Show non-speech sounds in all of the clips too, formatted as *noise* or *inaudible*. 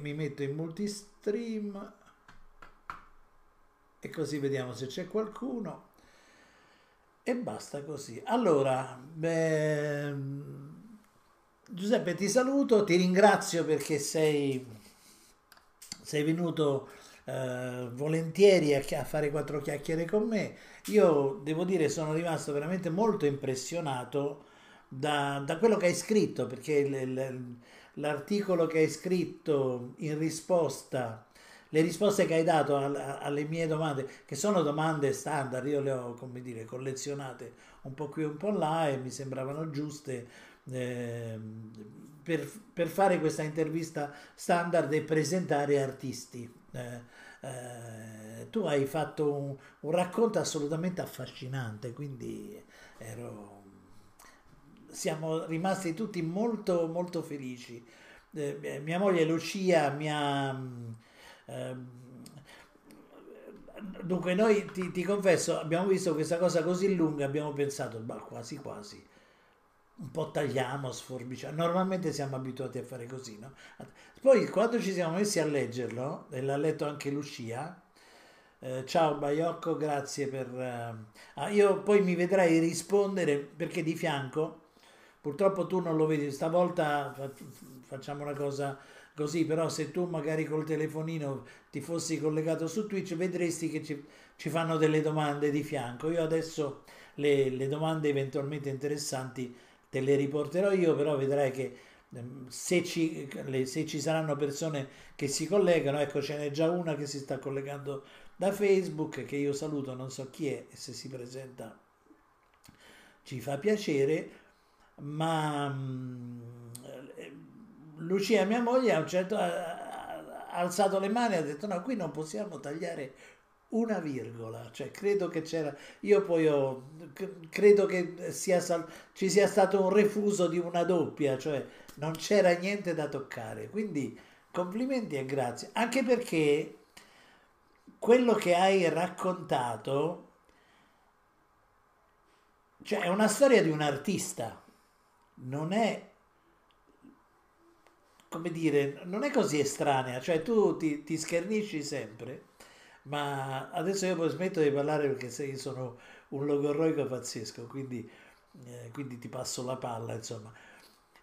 mi metto in multistream e così vediamo se c'è qualcuno e basta così. Allora, beh, Giuseppe ti saluto, ti ringrazio perché sei, sei venuto eh, volentieri a, a fare quattro chiacchiere con me. Io devo dire sono rimasto veramente molto impressionato da, da quello che hai scritto perché il, il, l'articolo che hai scritto in risposta, le risposte che hai dato alle mie domande, che sono domande standard, io le ho, come dire, collezionate un po' qui e un po' là e mi sembravano giuste eh, per, per, fare questa intervista standard e presentare artisti. Eh, eh, tu hai fatto un, un racconto assolutamente affascinante, quindi ero siamo rimasti tutti molto molto felici. Eh, mia moglie Lucia mi ha... Eh, dunque noi ti, ti, confesso, abbiamo visto questa cosa così lunga, abbiamo pensato, bah, quasi quasi, un po' tagliamo, sforbiciamo. Normalmente siamo abituati a fare così, no? Poi quando ci siamo messi a leggerlo, e l'ha letto anche Lucia, eh, ciao Baiocco, grazie per... Eh, ah, io poi mi vedrai rispondere perché di fianco Purtroppo tu non lo vedi, stavolta facciamo una cosa così, però se tu magari col telefonino ti fossi collegato su Twitch vedresti che ci, ci fanno delle domande di fianco. Io adesso le, le, domande eventualmente interessanti te le riporterò io, però vedrai che ehm, se ci, le, se ci saranno persone che si collegano, ecco ce n'è già una che si sta collegando da Facebook, che io saluto, non so chi è, e se si presenta ci fa piacere ma mm, Lucia, mia moglie, a un certo ha alzato le mani e ha detto no, qui non possiamo tagliare una virgola, cioè credo che c'era, io poi ho, credo che sia, ci sia stato un refuso di una doppia, cioè non c'era niente da toccare, quindi complimenti e grazie, anche perché quello che hai raccontato, cioè è una storia di un artista, non è come dire, non è così estranea, cioè tu ti, ti schernisci sempre, ma adesso io poi smetto di parlare perché sei, sono un logorroico pazzesco, quindi, eh, quindi, ti passo la palla, insomma.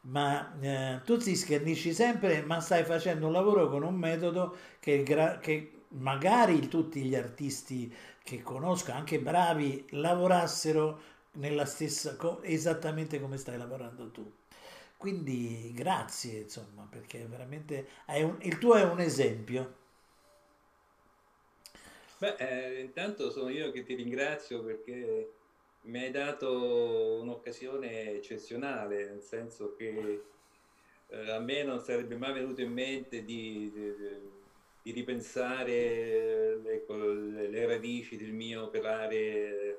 Ma eh, tu ti schernisci sempre, ma stai facendo un lavoro con un metodo che, che magari tutti gli artisti che conosco, anche bravi, lavorassero nella stessa, esattamente come stai lavorando tu. Quindi grazie, insomma, perché veramente un, il tuo è un esempio. Beh, eh, intanto sono io che ti ringrazio perché mi hai dato un'occasione eccezionale, nel senso che eh, a me non sarebbe mai venuto in mente di, di, di ripensare ecco, le, le radici del mio operare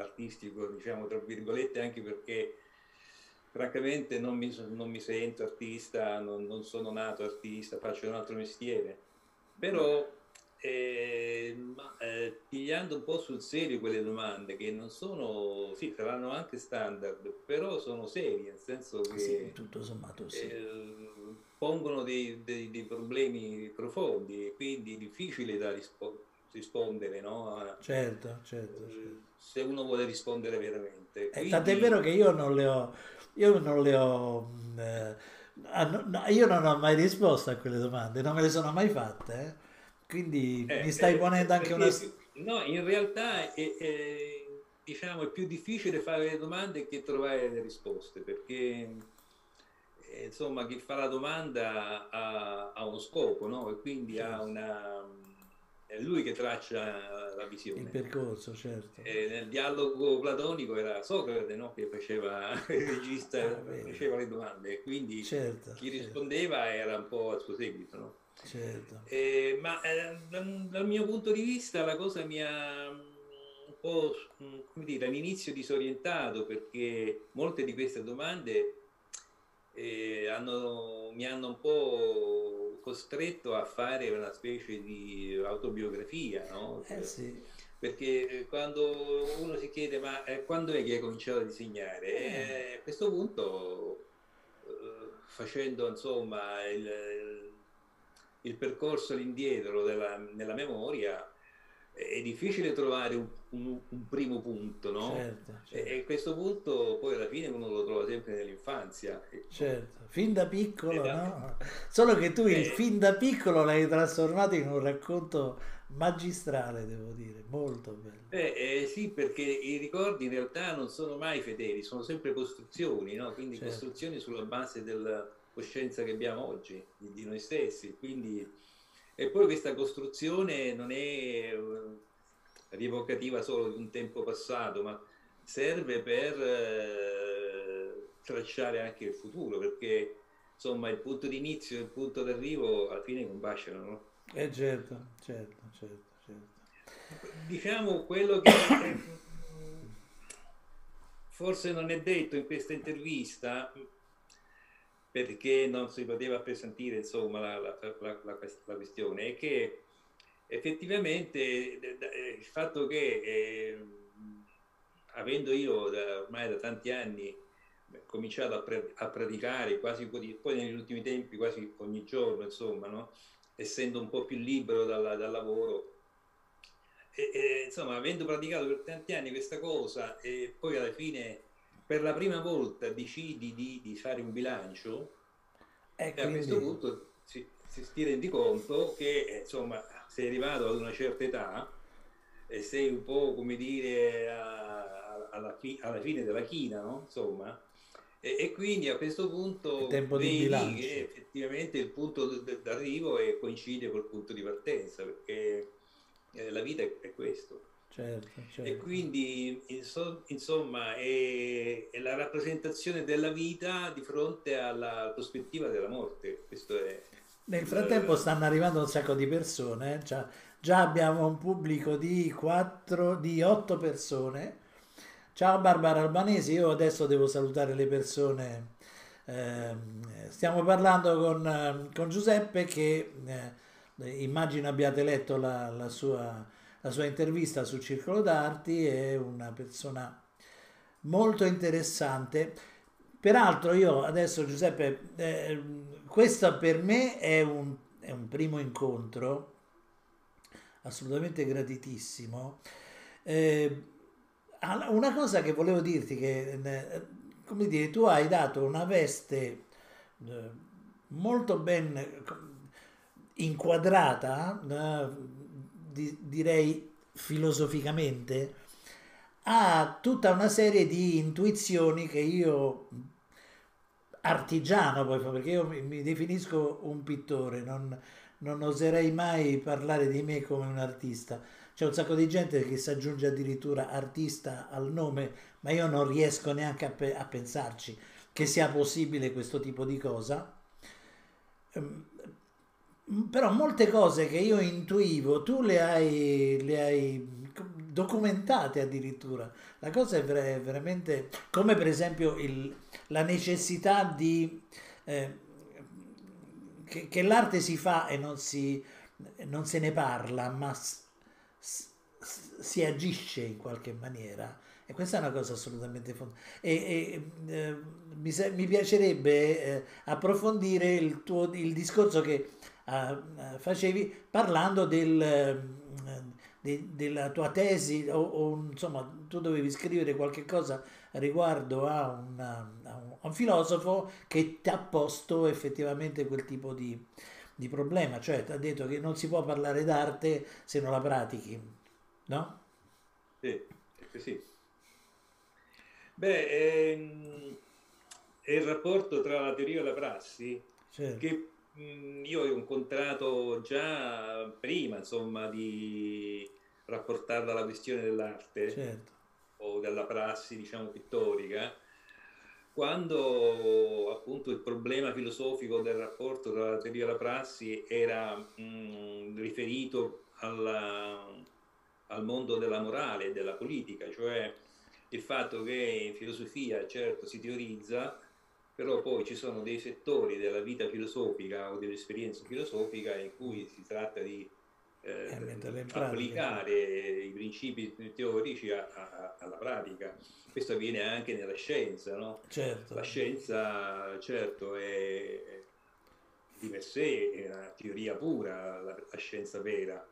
artistico, diciamo tra virgolette, anche perché francamente non mi, non mi sento artista, non, non, sono nato artista, faccio un altro mestiere, però eh, ma, eh, pigliando un po' sul serio quelle domande che non sono, sì, saranno anche standard, però sono serie, nel senso che sì, tutto sommato sì. eh, pongono dei, dei, dei, problemi profondi e quindi difficile da rispondere rispondere, no? Certo, certo, certo, Se uno vuole rispondere veramente. Eh, Quindi... Tant'è vero che io non le ho, io non le ho, eh, io non ho mai risposto a quelle domande, non me le sono mai fatte. Eh? Quindi eh, mi stai eh, ponendo anche una... No, in realtà è, è, diciamo, è più difficile fare le domande che trovare le risposte, perché eh, insomma chi fa la domanda ha, ha uno scopo, no? E quindi ha una è lui che traccia la visione. Il percorso, certo. E nel dialogo platonico era Socrate no? che faceva *laughs* il regista, ah, faceva le domande, quindi certo, chi certo. rispondeva era un po' al suo seguito. No? Certo. Eh, ma eh, dal, dal, mio punto di vista la cosa mi ha un po' come dire, all'inizio disorientato perché molte di queste domande eh, hanno, mi hanno un po' costretto a fare una specie di autobiografia, no? Eh sì. Perché eh, quando uno si chiede ma eh, quando è che hai cominciato a disegnare? Eh. a questo punto, eh, facendo insomma il, il, il percorso all'indietro della, nella memoria, è difficile trovare un, un, un primo punto, no? Certo, certo. E, e, questo punto poi alla fine uno lo trova sempre nell'infanzia. Certo, fin da piccolo, no? Solo che tu il eh. fin da piccolo l'hai trasformato in un racconto magistrale, devo dire, molto bello. Eh, eh, sì, perché i ricordi in realtà non sono mai fedeli, sono sempre costruzioni, no? Quindi certo. costruzioni sulla base della coscienza che abbiamo oggi, di, di noi stessi. Quindi e poi questa costruzione non è eh, rievocativa solo di un tempo passato, ma serve per eh, tracciare anche il futuro, perché insomma il punto di inizio e il punto d'arrivo alla fine combaciano. No? Eh certo, certo, certo, certo. Diciamo quello che forse non è detto in questa intervista, perché non si poteva appesantire insomma, la, la, la, la, questione è che effettivamente il fatto che eh, avendo io da, ormai da tanti anni cominciato a, pre, a praticare quasi poi negli ultimi tempi quasi ogni giorno insomma no? essendo un po' più libero dal, dal lavoro e, e, insomma avendo praticato per tanti anni questa cosa e poi alla fine per la prima volta decidi di, di fare un bilancio, e, quindi... a questo punto si, si, ti rendi conto che eh, insomma sei arrivato ad una certa età e sei un po' come dire a, alla, fi, alla, fine della china, no? Insomma, e, e, quindi a questo punto vedi che effettivamente il punto d'arrivo coincide col punto di partenza, perché eh, la vita è, è questo. Certo, certo. E quindi insomma è, è, la rappresentazione della vita di fronte alla prospettiva della morte. Questo è, Nel frattempo stanno arrivando un sacco di persone, eh? già, già, abbiamo un pubblico di 4, di 8 persone. Ciao Barbara Albanesi, io adesso devo salutare le persone. Eh, stiamo parlando con, con Giuseppe che eh, immagino abbiate letto la, la sua la sua intervista sul Circolo d'Arti, è una persona molto interessante. Peraltro io adesso Giuseppe, eh, questo per me è un, è un, primo incontro assolutamente gratitissimo. Eh, una cosa che volevo dirti che, eh, come dire, tu hai dato una veste eh, molto ben inquadrata eh, di, direi filosoficamente, ha tutta una serie di intuizioni che io artigiano poi perché io mi, definisco un pittore non, non, oserei mai parlare di me come un artista. C'è un sacco di gente che si aggiunge addirittura artista al nome ma io non riesco neanche a, pe- a pensarci che sia possibile questo tipo di cosa. Ehm, però molte cose che io intuivo tu le hai, le hai documentate addirittura. La cosa è ver- veramente come per esempio il, la necessità di eh, che, che, l'arte si fa e non, si, non se ne parla, ma s- s- si agisce in qualche maniera. E questa è una cosa assolutamente fondamentale. E, e eh, mi, mi, piacerebbe eh, approfondire il, tuo, il discorso che uh, facevi parlando del, uh, de, della tua tesi o, o, insomma tu dovevi scrivere qualche cosa riguardo a, una, a, un, filosofo che ti ha posto effettivamente quel tipo di, di problema, cioè ti ha detto che non si può parlare d'arte se non la pratichi, no? Sì, sì. Beh, ehm, è il rapporto tra la teoria e la prassi certo. che io ho incontrato già prima, insomma, di rapportarla alla questione dell'arte certo. o della prassi, diciamo, pittorica, quando appunto il problema filosofico del rapporto tra la teoria e la prassi era mh, mm, riferito alla, al mondo della morale e della politica, cioè il fatto che in filosofia certo si teorizza, però poi ci sono dei settori della vita filosofica o dell'esperienza filosofica in cui si tratta di eh, eh applicare i principi teorici a, a, alla pratica. Questo avviene anche nella scienza, no? Certo. La scienza, certo, è, di per sé è una teoria pura, la, la scienza vera,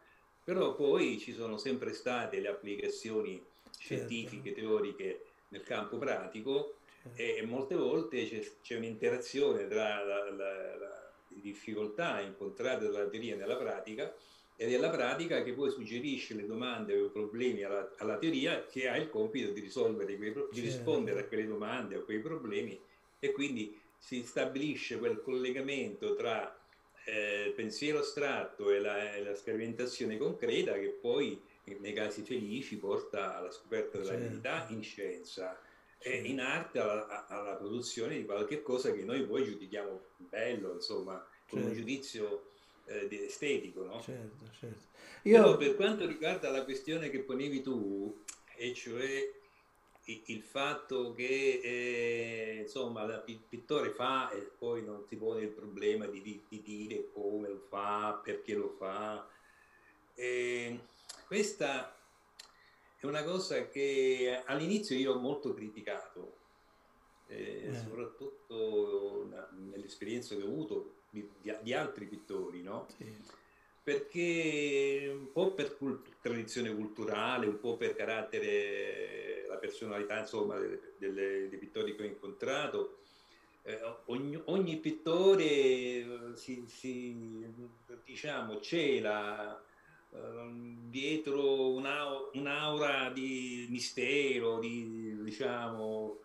però poi ci sono sempre state le applicazioni certo. scientifiche, teoriche nel campo pratico. E, molte volte c'è, c'è un'interazione tra la, la, la, difficoltà incontrate dalla teoria nella pratica ed è la pratica che poi suggerisce le domande o i problemi alla, alla teoria che ha il compito di risolvere quei, di certo. rispondere a quelle domande o a quei problemi e quindi si stabilisce quel collegamento tra eh, pensiero astratto e la, e la, sperimentazione concreta che poi nei casi felici porta alla scoperta della verità in scienza certo. e in arte alla, alla, produzione di qualche cosa che noi poi giudichiamo bello, insomma, con certo. un giudizio eh, estetico. No? Certo, certo. Io... Però per quanto riguarda la questione che ponevi tu, e cioè il fatto che eh, insomma il pittore fa e poi non si pone il problema di, di, di dire come lo fa, perché lo fa. E questa è una cosa che all'inizio io ho molto criticato, eh, eh. soprattutto nell'esperienza che ho avuto di, di altri pittori, no? Sì perché un po' per cult- tradizione culturale, un po' per carattere, la personalità insomma delle, delle, dei pittori che ho incontrato, eh, ogni, ogni, pittore eh, si, si, diciamo, cela dietro una, un'aura di mistero, di, diciamo,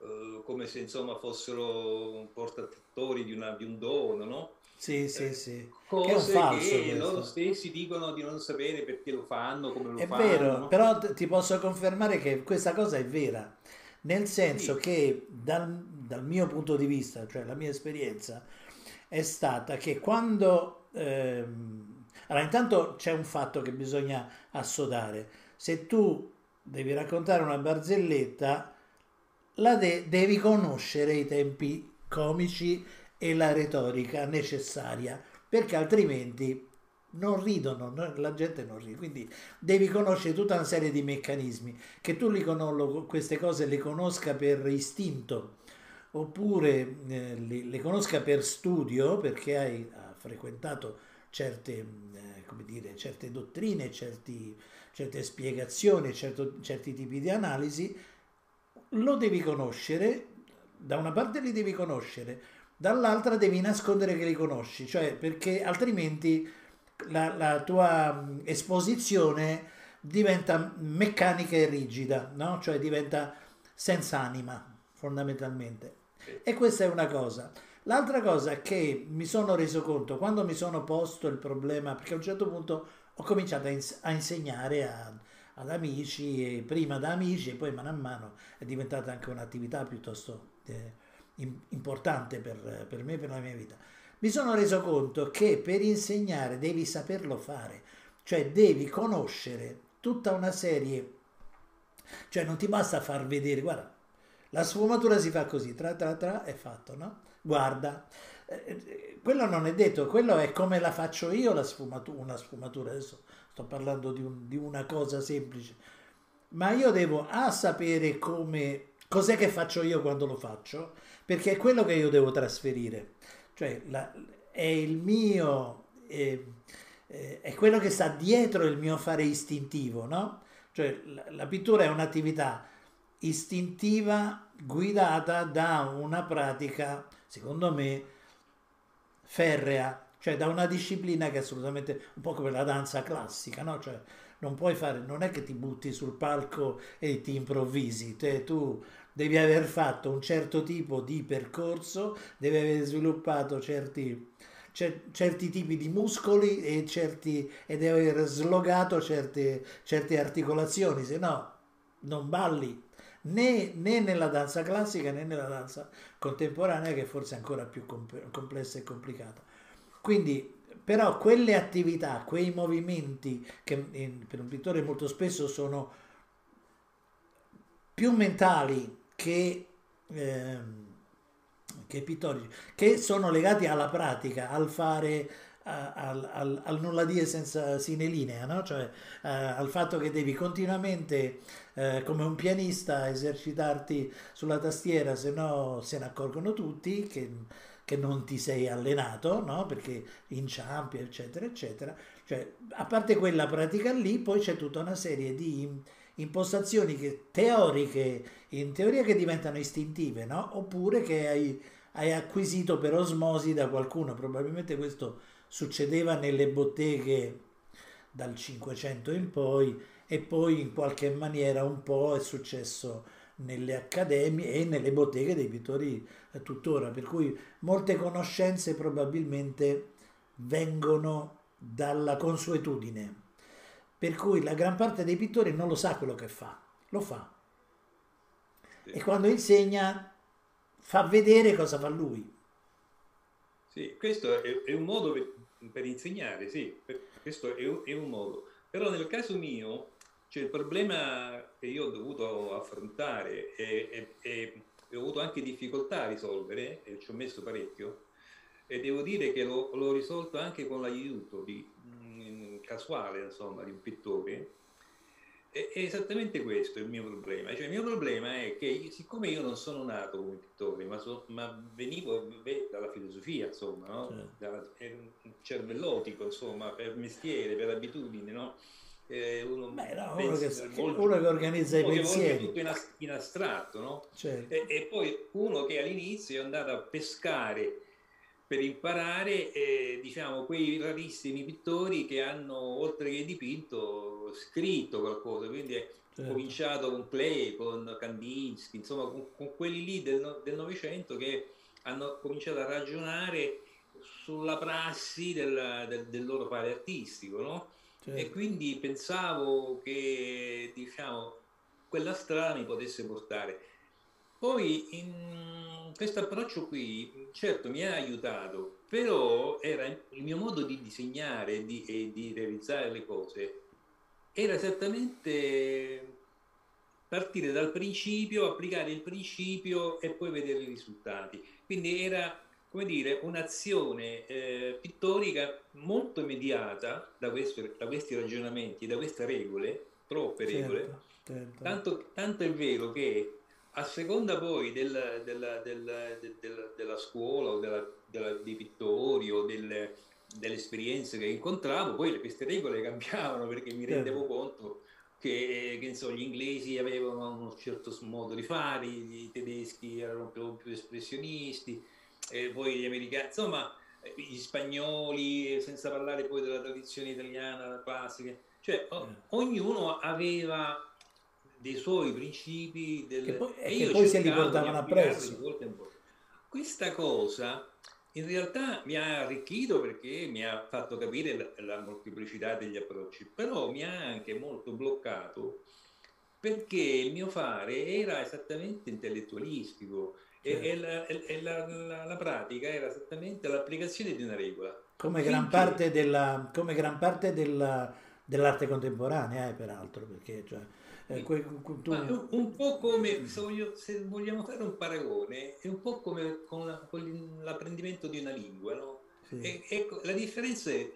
eh, come se insomma fossero portatori di, una, di un dono, no? Sì, sì, sì. Cose che, è un falso che loro stessi dicono di non sapere perché lo fanno, come lo è fanno. È vero, però ti posso confermare che questa cosa è vera, nel senso sì. che dal, dal, mio punto di vista, cioè la mia esperienza, è stata che quando... Ehm, allora, intanto c'è un fatto che bisogna assodare. Se tu devi raccontare una barzelletta, la de- devi conoscere i tempi comici e la retorica necessaria, perché altrimenti non ridono, la gente non ride, quindi devi conoscere tutta una serie di meccanismi, che tu li conosco, queste cose le conosca per istinto, oppure eh, le, le, conosca per studio, perché hai ha frequentato certe, eh, come dire, certe dottrine, certi, certe spiegazioni, certo, certi tipi di analisi, lo devi conoscere, da una parte li devi conoscere, dall'altra devi nascondere che li conosci, cioè perché altrimenti la, la tua esposizione diventa meccanica e rigida, no? cioè diventa senza anima fondamentalmente. E questa è una cosa. L'altra cosa che mi sono reso conto quando mi sono posto il problema, perché a un certo punto ho cominciato a, ins- a insegnare a, ad amici, e prima da amici e poi mano a mano è diventata anche un'attività piuttosto eh, importante per, per me e per la mia vita, mi sono reso conto che per insegnare devi saperlo fare, cioè devi conoscere tutta una serie, cioè non ti basta far vedere, guarda, la sfumatura si fa così, tra tra tra è fatto, no? Guarda, eh, quello non è detto, quello è come la faccio io la sfumatura, una sfumatura, adesso sto parlando di, un, di una cosa semplice, ma io devo a sapere come, cos'è che faccio io quando lo faccio, perché è quello che io devo trasferire, cioè la, è il mio, è, è, quello che sta dietro il mio fare istintivo, no? Cioè la, la pittura è un'attività istintiva guidata da una pratica, secondo me, ferrea, cioè da una disciplina che è assolutamente un po' come la danza classica, no? Cioè non puoi fare, non è che ti butti sul palco e ti improvvisi, te, tu devi aver fatto un certo tipo di percorso, devi aver sviluppato certi, cer- certi tipi di muscoli e, certi, e devi aver slogato certe, certe articolazioni, se no non balli né, né, nella danza classica né nella danza contemporanea che forse è ancora più comp- complessa e complicata. Quindi però quelle attività, quei movimenti che per un pittore molto spesso sono più mentali che, eh, che pittorici, che sono legati alla pratica, al fare, al, al, al, nulla dire senza sine linea, no? cioè eh, al fatto che devi continuamente, eh, come un pianista, esercitarti sulla tastiera, se no se ne accorgono tutti, che che non ti sei allenato, no? perché inciampi, eccetera, eccetera. Cioè, a parte quella pratica lì, poi c'è tutta una serie di impostazioni che, teoriche, in teoria che diventano istintive, no? oppure che hai, hai acquisito per osmosi da qualcuno. Probabilmente questo succedeva nelle botteghe dal 500 in poi e poi in qualche maniera un po' è successo nelle accademie e nelle botteghe dei pittori tuttora, per cui molte conoscenze probabilmente vengono dalla consuetudine, per cui la gran parte dei pittori non lo sa quello che fa, lo fa. E quando insegna fa vedere cosa fa lui. Sì, questo è, è un modo per, per, insegnare, sì, questo è è un modo. Però nel caso mio, cioè, il problema che io ho dovuto affrontare e, e, e ho avuto anche difficoltà a risolvere, e ci ho messo parecchio, e devo dire che l'ho, l'ho risolto anche con l'aiuto di, mh, mm, casuale insomma, di un pittore, è, è, esattamente questo il mio problema. Cioè, il mio problema è che siccome io non sono nato come pittore, ma, so, ma venivo beh, dalla filosofia, insomma, no? certo. da, cervellotico, insomma, per mestiere, per abitudine, no? Eh, uno, Beh, no, uno, che, molto, uno, che, organizza i pensieri tutto in, in astratto no? Certo. E, e, poi uno che all'inizio è andato a pescare per imparare eh, diciamo quei rarissimi pittori che hanno oltre che dipinto scritto qualcosa quindi è certo. cominciato con Klee con Kandinsky insomma con, con quelli lì del Novecento che hanno cominciato a ragionare sulla prassi del, del, del loro fare artistico no? Certo. E quindi pensavo che diciamo, quella strada mi potesse portare. Poi questo approccio qui, certo, mi ha aiutato, però era il mio modo di disegnare di, e di realizzare le cose era esattamente partire dal principio, applicare il principio e poi vedere i risultati. Quindi era come dire, un'azione eh, pittorica molto immediata da, questo, da, questi ragionamenti, da queste regole, troppe certo, regole, certo. Tanto, tanto, è vero che a seconda poi del, del, del, della scuola o dei pittori o delle, delle, esperienze che incontravo, poi queste regole cambiavano perché mi rendevo certo. conto che, che so, gli inglesi avevano un certo modo di fare, i tedeschi erano più, più espressionisti, e poi gli americani, insomma, gli spagnoli, senza parlare poi della tradizione italiana classica, cioè o, eh. ognuno aveva dei suoi principi del... che poi, e che poi se li portavano appresso. Questa cosa in realtà mi ha arricchito perché mi ha fatto capire la, la molteplicità degli approcci, però mi ha anche molto bloccato perché il mio fare era esattamente intellettualistico e, e, la, e la, la, la, pratica era esattamente l'applicazione di una regola. Come gran Finché... parte, della, come gran parte della, dell'arte contemporanea, eh, peraltro, perché cioè, eh, que, tu... un, un, po' come, se, voglio, se, vogliamo fare un paragone, è un po' come con, con l'apprendimento di una lingua, no? Sì. E, ecco, la differenza è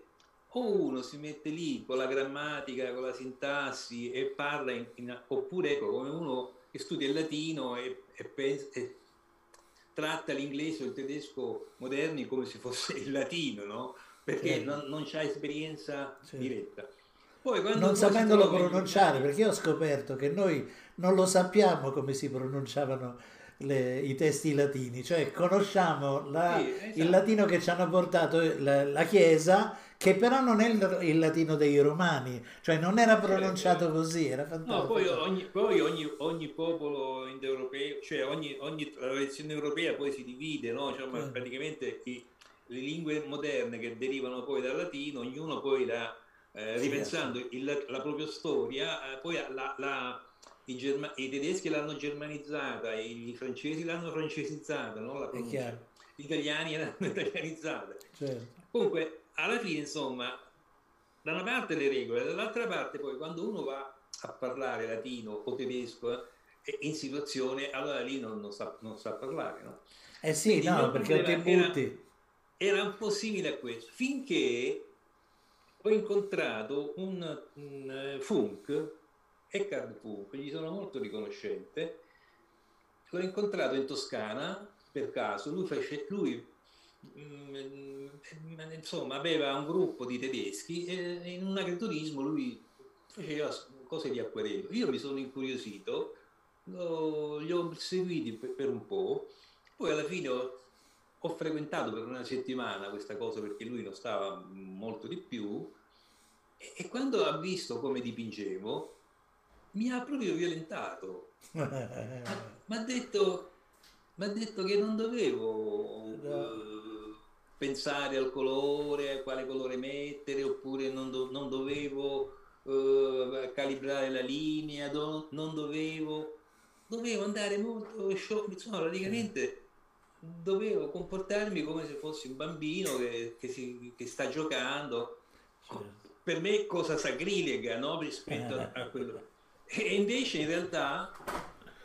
o uno si mette lì con la grammatica, con la sintassi e parla, in, in, oppure ecco, come uno che studia il latino e, e, pensa, e tratta l'inglese o il tedesco moderni come se fosse il latino, no? Perché certo. non, non c'ha esperienza certo. diretta. Poi, non sapendolo pronunciare, in... perché io ho scoperto che noi non lo sappiamo come si pronunciavano le, i testi latini, cioè conosciamo la, sì, esatto. il latino che ci hanno portato la, la Chiesa che però non è il, il, latino dei romani, cioè non era pronunciato così, era fantastico. No, poi ogni, poi ogni, ogni popolo indoeuropeo, cioè ogni, ogni tradizione europea poi si divide, no? cioè, eh. praticamente i, le lingue moderne che derivano poi dal latino, ognuno poi la, eh, ripensando il, la propria storia, eh, poi la, la i, germa- i, tedeschi l'hanno germanizzata, i francesi l'hanno francesizzata, no? gli italiani l'hanno *laughs* italianizzata. Certo. Comunque, alla fine, insomma, da una parte le regole, dall'altra parte poi quando uno va a parlare latino o tedesco eh, in situazione, allora lì non, non, sa, non sa, parlare, no? Eh sì, Quindi no, perché butti. Era, era, un po' simile a questo, finché ho incontrato un, un uh, Funk, Eckhard Funk, gli sono molto riconoscente, l'ho incontrato in Toscana per caso, lui, fece, lui insomma aveva un gruppo di tedeschi e in un agriturismo lui faceva cose di acquerello. Io mi sono incuriosito, lo, li ho seguiti per, per, un po', poi alla fine ho, ho, frequentato per una settimana questa cosa perché lui non stava molto di più e, e quando ha visto come dipingevo mi ha proprio violentato. *laughs* mi ha detto, detto, che non dovevo uh, pensare al colore, quale colore mettere, oppure non, do, non dovevo uh, calibrare la linea, do, non dovevo, dovevo andare molto show, insomma praticamente dovevo comportarmi come se fossi un bambino che, che, si, che sta giocando. Certo. Per me cosa sacrilega no? rispetto a, a quello. E invece in realtà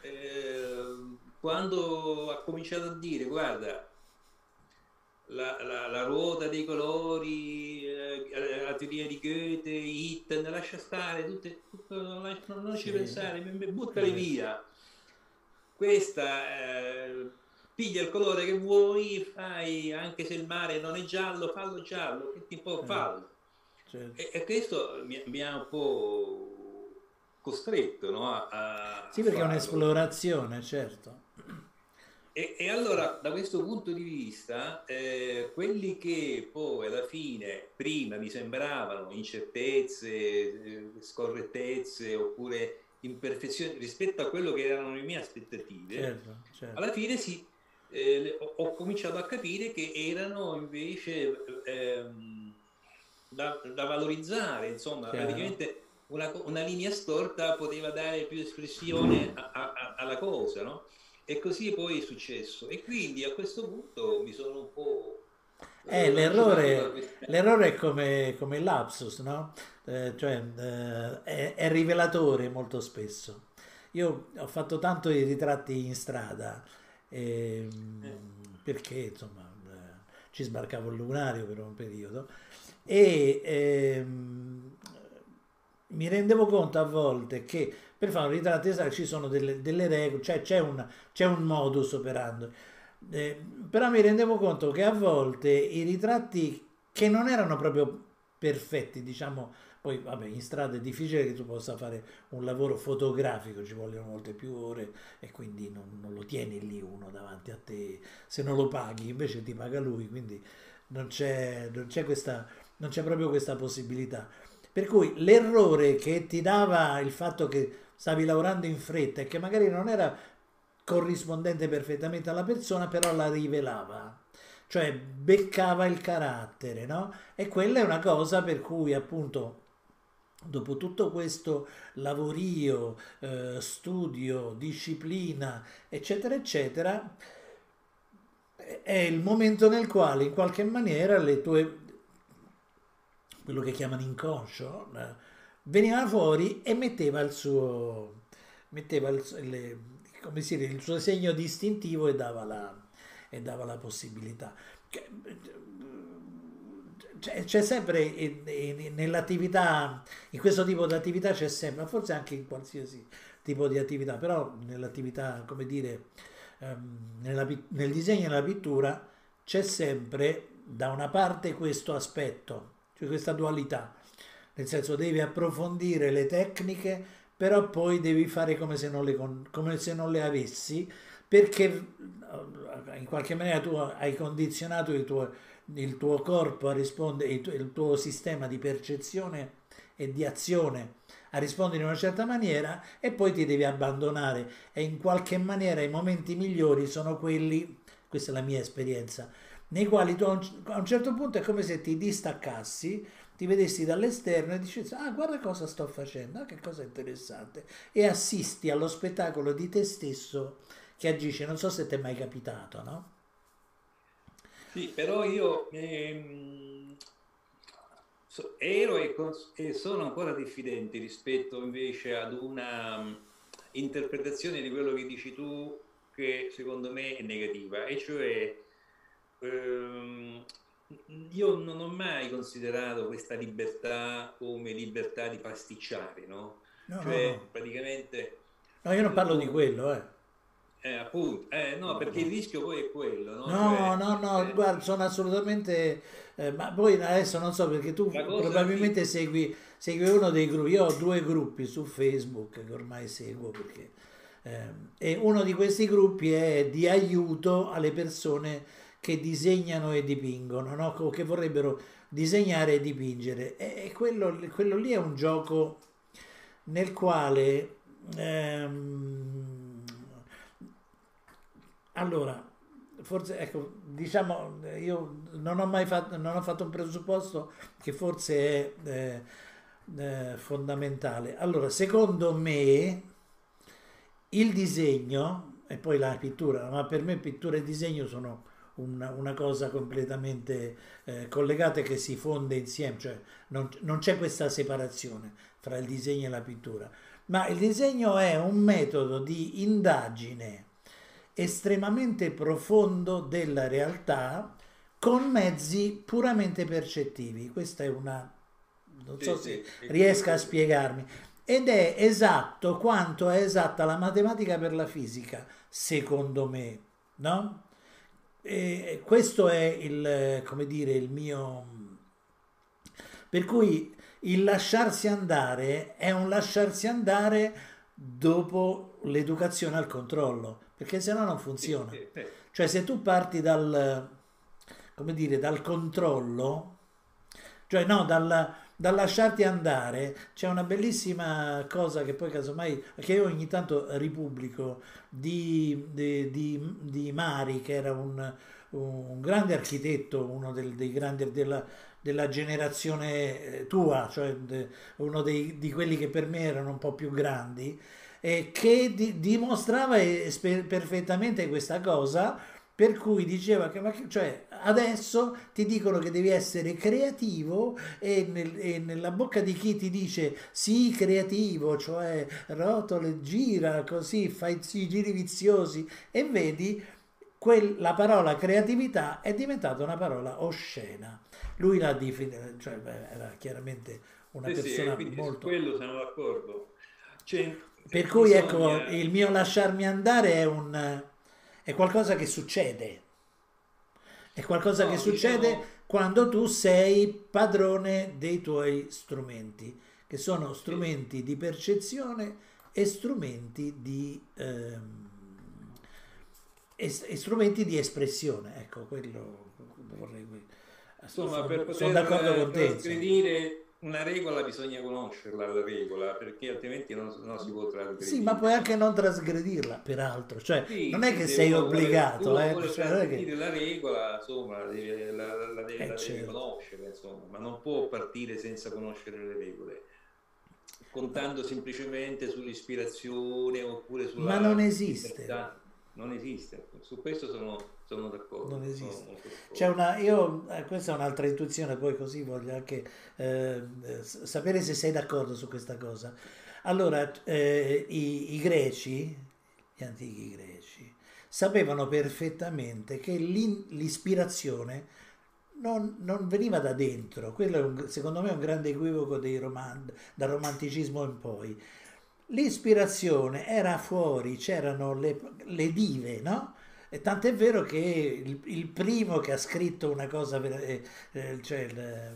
eh, quando ha cominciato a dire guarda la, la, la ruota dei colori, eh, la teoria di Goethe, Hitten, lascia stare, tutte, tutto, non, non ci sì. pensare, buttale sì. via. Questa, eh, piglia il colore che vuoi, fai, anche se il mare non è giallo, fallo giallo, che ti può farlo. Certo. E, e, questo mi, mi, ha un po' costretto no, a, a Sì, perché farlo. è un'esplorazione, certo. E, e, allora da questo punto di vista, eh, quelli che poi alla fine prima mi sembravano incertezze, eh, scorrettezze oppure imperfezioni rispetto a quello che erano le mie aspettative, certo, certo. alla fine sì, eh, ho, ho, cominciato a capire che erano invece ehm, da, da, valorizzare, insomma, Chiaro. praticamente una, una, linea storta poteva dare più espressione a, a, alla cosa, no? E così poi è successo. E quindi a questo punto mi sono un po'... Eh, l'errore, l'errore è come, come il lapsus, no? Eh, cioè eh, è, è, rivelatore molto spesso. Io ho fatto tanto i ritratti in strada ehm, eh. perché insomma eh, ci sbarcavo il lunario per un periodo e ehm, mi rendevo conto a volte che per fare un ritratto esatto ci sono delle, delle regole, cioè c'è, c'è un modus operando. Eh, però mi rendevo conto che a volte i ritratti che non erano proprio perfetti, diciamo, poi vabbè in strada è difficile che tu possa fare un lavoro fotografico, ci vogliono molte più ore e quindi non, non lo tieni lì uno davanti a te, se non lo paghi invece ti paga lui, quindi non c'è proprio questa possibilità. Per cui l'errore che ti dava il fatto che stavi lavorando in fretta e che magari non era corrispondente perfettamente alla persona, però la rivelava, cioè beccava il carattere, no? E quella è una cosa per cui appunto dopo tutto questo lavorio, eh, studio, disciplina, eccetera, eccetera, è il momento nel quale in qualche maniera le tue, quello che chiamano inconscio, eh, veniva fuori e metteva il suo, metteva il, le, come si dice, il suo segno distintivo e dava la, e dava la possibilità. C'è, c'è sempre nell'attività, in questo tipo di attività c'è sempre, forse anche in qualsiasi tipo di attività, però nell'attività, come dire, ehm, nella, nel disegno e nella pittura c'è sempre da una parte questo aspetto, cioè questa dualità nel senso devi approfondire le tecniche, però poi devi fare come se non le, come se non le avessi, perché eh, in qualche maniera tu hai condizionato il tuo, il tuo corpo a rispondere, il il tuo sistema di percezione e di azione a rispondere in una certa maniera e poi ti devi abbandonare. E in qualche maniera i momenti migliori sono quelli, questa è la mia esperienza, nei quali tu a un certo punto è come se ti distaccassi ti vedessi dall'esterno e dici ah guarda cosa sto facendo, ah, che cosa interessante. E assisti allo spettacolo di te stesso che agisce, non so se ti è mai capitato, no? Sì, però io ehm, ero e, e, sono ancora diffidente rispetto invece ad una um, interpretazione di quello che dici tu che secondo me è negativa, e cioè ehm, io non ho mai considerato questa libertà come libertà di pasticciare, no? no cioè, no, no. praticamente... No, io non parlo di quello, eh. Eh, appunto, eh, no, perché il rischio poi è quello. No, no, cioè, no, no eh, guarda, sono assolutamente... Eh, ma poi adesso non so perché tu probabilmente che... segui, segui, uno dei gruppi, io ho due gruppi su Facebook che ormai seguo perché... Eh, e uno di questi gruppi è di aiuto alle persone che disegnano e dipingono, no? che vorrebbero disegnare e dipingere. E quello, quello lì è un gioco nel quale... Ehm, allora, forse, ecco, diciamo, io non ho mai fatto, non ho fatto un presupposto che forse è eh, eh, fondamentale. Allora, secondo me, il disegno, e poi la pittura, ma per me pittura e disegno sono una, una cosa completamente eh, collegata che si fonde insieme, cioè non, non c'è questa separazione fra il disegno e la pittura, ma il disegno è un metodo di indagine estremamente profondo della realtà con mezzi puramente percettivi. Questa è una... non so se riesca a spiegarmi. Ed è esatto quanto è esatta la matematica per la fisica, secondo me, no? E questo è il, come dire, il mio... Per cui il lasciarsi andare è un lasciarsi andare dopo l'educazione al controllo perché se no non funziona. Cioè se tu parti dal, come dire, dal controllo, cioè no, dal, dal lasciarti andare, c'è una bellissima cosa che poi casomai, che io ogni tanto ripubblico, di, di, di, di Mari, che era un, un grande architetto, uno del, dei grandi della, della generazione eh, tua, cioè uno dei, di quelli che per me erano un po' più grandi, eh, che di, dimostrava esper- perfettamente questa cosa, per cui diceva che, ma, cioè, adesso ti dicono che devi essere creativo e, nel, e, nella bocca di chi ti dice sì creativo, cioè rotole, gira così, fai i giri viziosi e vedi quel, la parola creatività è diventata una parola oscena. Lui la definì, cioè era chiaramente una sì, persona sì, molto... Su quello siamo d'accordo. Cioè, per cui ecco, il mio lasciarmi andare è, un, è qualcosa che succede. È qualcosa no, che succede diciamo... quando tu sei padrone dei tuoi strumenti, che sono strumenti sì. di percezione e strumenti di, ehm, es- e strumenti di espressione. Ecco, quello vorrei... Insomma, sono, per sono d'accordo con te. Per una regola bisogna conoscerla la regola perché altrimenti non, non si può trasgredire sì ma puoi anche non trasgredirla peraltro cioè sì, non è che sei obbligato eh, cioè, che... la regola insomma la deve, la, la deve, eh, la certo. deve conoscere insomma ma non può partire senza conoscere le regole contando semplicemente sull'ispirazione oppure sulla ma non esiste libertà. non esiste su questo sono sono d'accordo. Non esiste. C'è una, io, eh, questa è un'altra intuizione, poi così voglio anche eh, sapere se sei d'accordo su questa cosa. Allora, eh, i, i, greci, gli antichi greci, sapevano perfettamente che l'ispirazione non, non, veniva da dentro, quello è un, secondo me è un grande equivoco roman, dal romanticismo in poi. L'ispirazione era fuori, c'erano le, le dive, no? E tant'è vero che il, il, primo che ha scritto una cosa, eh, eh, cioè il, eh,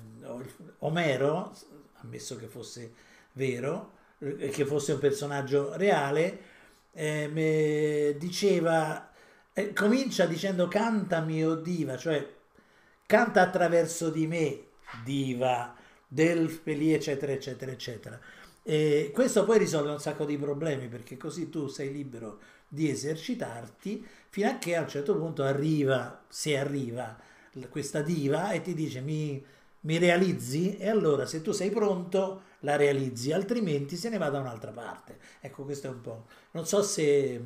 Omero, ammesso che fosse vero, eh, che fosse un personaggio reale, eh, diceva, eh, comincia dicendo cantami o diva, cioè canta attraverso di me, diva, del Pelì, eccetera, eccetera, eccetera. E questo poi risolve un sacco di problemi perché così tu sei libero di esercitarti fino a che a un certo punto arriva, se arriva questa diva e ti dice mi, mi realizzi e allora se tu sei pronto la realizzi, altrimenti se ne va da un'altra parte. Ecco, questo è un po'... Non so se,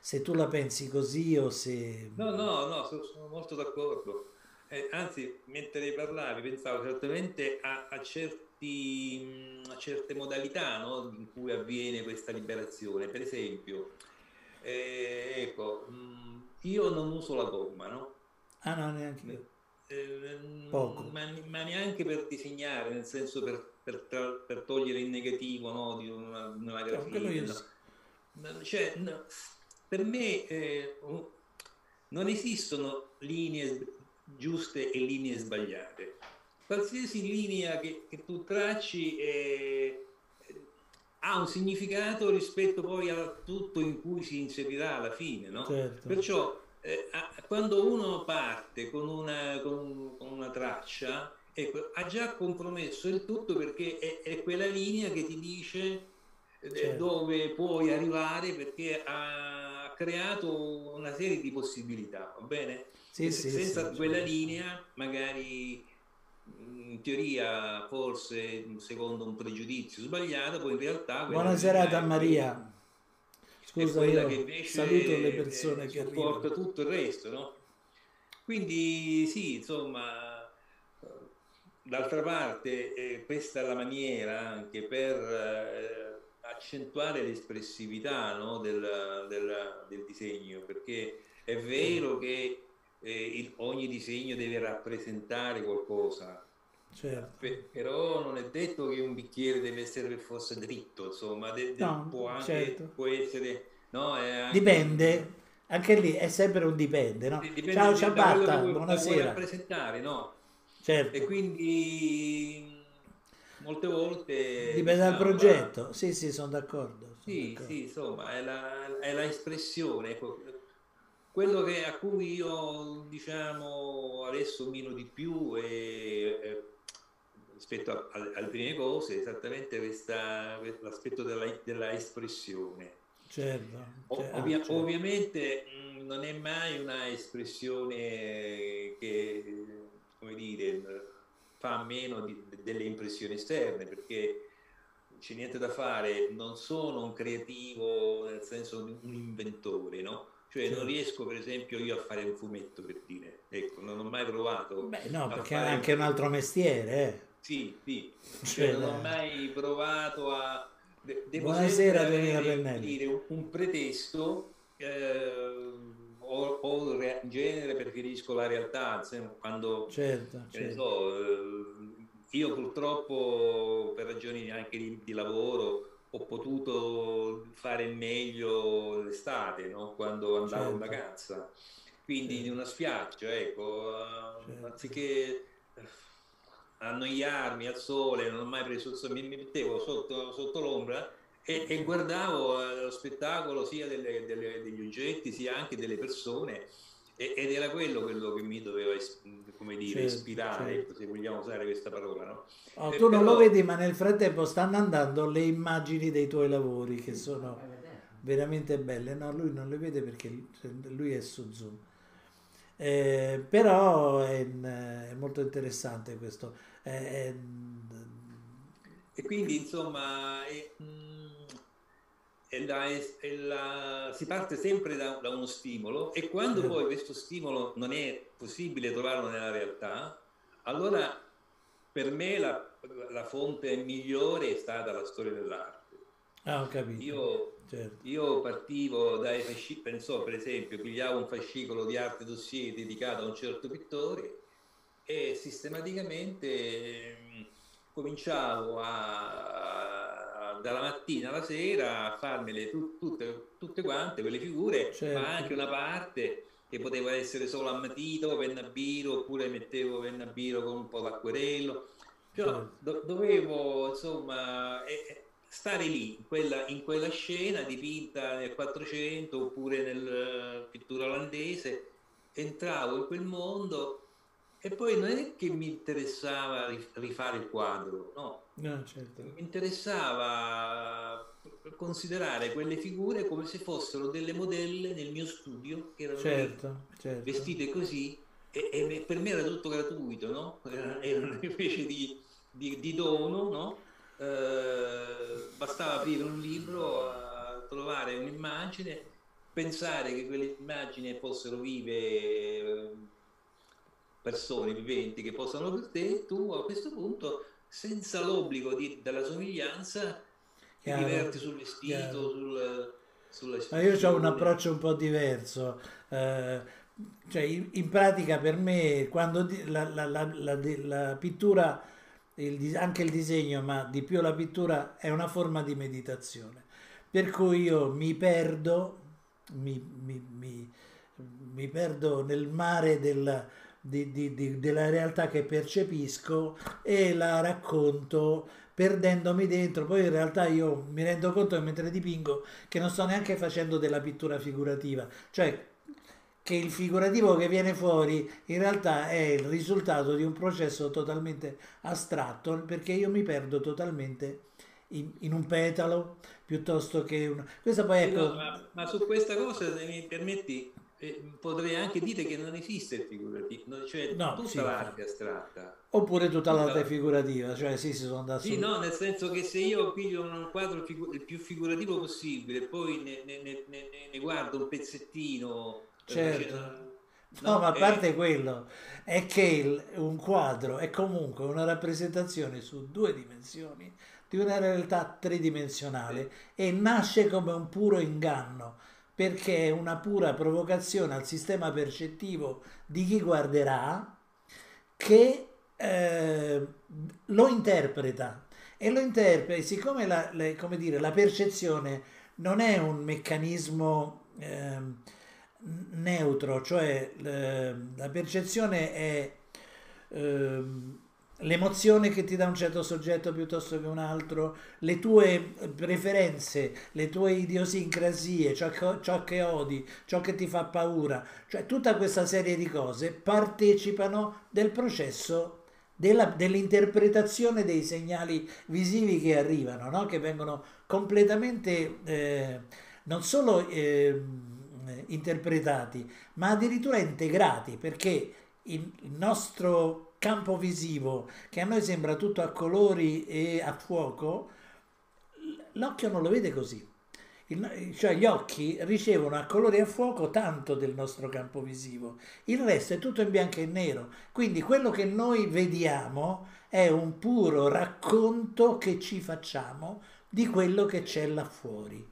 se tu la pensi così o se... No, no, no, sono molto d'accordo. Eh, anzi, mentre parlavi pensavo certamente a, a, certi, a certe modalità no, in cui avviene questa liberazione. Per esempio, eh, ecco, mm, io non uso la gomma, no? Ah no, neanche io. Eh, mm. Ma, ma, neanche per disegnare, nel senso per, per, per togliere il negativo no, di una, una grafia. No, cioè, no, per me eh, non esistono linee giuste e linee sbagliate. Qualsiasi linea che, che tu tracci eh, ha un significato rispetto poi a tutto in cui si inserirà alla fine, no? Certo. Perciò eh, quando uno parte con una, con, con una traccia, ecco, ha già compromesso il tutto perché è, è quella linea che ti dice eh, certo. dove puoi arrivare perché ha creato una serie di possibilità, va bene? Sì, sì, senza sì, quella certo. linea magari in teoria forse secondo un pregiudizio sbagliato, poi in realtà... Buona serata Maria. Scusa, io saluto le persone che porta tutto il resto, no? Quindi sì, insomma, d'altra parte eh, questa è la maniera anche per eh, accentuare l'espressività no, del, del, del, disegno, perché è vero che eh, il, ogni disegno deve rappresentare qualcosa, Certo. però non è detto che un bicchiere deve essere per forza dritto, insomma, de, de, no, può, anche, certo. può essere... No, anche... Dipende, anche lì è sempre un dipende, no? Dipende Ciao Ciabatta, buonasera. Vuoi rappresentare, no? Certo. E quindi molte volte... Dipende diciamo, dal progetto, sì sì, sono d'accordo. Sono sì, d'accordo. sì, insomma, è la, è la espressione, ecco, quello che, a cui io diciamo adesso meno di più è, rispetto alle prime cose esattamente questa, l'aspetto della, della espressione certo, certo, Ovvia, certo. ovviamente mh, non è mai una espressione che come dire fa meno di, delle impressioni esterne perché c'è niente da fare non sono un creativo nel senso di un inventore no? Cioè non riesco per esempio io a fare un fumetto per dire, ecco, non ho mai provato. Beh no, perché è anche un... un altro mestiere. Eh. Sì, sì, cioè, non ho mai provato a... Devo Buonasera Domenica Pennelli. Dire un, un pretesto eh, o, o in genere preferisco la realtà, quando... Certo, certo. So, eh, io purtroppo per ragioni anche di, di lavoro ho potuto fare meglio l'estate, no? quando andavo certo. in vacanza. Quindi certo. in una spiaggia, ecco, certo. anziché annoiarmi al sole, non ho mai preso il sole, mi mettevo sotto, sotto l'ombra e, e, guardavo eh, lo spettacolo sia delle, delle, degli oggetti sia anche delle persone ed era quello, quello che mi doveva come dire, certo, ispirare, certo. se vogliamo usare questa parola. No? Oh, tu però... non lo vedi, ma nel frattempo stanno andando le immagini dei tuoi lavori che sono veramente belle. No, lui non le vede perché lui è su Zoom. Eh, però è, è, molto interessante questo. È, è... E quindi insomma... È, la, la, si parte sempre da, da, uno stimolo e quando mm. poi questo stimolo non è possibile trovarlo nella realtà, allora per me la, la fonte migliore è stata la storia dell'arte. Ah, ho capito. Io, certo. io partivo dai fascicoli, pensò per esempio, pigliavo un fascicolo di arte dossier dedicato a un certo pittore e sistematicamente eh, cominciavo a dalla mattina alla sera a farmele tu, tutte, tutte, quante quelle figure, certo. ma anche una parte che poteva essere solo a matito, penna a biro, oppure mettevo penna a biro con un po' d'acquerello. Cioè, do, dovevo insomma eh, stare lì, in quella, in quella, scena dipinta nel 400 oppure nel uh, pittura olandese, entravo in quel mondo e poi non è che mi interessava rifare il quadro, no, No, certo. Mi interessava considerare quelle figure come se fossero delle modelle nel mio studio che erano certo, certo. vestite così e, e, per me era tutto gratuito, no? Era, era una specie di, di, di dono, no? eh, bastava aprire un libro, trovare un'immagine, pensare che quelle immagini fossero vive eh, persone viventi che possano per te, tu a questo punto senza l'obbligo di, della somiglianza ti diverti sul vestito, sul, sulla Ma io ho un approccio un po' diverso. Eh, cioè, in, in, pratica per me quando la, la, la, la pittura, il, anche il disegno, ma di più la pittura è una forma di meditazione. Per cui io mi perdo mi, mi, mi, mi perdo nel mare del, di, di, di, della realtà che percepisco e la racconto perdendomi dentro. Poi in realtà io mi rendo conto che mentre dipingo che non sto neanche facendo della pittura figurativa, cioè che il figurativo che viene fuori in realtà è il risultato di un processo totalmente astratto perché io mi perdo totalmente in, in un petalo piuttosto che un... Questa poi ecco... No, ma, ma, su questa cosa, se mi permetti, potrei anche dire che non esiste il figurativo, cioè no, tutta sì, l'arte astratta. Oppure tutta, tutta l'arte figurativa, cioè sì, si sono da Sì, no, nel senso che se io piglio un quadro figu- il più figurativo possibile, poi ne, ne, ne, ne guardo un pezzettino... Eh, certo. no, no, ma a parte è... quello, è che il, un quadro è comunque una rappresentazione su due dimensioni di una realtà tridimensionale e nasce come un puro inganno perché è una pura provocazione al sistema percettivo di chi guarderà che eh, lo interpreta. E lo interpreta siccome la, le, dire, la percezione non è un meccanismo eh, neutro cioè eh, la percezione è ehm, l'emozione che ti dà un certo soggetto piuttosto che un altro, le tue preferenze, le tue idiosincrasie, ciò che, ciò che odi, ciò che ti fa paura, cioè tutta questa serie di cose partecipano del processo della, dell'interpretazione dei segnali visivi che arrivano, no? che vengono completamente eh, non solo eh, interpretati, ma addirittura integrati, perché il nostro campo visivo che a noi sembra tutto a colori e a fuoco, l'occhio non lo vede così. Il, cioè gli occhi ricevono a colori a fuoco tanto del nostro campo visivo, il resto è tutto in bianco e nero. Quindi quello che noi vediamo è un puro racconto che ci facciamo di quello che c'è là fuori.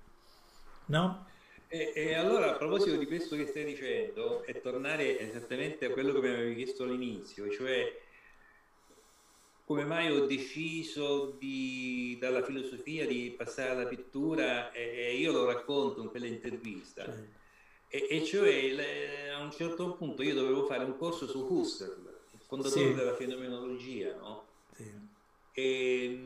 No? E, e, allora a proposito di questo che stai dicendo, è tornare esattamente a quello che mi avevi chiesto all'inizio, cioè come mai ho deciso di, dalla filosofia di passare alla pittura e, e io lo racconto in quella intervista. E, e, cioè le, a un certo punto io dovevo fare un corso su Husserl, il fondatore sì. della fenomenologia, no? Sì. E,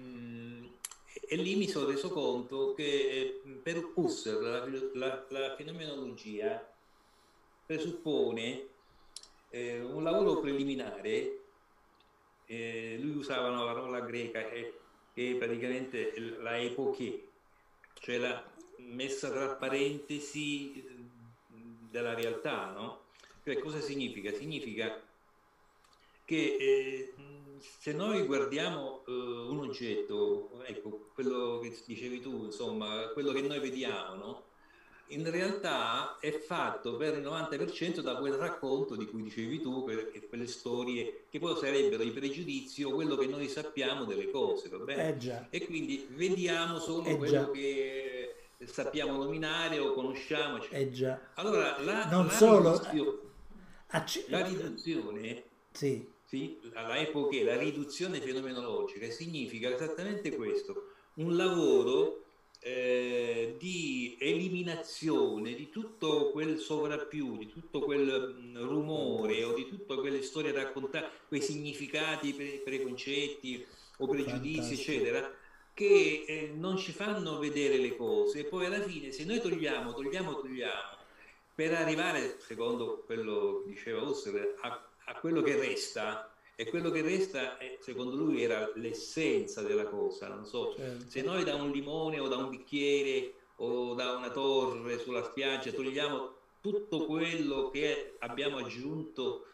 e, lì mi sono reso conto che eh, per Husserl la, la, la fenomenologia presuppone eh, un lavoro preliminare eh, lui usava una parola greca che, che è praticamente la epoche, cioè la messa tra parentesi della realtà, no? Cioè, cosa significa? Significa che eh, se noi guardiamo eh, un oggetto, ecco, quello che dicevi tu, insomma, quello che noi vediamo, no? in realtà è fatto per il 90% da quel racconto di cui dicevi tu, quelle storie che poi sarebbero i pregiudizi o quello che noi sappiamo delle cose, va bene? Eh e quindi vediamo solo eh quello che sappiamo nominare o conosciamo. Eh già. Allora, la, non la solo... Riduzione, Acc- la riduzione sì. Sì, la epoche, la riduzione fenomenologica significa esattamente questo, un lavoro eh, di eliminazione di tutto quel sovrappiù, di tutto quel mm, rumore o di tutte quelle storie raccontate, quei significati, pre- preconcetti o pregiudizi, eccetera, che eh, non ci fanno vedere le cose. E poi alla fine, se noi togliamo, togliamo, togliamo, per arrivare, secondo quello che diceva Husserl, a, a quello che resta, e quello che resta, è, secondo lui, era l'essenza della cosa. Non so, certo. se noi da un limone o da un bicchiere o da una torre sulla spiaggia togliamo tutto quello che abbiamo aggiunto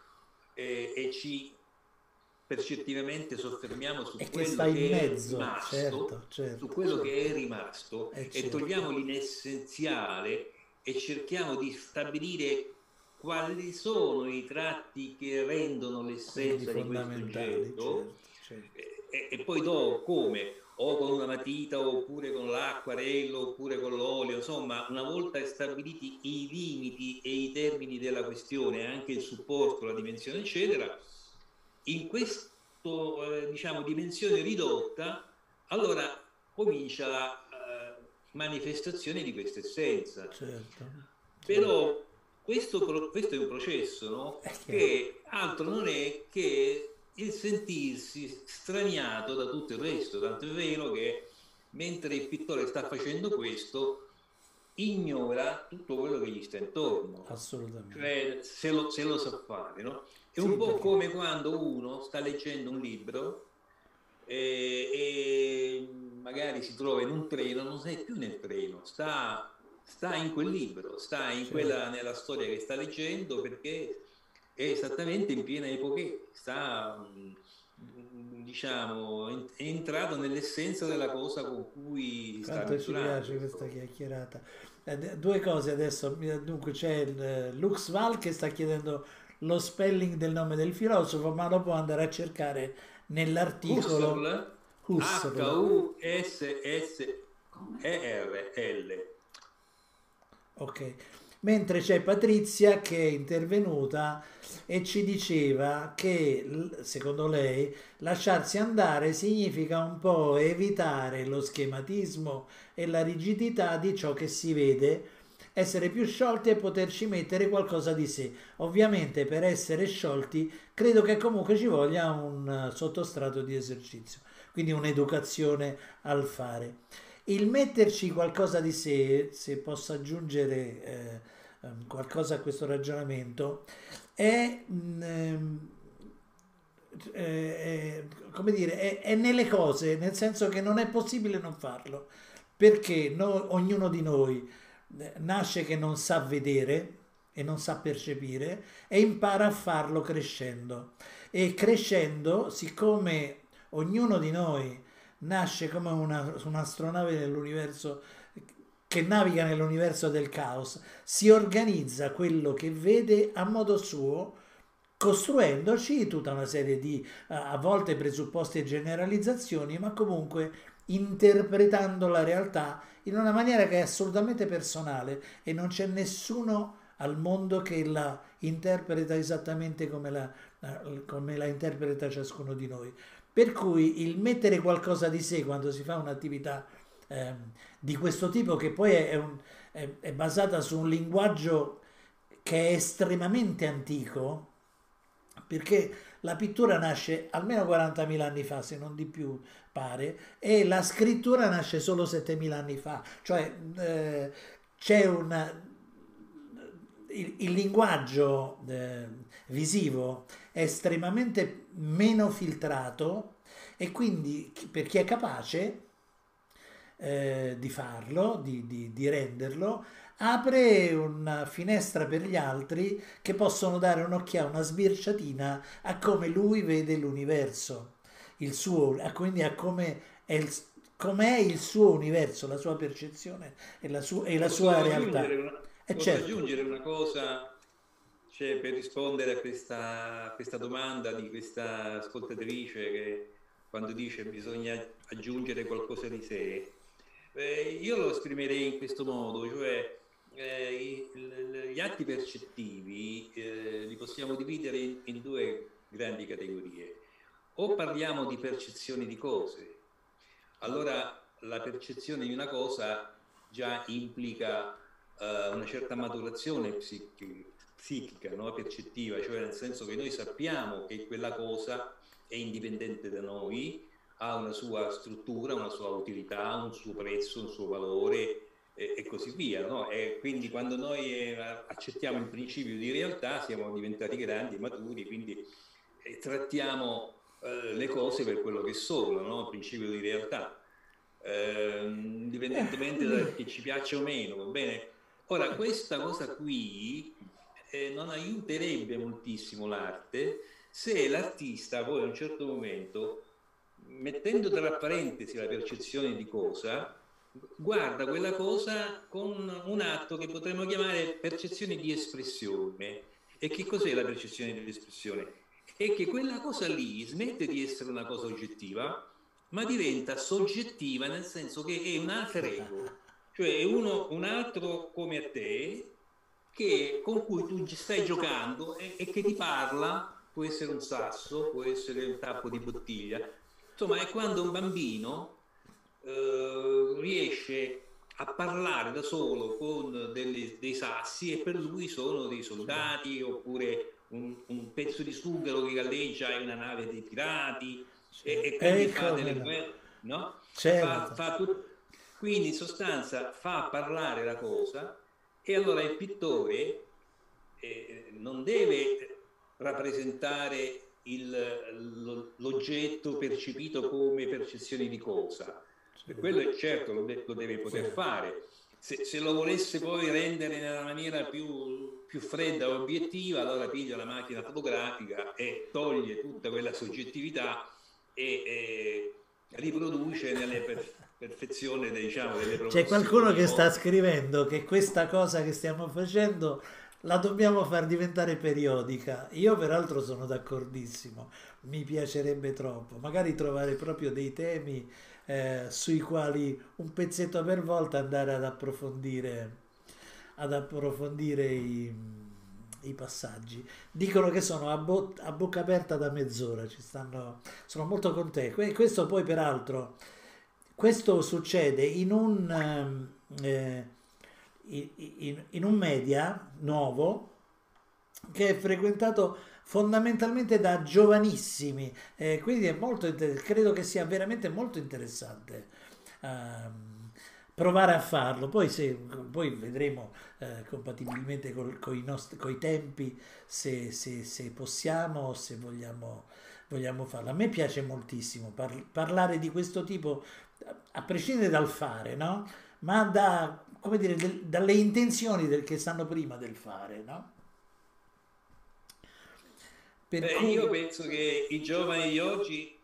eh, e ci percettivamente soffermiamo su e quello che, che è mezzo, rimasto, certo, certo. su quello che è rimasto eh, e togliamo l'inessenziale e cerchiamo di stabilire quali sono i tratti che rendono l'essenza di questo oggetto? certo, certo. E, e, poi dopo come? O con una matita oppure con l'acquarello oppure con l'olio insomma una volta stabiliti i limiti e i termini della questione anche il supporto la dimensione eccetera in questa eh, diciamo dimensione ridotta allora comincia la eh, manifestazione di questa essenza. Certo. Però questo, questo è un processo no? *laughs* che altro non è che il sentirsi straniato da tutto il resto, tanto è vero che mentre il pittore sta facendo questo ignora tutto quello che gli sta intorno. Assolutamente. Cioè, se, lo, se lo sa fare, no? È un po' come quando uno sta leggendo un libro e, e, magari si trova in un treno, non sei più nel treno, sta, sta in quel libro, sta in quella, nella storia che sta leggendo perché è esattamente in piena epoca, sta diciamo è entrato nell'essenza della cosa con cui Quanto ci piace questa chiacchierata. Eh, due cose adesso, dunque c'è il eh, Lux Val che sta chiedendo lo spelling del nome del filosofo, ma lo può andare a cercare nell'articolo H-U-S-S-E-R-L. Ok mentre c'è Patrizia che è intervenuta e ci diceva che secondo lei lasciarsi andare significa un po' evitare lo schematismo e la rigidità di ciò che si vede, essere più sciolti e poterci mettere qualcosa di sé. Ovviamente per essere sciolti credo che comunque ci voglia un sottostrato di esercizio, quindi un'educazione al fare il metterci qualcosa di sé, se posso aggiungere eh, ehm, qualcosa a questo ragionamento, è, mh, ehm, eh, come dire, è, è, nelle cose, nel senso che non è possibile non farlo, perché no, ognuno di noi eh, nasce che non sa vedere e non sa percepire e impara a farlo crescendo. E crescendo, siccome ognuno di noi nasce come una, un'astronave nell'universo che naviga nell'universo del caos, si organizza quello che vede a modo suo, costruendoci tutta una serie di a volte presupposti e generalizzazioni, ma comunque interpretando la realtà in una maniera che è assolutamente personale e non c'è nessuno al mondo che la interpreta esattamente come la, come la interpreta ciascuno di noi. Per cui il mettere qualcosa di sé quando si fa un'attività eh, di questo tipo, che poi è, un, è, è basata su un linguaggio che è estremamente antico, perché la pittura nasce almeno 40.000 anni fa, se non di più pare, e la scrittura nasce solo 7.000 anni fa, cioè eh, c'è un... Il, il linguaggio eh, visivo è estremamente meno filtrato e quindi per chi è capace eh, di farlo, di, di, di renderlo, apre una finestra per gli altri che possono dare un'occhiata, una sbirciatina a come lui vede l'universo, il suo, a quindi a come è il, com'è il suo universo, la sua percezione e la, su, e la sua realtà. Una, e posso certo. aggiungere una cosa cioè, per rispondere a questa, questa, domanda di questa ascoltatrice che quando dice bisogna aggiungere qualcosa di sé, eh, io lo esprimerei in questo modo, cioè eh, gli atti percettivi eh, li possiamo dividere in, in due grandi categorie. O parliamo di percezioni di cose, allora la percezione di una cosa già implica uh, una certa maturazione psichica, psichica, no? percettiva, cioè nel senso che noi sappiamo che quella cosa è indipendente da noi, ha una sua struttura, una sua utilità, un suo prezzo, un suo valore e, e così via. No? E quindi quando noi eh, accettiamo il principio di realtà siamo diventati grandi, maturi, quindi eh, trattiamo eh, le cose per quello che sono, no? il principio di realtà, eh, indipendentemente da che ci piaccia o meno. Va bene? Ora, questa cosa qui eh, non aiuterebbe moltissimo l'arte se l'artista poi a un certo momento, mettendo tra parentesi la percezione di cosa, guarda quella cosa con un atto che potremmo chiamare percezione di espressione. E che cos'è la percezione di espressione? È che quella cosa lì smette di essere una cosa oggettiva, ma diventa soggettiva nel senso che è un alter ego, cioè uno, un altro come a te che, con cui tu stai giocando e, e, che ti parla, può essere un sasso, può essere un tappo di bottiglia, insomma è quando un bambino eh, riesce a parlare da solo con delle, dei sassi e per lui sono dei soldati oppure un, un pezzo di sughero che galleggia in una nave dei pirati e, e quindi ecco, fa delle guerre, no? Certo. Fa, fa quindi in sostanza fa parlare la cosa e allora il pittore eh, non deve rappresentare il, l'oggetto percepito come percezione di cosa. Per quello è certo lo, de- lo deve poter fare. Se, se, lo volesse poi rendere nella maniera più, più fredda e obiettiva, allora piglia la macchina fotografica e toglie tutta quella soggettività e, e riproduce nelle per, perfezione diciamo, delle C'è qualcuno che sta scrivendo che questa cosa che stiamo facendo la dobbiamo far diventare periodica. Io peraltro sono d'accordissimo, mi piacerebbe troppo, magari trovare proprio dei temi eh, sui quali un pezzetto per volta andare ad approfondire, ad approfondire i, i passaggi. Dicono che sono a, bo- a, bocca aperta da mezz'ora, ci stanno, sono molto con te. questo poi peraltro, questo succede in un... Ehm, eh, in, in un media nuovo che è frequentato fondamentalmente da giovanissimi, eh, quindi è molto, credo che sia veramente molto interessante uh, provare a farlo. Poi, se, poi vedremo uh, compatibilmente con i tempi se, se, se possiamo, se vogliamo, vogliamo farlo. A me piace moltissimo par- parlare di questo tipo, a prescindere dal fare, no? ma da come dire, del, dalle intenzioni del, che stanno prima del fare, no? Beh, cui... Io penso che i giovani di oggi,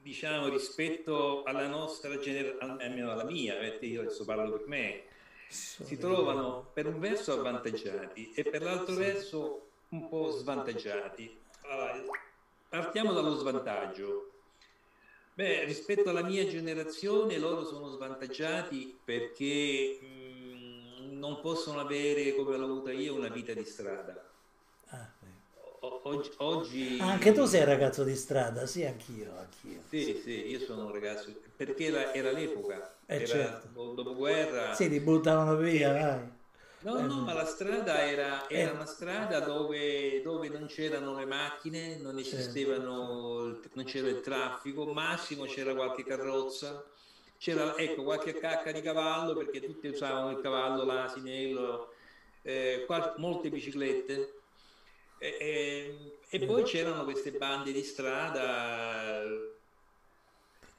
diciamo, rispetto alla nostra generazione, almeno alla mia, perché io adesso parlo per me, si trovano per un verso avvantaggiati e per l'altro verso un po' svantaggiati. Allora, partiamo dallo svantaggio. Beh, rispetto alla mia generazione loro sono svantaggiati perché non possono avere, come l'ho avuta io, una vita di strada. Ah, oggi, oggi, Anche tu sei ragazzo di strada, sì, anch'io. anch'io. Sì, sì, io sono un ragazzo, perché era, era l'epoca, eh, era certo. dopoguerra. Sì, ti buttavano via, vai. No, no, ma la strada era, era una strada dove, dove, non c'erano le macchine, non esistevano, non c'era il traffico, massimo c'era qualche carrozza c'era ecco, qualche cacca di cavallo perché tutti usavano il cavallo, l'asinello, eh, molte biciclette. E, e, e, poi c'erano queste bande di strada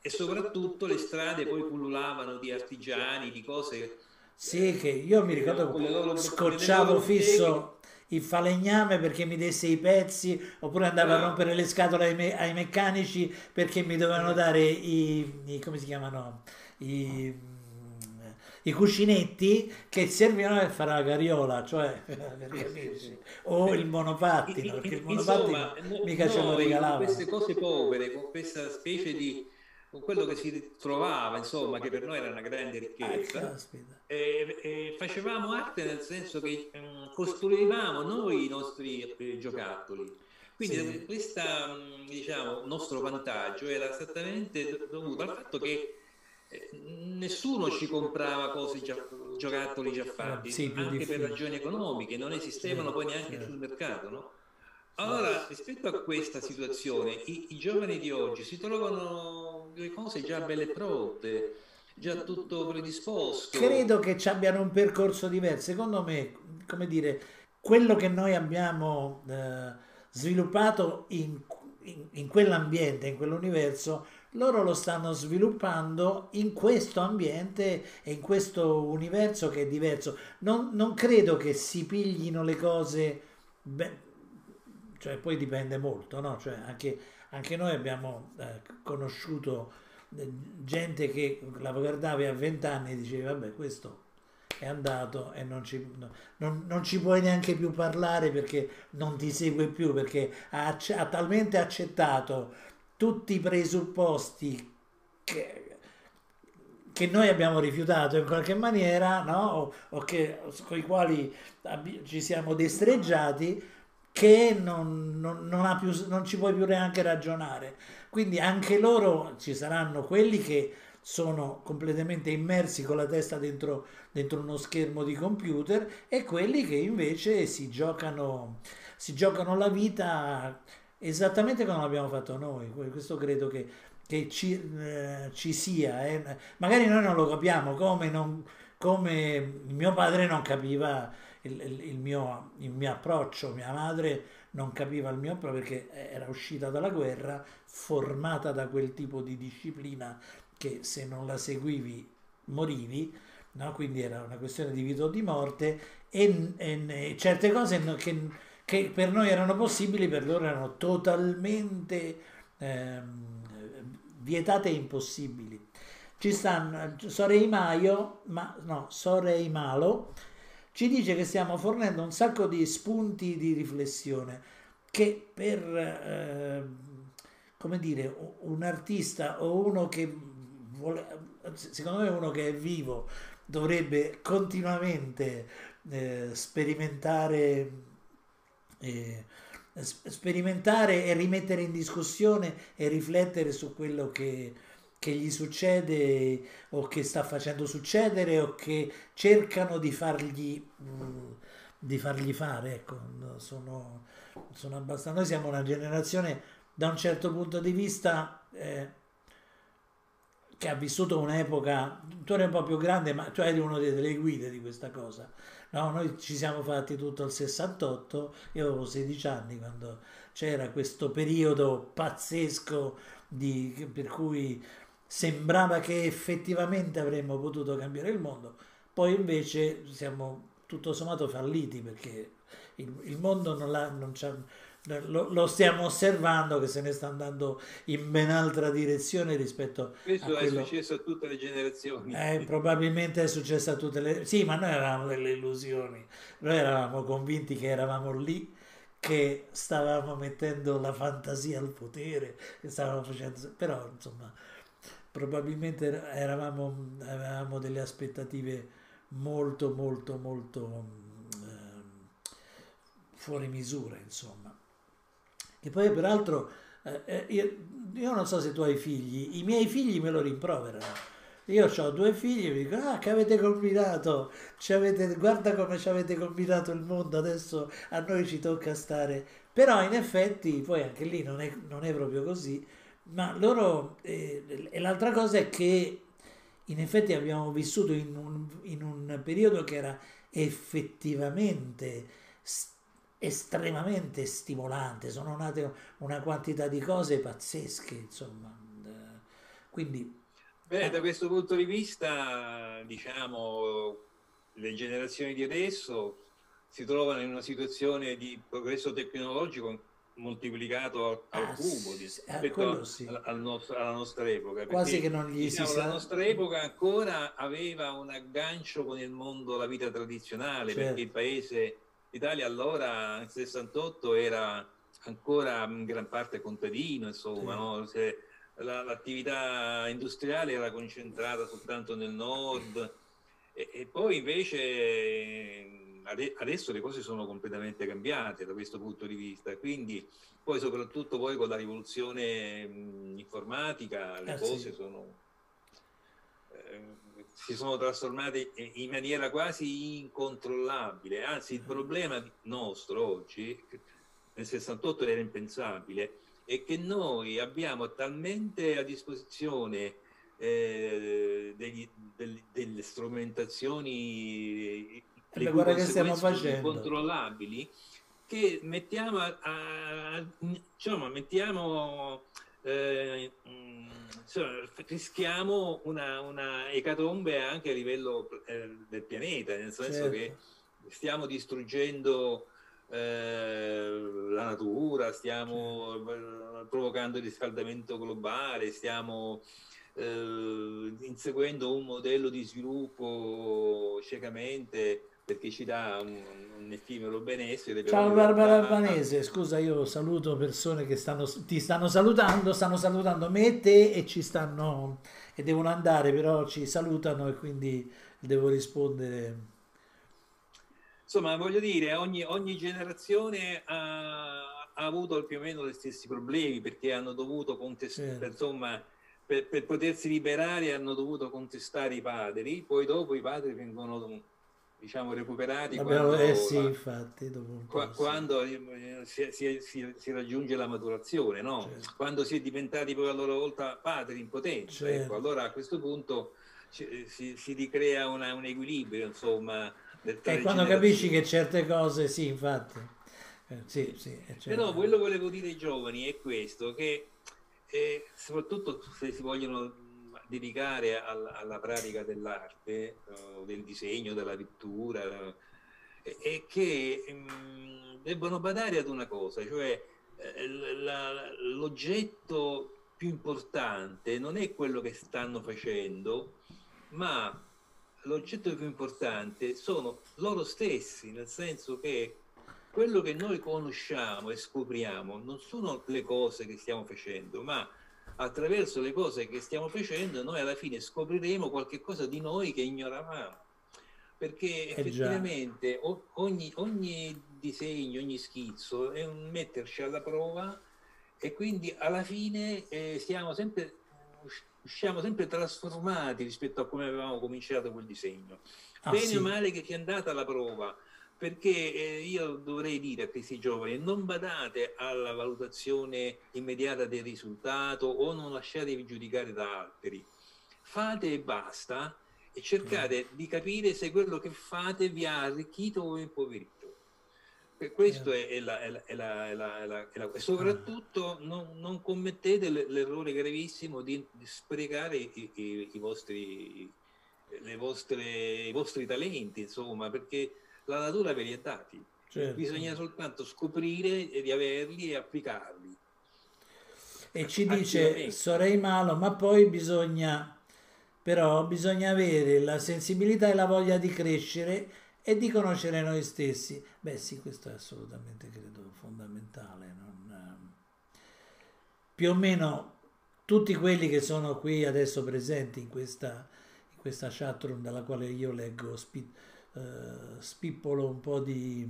e soprattutto le strade poi pullulavano di artigiani, di cose. Sì, che io mi ricordo che scocciavo fisso il falegname perché mi desse i pezzi oppure andavo a rompere le scatole ai, me- ai meccanici perché mi dovevano dare i, i come si chiamano? I, i cuscinetti che servivano per fare la carriola, cioè *laughs* o il monopattino, perché il monopattino Insomma, mica ce lo regalavano. Queste cose povere, con questa specie di con quello che si trovava, insomma, che per noi era una grande ricchezza. Ah, e, e facevamo arte nel senso che um, costruivamo noi i nostri eh, giocattoli. Quindi questo diciamo, nostro vantaggio era esattamente dovuto al fatto che eh, nessuno ci comprava cose già, giocattoli già fatti, sì, anche difficile. per ragioni economiche, non esistevano sì, poi neanche certo. sul mercato, no? Allora, rispetto a questa situazione, i, i, giovani di oggi si trovano le cose già belle pronte, già tutto predisposto. Credo che ci abbiano un percorso diverso. Secondo me, come dire, quello che noi abbiamo eh, sviluppato in, in, in quell'ambiente, in quell'universo, loro lo stanno sviluppando in questo ambiente e in questo universo che è diverso. Non, non credo che si piglino le cose... Beh, cioè poi dipende molto, no? Cioè anche, anche noi abbiamo eh, conosciuto eh, gente che la guardavi a vent'anni e dicevi vabbè questo è andato e non ci, no, non, non ci, puoi neanche più parlare perché non ti segue più, perché ha, ha talmente accettato tutti i presupposti che, che noi abbiamo rifiutato in qualche maniera, no? o, o che, con i quali ci siamo destreggiati, che non, non, non, più, non ci puoi più neanche ragionare. Quindi anche loro ci saranno quelli che sono completamente immersi con la testa dentro, dentro uno schermo di computer e quelli che invece si giocano, si giocano la vita esattamente come l'abbiamo fatto noi. Questo credo che, che ci, eh, ci, sia. Eh. Magari noi non lo capiamo come, non, come mio padre non capiva il, il, il, mio, il mio approccio, mia madre non capiva il mio approccio perché era uscita dalla guerra, formata da quel tipo di disciplina che se non la seguivi morivi, no? quindi era una questione di vita o di morte e, e, e certe cose che, che, per noi erano possibili per loro erano totalmente eh, vietate e impossibili. Ci stanno Sorei Maio, ma no, Sorei Malo, ci dice che stiamo fornendo un sacco di spunti di riflessione che per, eh, come dire, un artista o uno che secondo me uno che è vivo dovrebbe continuamente eh, sperimentare, eh, sperimentare e rimettere in discussione e riflettere su quello che, che gli succede o che sta facendo succedere o che cercano di fargli, mm, di fargli fare. Ecco, sono, sono abbastanza... Noi siamo una generazione da un certo punto di vista... Eh, che ha vissuto un'epoca, tu eri un po' più grande, ma tu eri una delle guide di questa cosa. No, noi ci siamo fatti tutto il 68, io avevo 16 anni quando c'era questo periodo pazzesco di, per cui sembrava che effettivamente avremmo potuto cambiare il mondo, poi invece siamo tutto sommato falliti perché il, il mondo non, non, lo, lo, stiamo osservando che se ne sta andando in ben altra direzione rispetto Questo a quello... è successo a tutte le generazioni. Eh, probabilmente è successo a tutte le... Sì, ma noi avevamo delle illusioni. Noi eravamo convinti che eravamo lì, che stavamo mettendo la fantasia al potere, che stavamo facendo... Però, insomma, probabilmente eravamo, avevamo delle aspettative molto, molto, molto eh, fuori misura, insomma. Che poi peraltro, eh, eh, io, io, non so se tu hai figli, i miei figli me lo rimproverano. Io ho due figli e mi dicono, ah che avete combinato, avete, guarda come ci avete combinato il mondo, adesso a noi ci tocca stare. Però in effetti, poi anche lì non è, non è proprio così, ma loro, eh, e l'altra cosa è che in effetti abbiamo vissuto in un, in un periodo che era effettivamente estremamente stimolante, sono nate una quantità di cose pazzesche, insomma. Quindi... Beh, eh. da questo punto di vista, diciamo, le generazioni di adesso si trovano in una situazione di progresso tecnologico moltiplicato al, ah, cubo rispetto sì. al nostro, alla nostra epoca. Quasi che non gli diciamo, si sa... La nostra epoca ancora aveva un aggancio con il mondo, la vita tradizionale, certo. perché il paese L'Italia allora nel 68 era ancora in gran parte contadino, insomma, sì. no? la, l'attività industriale era concentrata soltanto nel nord e, e poi invece adesso le cose sono completamente cambiate da questo punto di vista, quindi poi soprattutto poi con la rivoluzione informatica le eh, cose sì. sono... Eh, si sono trasformate in maniera quasi incontrollabile. Anzi, il problema nostro oggi, nel 68 era impensabile, è che noi abbiamo talmente a disposizione eh, degli, degli, delle strumentazioni eh le stiamo facendo incontrollabili che mettiamo a, a, diciamo, mettiamo eh, insomma, rischiamo una, una, ecatombe anche a livello eh, del pianeta, nel senso certo. che stiamo distruggendo eh, la natura, stiamo certo. provocando il riscaldamento globale, stiamo eh, inseguendo un modello di sviluppo ciecamente perché ci dà un, un effimero benessere. Ciao Barbara Albanese, scusa io saluto persone che stanno, ti stanno salutando, stanno salutando me e te e ci stanno e devono andare però ci salutano e quindi devo rispondere. insomma, voglio dire, ogni, ogni generazione ha, ha, avuto più o meno gli stessi problemi perché hanno dovuto contestare, certo. insomma, per, per, potersi liberare hanno dovuto contestare i padri, poi dopo i padri vengono diciamo recuperati Abbiamo, quando, eh sì, infatti, qua, quando eh, si, si, si, si, raggiunge la maturazione, no? certo. quando si è diventati poi a loro volta padri in potenza. Ecco, certo. Ecco, allora a questo punto si, ricrea una, un equilibrio, insomma. E quando capisci che certe cose, sì, infatti. Eh, sì, sì, certo. Però quello che volevo dire ai giovani è questo, che e soprattutto se si vogliono dedicare alla, alla pratica dell'arte, uh, del disegno, della pittura, uh, è che um, debbono badare ad una cosa, cioè eh, l'oggetto più importante non è quello che stanno facendo, ma l'oggetto più importante sono loro stessi, nel senso che quello che noi conosciamo e scopriamo non sono le cose che stiamo facendo, ma attraverso le cose che stiamo facendo noi alla fine scopriremo qualche cosa di noi che ignoravamo. Perché eh effettivamente ogni, ogni disegno, ogni schizzo è un metterci alla prova e quindi alla fine eh, siamo sempre, usciamo sempre trasformati rispetto a come avevamo cominciato quel disegno. Ah, Bene sì. o male che sia andata alla prova, perché eh, io dovrei dire a questi giovani non badate alla valutazione immediata del risultato o non lasciatevi giudicare da altri. Fate e basta e cercate mm. di capire se quello che fate vi ha arricchito o impoverito. Questo è, è, la, è, la, è, la, è la, la, e soprattutto non, non commettete l'errore gravissimo di, di sprecare i, i, i, vostri, vostre, i vostri talenti insomma perché la natura ve li ha dati. Certo. Bisogna soltanto scoprire di averli e applicarli. E ci dice Sorei Malo, ma poi bisogna, però bisogna avere la sensibilità e la voglia di crescere e di conoscere noi stessi. Beh sì, questo è assolutamente, credo, fondamentale. Non, ehm, più o meno tutti quelli che sono qui adesso presenti in questa, in questa chat room dalla quale io leggo eh, spippolo un po' di,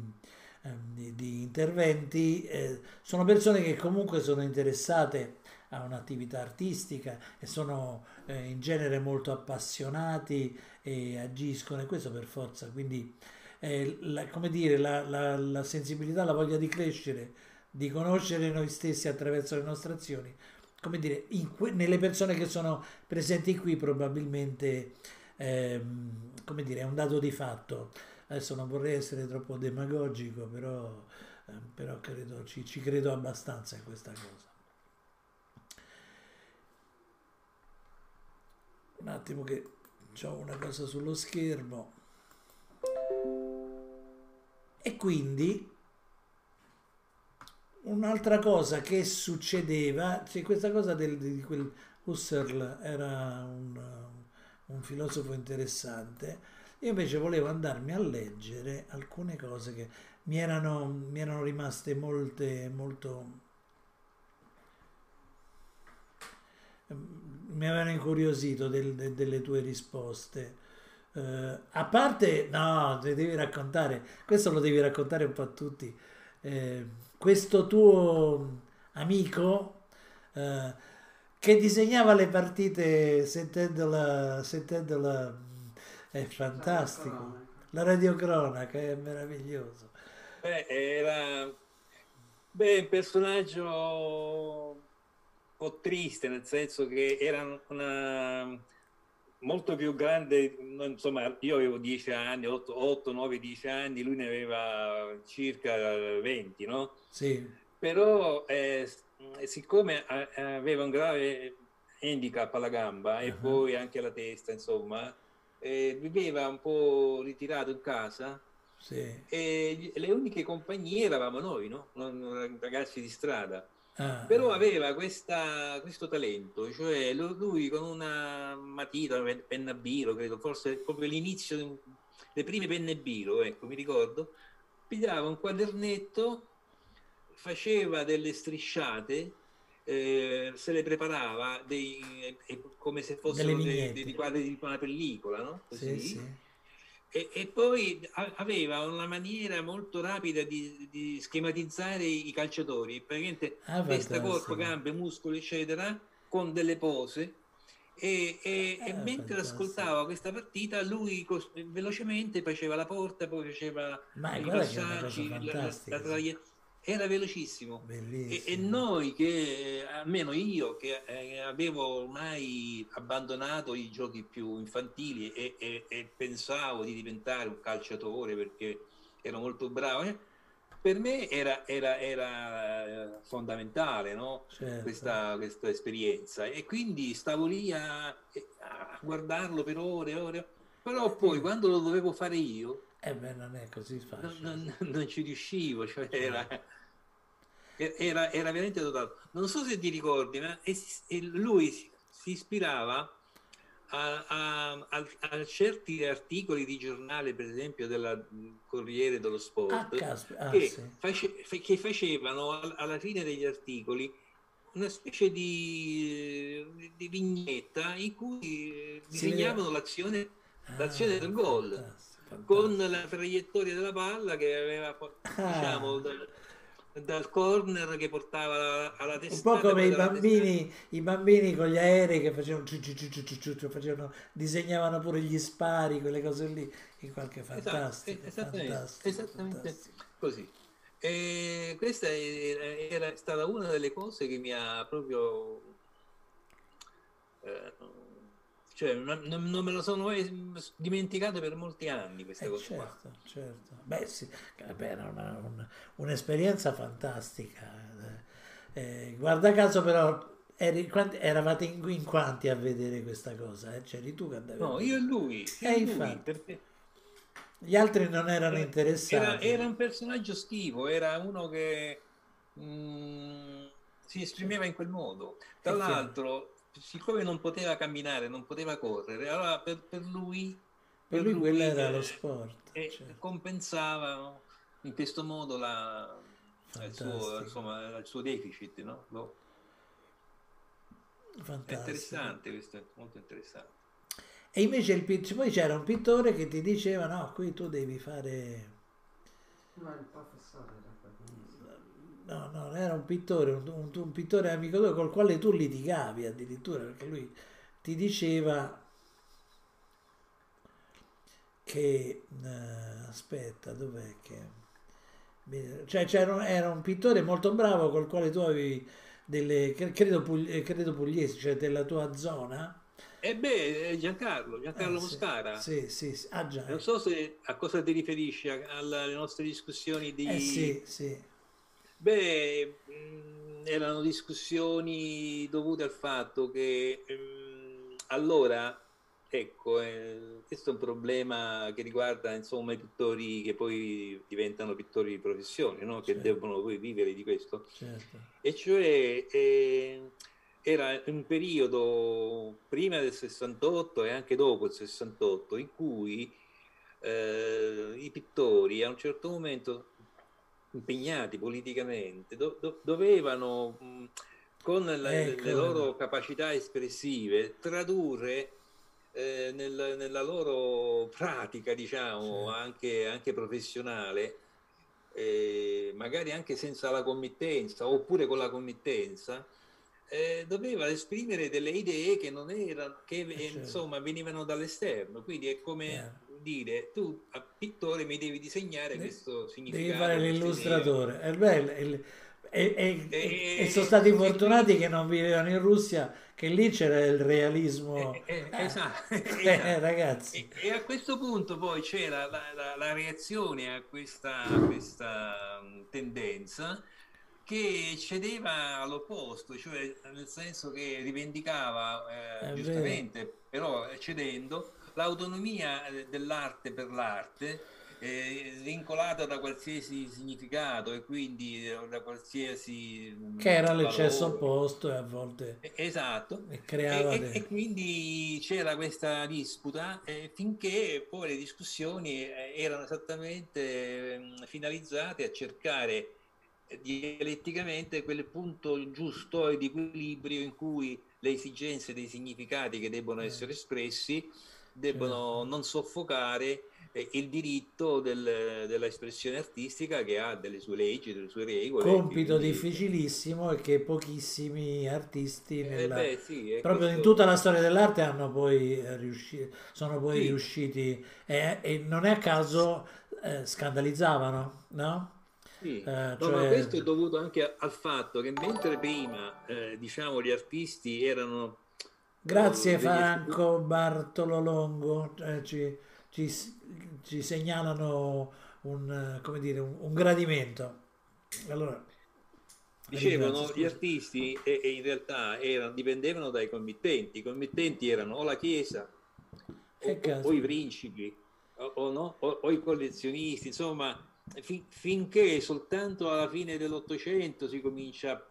eh, di, di interventi, eh, sono persone che comunque sono interessate a un'attività artistica e sono eh, in genere molto appassionati e agiscono e questo per forza, quindi eh, la, come dire, la, la, la, sensibilità, la voglia di crescere, di conoscere noi stessi attraverso le nostre azioni, come dire, que- nelle persone che sono presenti qui probabilmente ehm, come dire, è un dato di fatto. Adesso non vorrei essere troppo demagogico, però, eh, però credo, ci, ci credo abbastanza in questa cosa. Un attimo che ho una cosa sullo schermo. E quindi un'altra cosa che succedeva, cioè questa cosa del, di quel Husserl era un, un filosofo interessante. Io invece volevo andarmi a leggere alcune cose che mi erano, mi erano rimaste molte, molto... mi avevano incuriosito del, de, delle tue risposte. Uh, a parte, no, te devi raccontare, questo lo devi raccontare un po' a tutti. Uh, questo tuo amico uh, che disegnava le partite sentendola, sentendola è fantastico. La radiocronaca è meraviglioso. Beh, era beh, un personaggio un po' triste, nel senso che era una molto più grande, insomma, io avevo 10 anni, 8, 8 9, 10 anni, lui ne aveva circa 20, no? Sì. Però eh, siccome aveva un grave handicap alla gamba e uh-huh. poi anche alla testa, insomma, eh, viveva un po' ritirato in casa sì. e le uniche compagnie eravamo noi, no? ragazzi di strada. Ah, Però aveva questa, questo talento, cioè lui con una matita, una penna biro, credo, forse proprio l'inizio, le prime penne biro, ecco, mi ricordo, pigliava un quadernetto faceva delle strisciate, eh, se le preparava dei, eh, come se fossero dei, dei, quadri di una pellicola, no? Così. Sì, sì. e, e, poi aveva una maniera molto rapida di, di schematizzare i calciatori, praticamente ah, testa, corpo, gambe, muscoli, eccetera, con delle pose. E, e, e ah, mentre ascoltava questa partita, lui velocemente faceva la porta, poi faceva Ma i passaggi, la, la, la traiettoria era velocissimo. E, e, noi che almeno io che eh, avevo ormai abbandonato i giochi più infantili e, e, e, pensavo di diventare un calciatore perché ero molto bravo eh, per me era, era, era eh, fondamentale no? certo. questa, questa, esperienza. E quindi stavo lì a, a guardarlo per ore e ore. Però poi quando lo dovevo fare io eh beh, non è così facile. Non, non, non ci riuscivo, cioè era, era, era, veramente dotato. Non so se ti ricordi, ma lui si, si ispirava a, a, a, certi articoli di giornale, per esempio del Corriere dello Sport, ah, ah, che, sì. face, che, facevano alla fine degli articoli una specie di, di vignetta in cui disegnavano l'azione, ah, l'azione del gol. Fantastico con la traiettoria della palla che aveva diciamo, ah. dal, dal, corner che portava alla testa. Un po' come i bambini, i bambini con gli aerei che facevano, facevano, disegnavano pure gli spari, quelle cose lì, in qualche esatto, fantastico. Esatto, esattamente, fantastico, esattamente fantastico. così. E questa era stata una delle cose che mi ha proprio eh, cioè, non, non, me lo sono dimenticato per molti anni questa eh, cosa certo, certo. Beh, sì, beh, era una, un, un'esperienza fantastica. Eh, guarda caso però eri, quanti, eravate in, in, quanti a vedere questa cosa? Eh? C'eri tu che andavi No, io e lui. Io eh, lui perché... Gli altri non erano era, interessati. Era, era, un personaggio schivo, era uno che mh, mm, si esprimeva in quel modo. Tra l'altro siccome non poteva camminare, non poteva correre, allora per, per lui... Per, lui, lui quello era lo sport. E certo. compensava no? in questo modo la, il, suo, insomma, il, suo, deficit. No? Lo... È interessante questo, è molto interessante. E invece il, poi c'era un pittore che ti diceva no, qui tu devi fare... No, il professore no, no, era un pittore, un, un, pittore amico tuo col quale tu litigavi addirittura, perché lui ti diceva che, eh, aspetta, dov'è che... Cioè, c'era, era un pittore molto bravo col quale tu avevi delle, credo, credo pugliesi, cioè della tua zona, e eh beh, Giancarlo, Giancarlo eh, Moscara. Sì, sì, sì. Ah, non so se a cosa ti riferisci, alle nostre discussioni di... Eh sì, sì. Beh, mh, erano discussioni dovute al fatto che mh, allora, ecco, eh, questo è un problema che riguarda insomma i pittori che poi diventano pittori di professione, no? che certo. devono poi vivere di questo. Certo. E cioè eh, era un periodo prima del 68 e anche dopo il 68 in cui eh, i pittori a un certo momento impegnati politicamente, do, do, dovevano mh, con la, ecco. le loro capacità espressive tradurre eh, nel, nella loro pratica, diciamo, sì. anche, anche, professionale, eh, magari anche senza la committenza oppure con la committenza, eh, doveva esprimere delle idee che non erano, che eh, certo. insomma venivano dall'esterno. Quindi è come yeah dire tu a pittore mi devi disegnare De- questo significato. Devi fare l'illustratore. È bello, è, è, è, e, sono stati fortunati che non vivevano in Russia, che lì c'era il realismo. Eh, eh, esatto, *laughs* esatto. ragazzi. E, a questo punto poi c'era la, la, la reazione a questa, a questa tendenza che cedeva all'opposto, cioè nel senso che rivendicava eh, giustamente, vero. però cedendo l'autonomia eh, dell'arte per l'arte eh, svincolata da qualsiasi significato e quindi eh, da qualsiasi mm, che era l'eccesso opposto e a volte esatto. e, e, e quindi c'era questa disputa eh, finché poi le discussioni eh, erano esattamente mm, finalizzate a cercare dialetticamente quel punto giusto di equilibrio in cui le esigenze dei significati che debbono essere espressi debbono non soffocare il diritto del, dell'espressione artistica che ha delle sue leggi, delle sue regole. Compito quindi... difficilissimo e che pochissimi artisti eh, nella... beh, sì, proprio questo... in tutta la storia dell'arte hanno poi riuscito, sono poi Sì. riusciti e, e non è a caso eh, scandalizzavano, no? Sì. Eh, No, cioè- ma questo è dovuto anche al fatto che mentre prima, eh, diciamo, gli artisti erano... Grazie Franco Bartolo Longo, eh, ci, ci- ci segnalano un, eh, come dire, un, un gradimento. Allora, Dicevano, gli artisti e, e in realtà erano- dipendevano dai committenti. I committenti erano o la Chiesa o, o- i principi o, o no? o- o i collezionisti, insomma, fin- finché soltanto alla fine dell'Ottocento si comincia a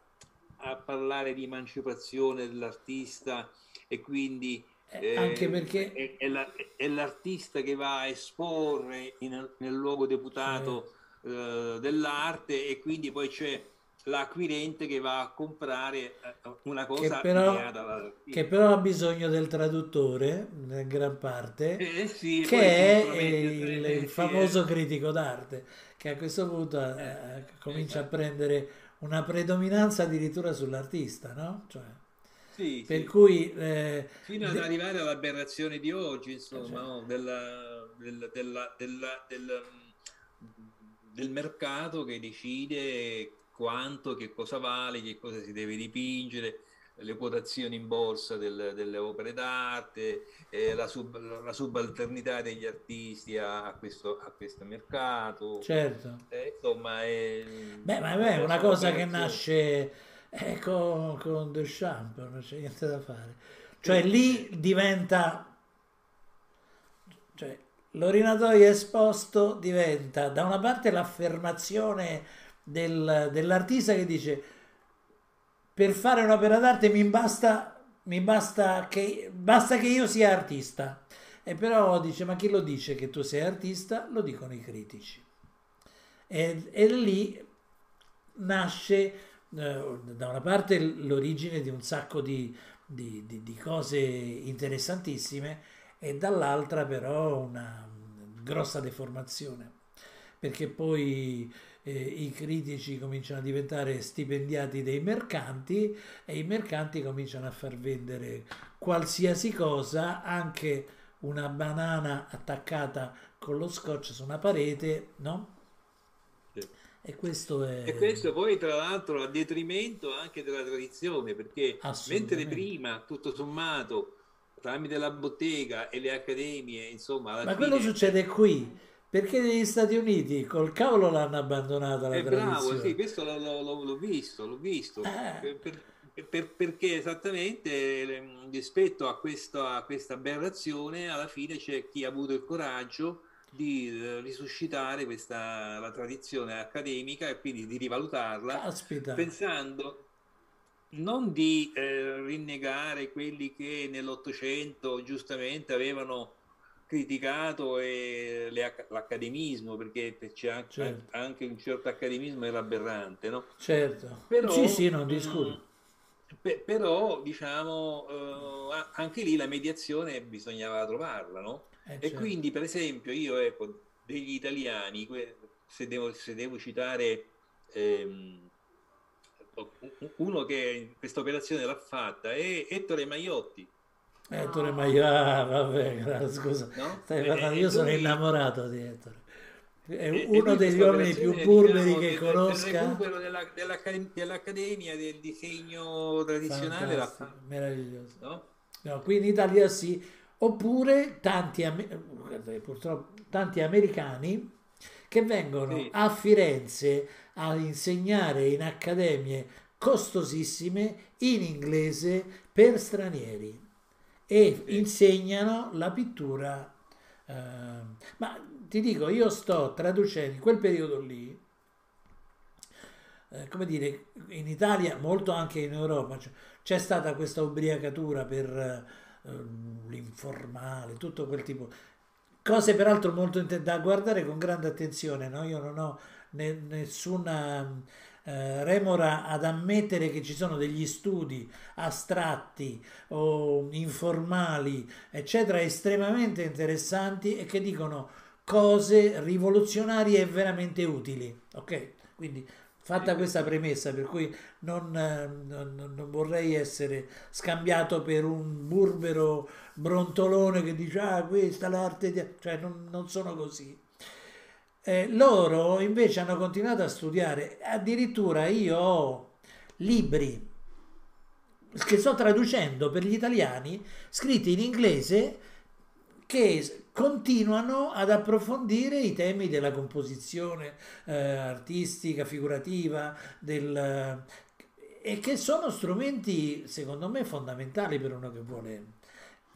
parlare di emancipazione dell'artista e quindi Eh, eh, anche perché è, è la- è l'artista che va a esporre in- nel luogo deputato eh, dell'arte e quindi poi c'è l'acquirente che va a comprare eh, una cosa però- ideata dall'artista. che però ha bisogno del traduttore in gran parte Eh, sì, che è il, eh, il sì, famoso eh. critico d'arte che a questo punto eh, comincia a prendere una predominanza addirittura sull'artista no? Cioè, Sì, per sì. cui eh, fino ad de- arrivare all'aberrazione di oggi, insomma, Certo. no? della- del, della- della- del, del mercato che decide quanto, che cosa vale, che cosa si deve dipingere, le quotazioni in borsa del- delle opere d'arte, eh, la, sub- la subalternità degli artisti a, a questo, a questo mercato. certo Eh, insomma, è, Beh, ma è una cosa che nasce eh, con, con Duchamp, non c'è niente da fare. Cioè lì diventa, cioè l'orinatoio esposto diventa da una parte l'affermazione del- dell'artista che dice per fare un'opera d'arte mi basta, mi basta che, basta che io sia artista. E però dice, ma chi lo dice che tu sei artista? Lo dicono i critici. E, e lì nasce eh, da una parte l'origine di un sacco di, di- di- di cose interessantissime e dall'altra però una grossa deformazione perché poi eh, i critici cominciano a diventare stipendiati dei mercanti e i mercanti cominciano a far vendere qualsiasi cosa, anche una banana attaccata con lo scotch su una parete, no? Sì. E questo è... E questo poi tra l'altro a detrimento anche della tradizione, perché mentre prima, tutto sommato, tramite la bottega e le accademie, insomma, Ma fine... quello succede qui, perché negli Stati Uniti col cavolo l'hanno abbandonata la È bravo, sì, questo l'ho, visto, l'ho visto, Eh. Per- per- per- perché esattamente eh, rispetto a questa, a questa aberrazione alla fine c'è chi ha avuto il coraggio di eh, risuscitare questa, la tradizione accademica e quindi di rivalutarla Caspita, pensando non di eh, rinnegare quelli che nell'Ottocento giustamente avevano criticato eh, le acc- l'accademismo, perché c'è anche, Certo. anche un certo accademismo era aberrante, no? certo. Però, sì, sì, non mm, discuto. pe- però, diciamo, eh, anche lì la mediazione bisognava trovarla, no? Eh, E certo. quindi, per esempio, io ecco, degli italiani, se devo, se devo citare ehm, uno che questa operazione l'ha fatta, è Ettore Maiotti, Ettore Maia, vabbè, *laughs* scusa, no? stai E- parlando, e io sono innamorato di Ettore. È e- e uno lui degli uomini più operazione, burberi diciamo, che del- conosca. Del recupero della- dell'Accadem- dell'Accademia del disegno tradizionale l'ha fatto, meraviglioso. no? No, qui in Italia sì, oppure tanti, purtroppo, tanti americani che vengono Sì. a Firenze a insegnare in accademie costosissime in inglese per stranieri e insegnano la pittura. eh, ma ti dico, io sto traducendo in quel periodo lì, eh, come dire, in Italia, molto anche in Europa, cioè, c'è stata questa ubriacatura per eh, l'informale, tutto quel tipo. Cose peraltro molto da guardare con grande attenzione, no? Io non ho ne- nessuna eh, remora ad ammettere che ci sono degli studi astratti o informali, eccetera, estremamente interessanti e che dicono cose rivoluzionarie e veramente utili. Ok? Quindi fatta questa premessa, per cui non, non, non, vorrei essere scambiato per un burbero brontolone che dice ah questa è l'arte di... cioè non, non sono così. Eh, loro invece hanno continuato a studiare, addirittura io ho libri che sto traducendo per gli italiani, scritti in inglese, che continuano ad approfondire i temi della composizione eh, artistica, figurativa, del, e che sono strumenti, secondo me, fondamentali per uno che vuole,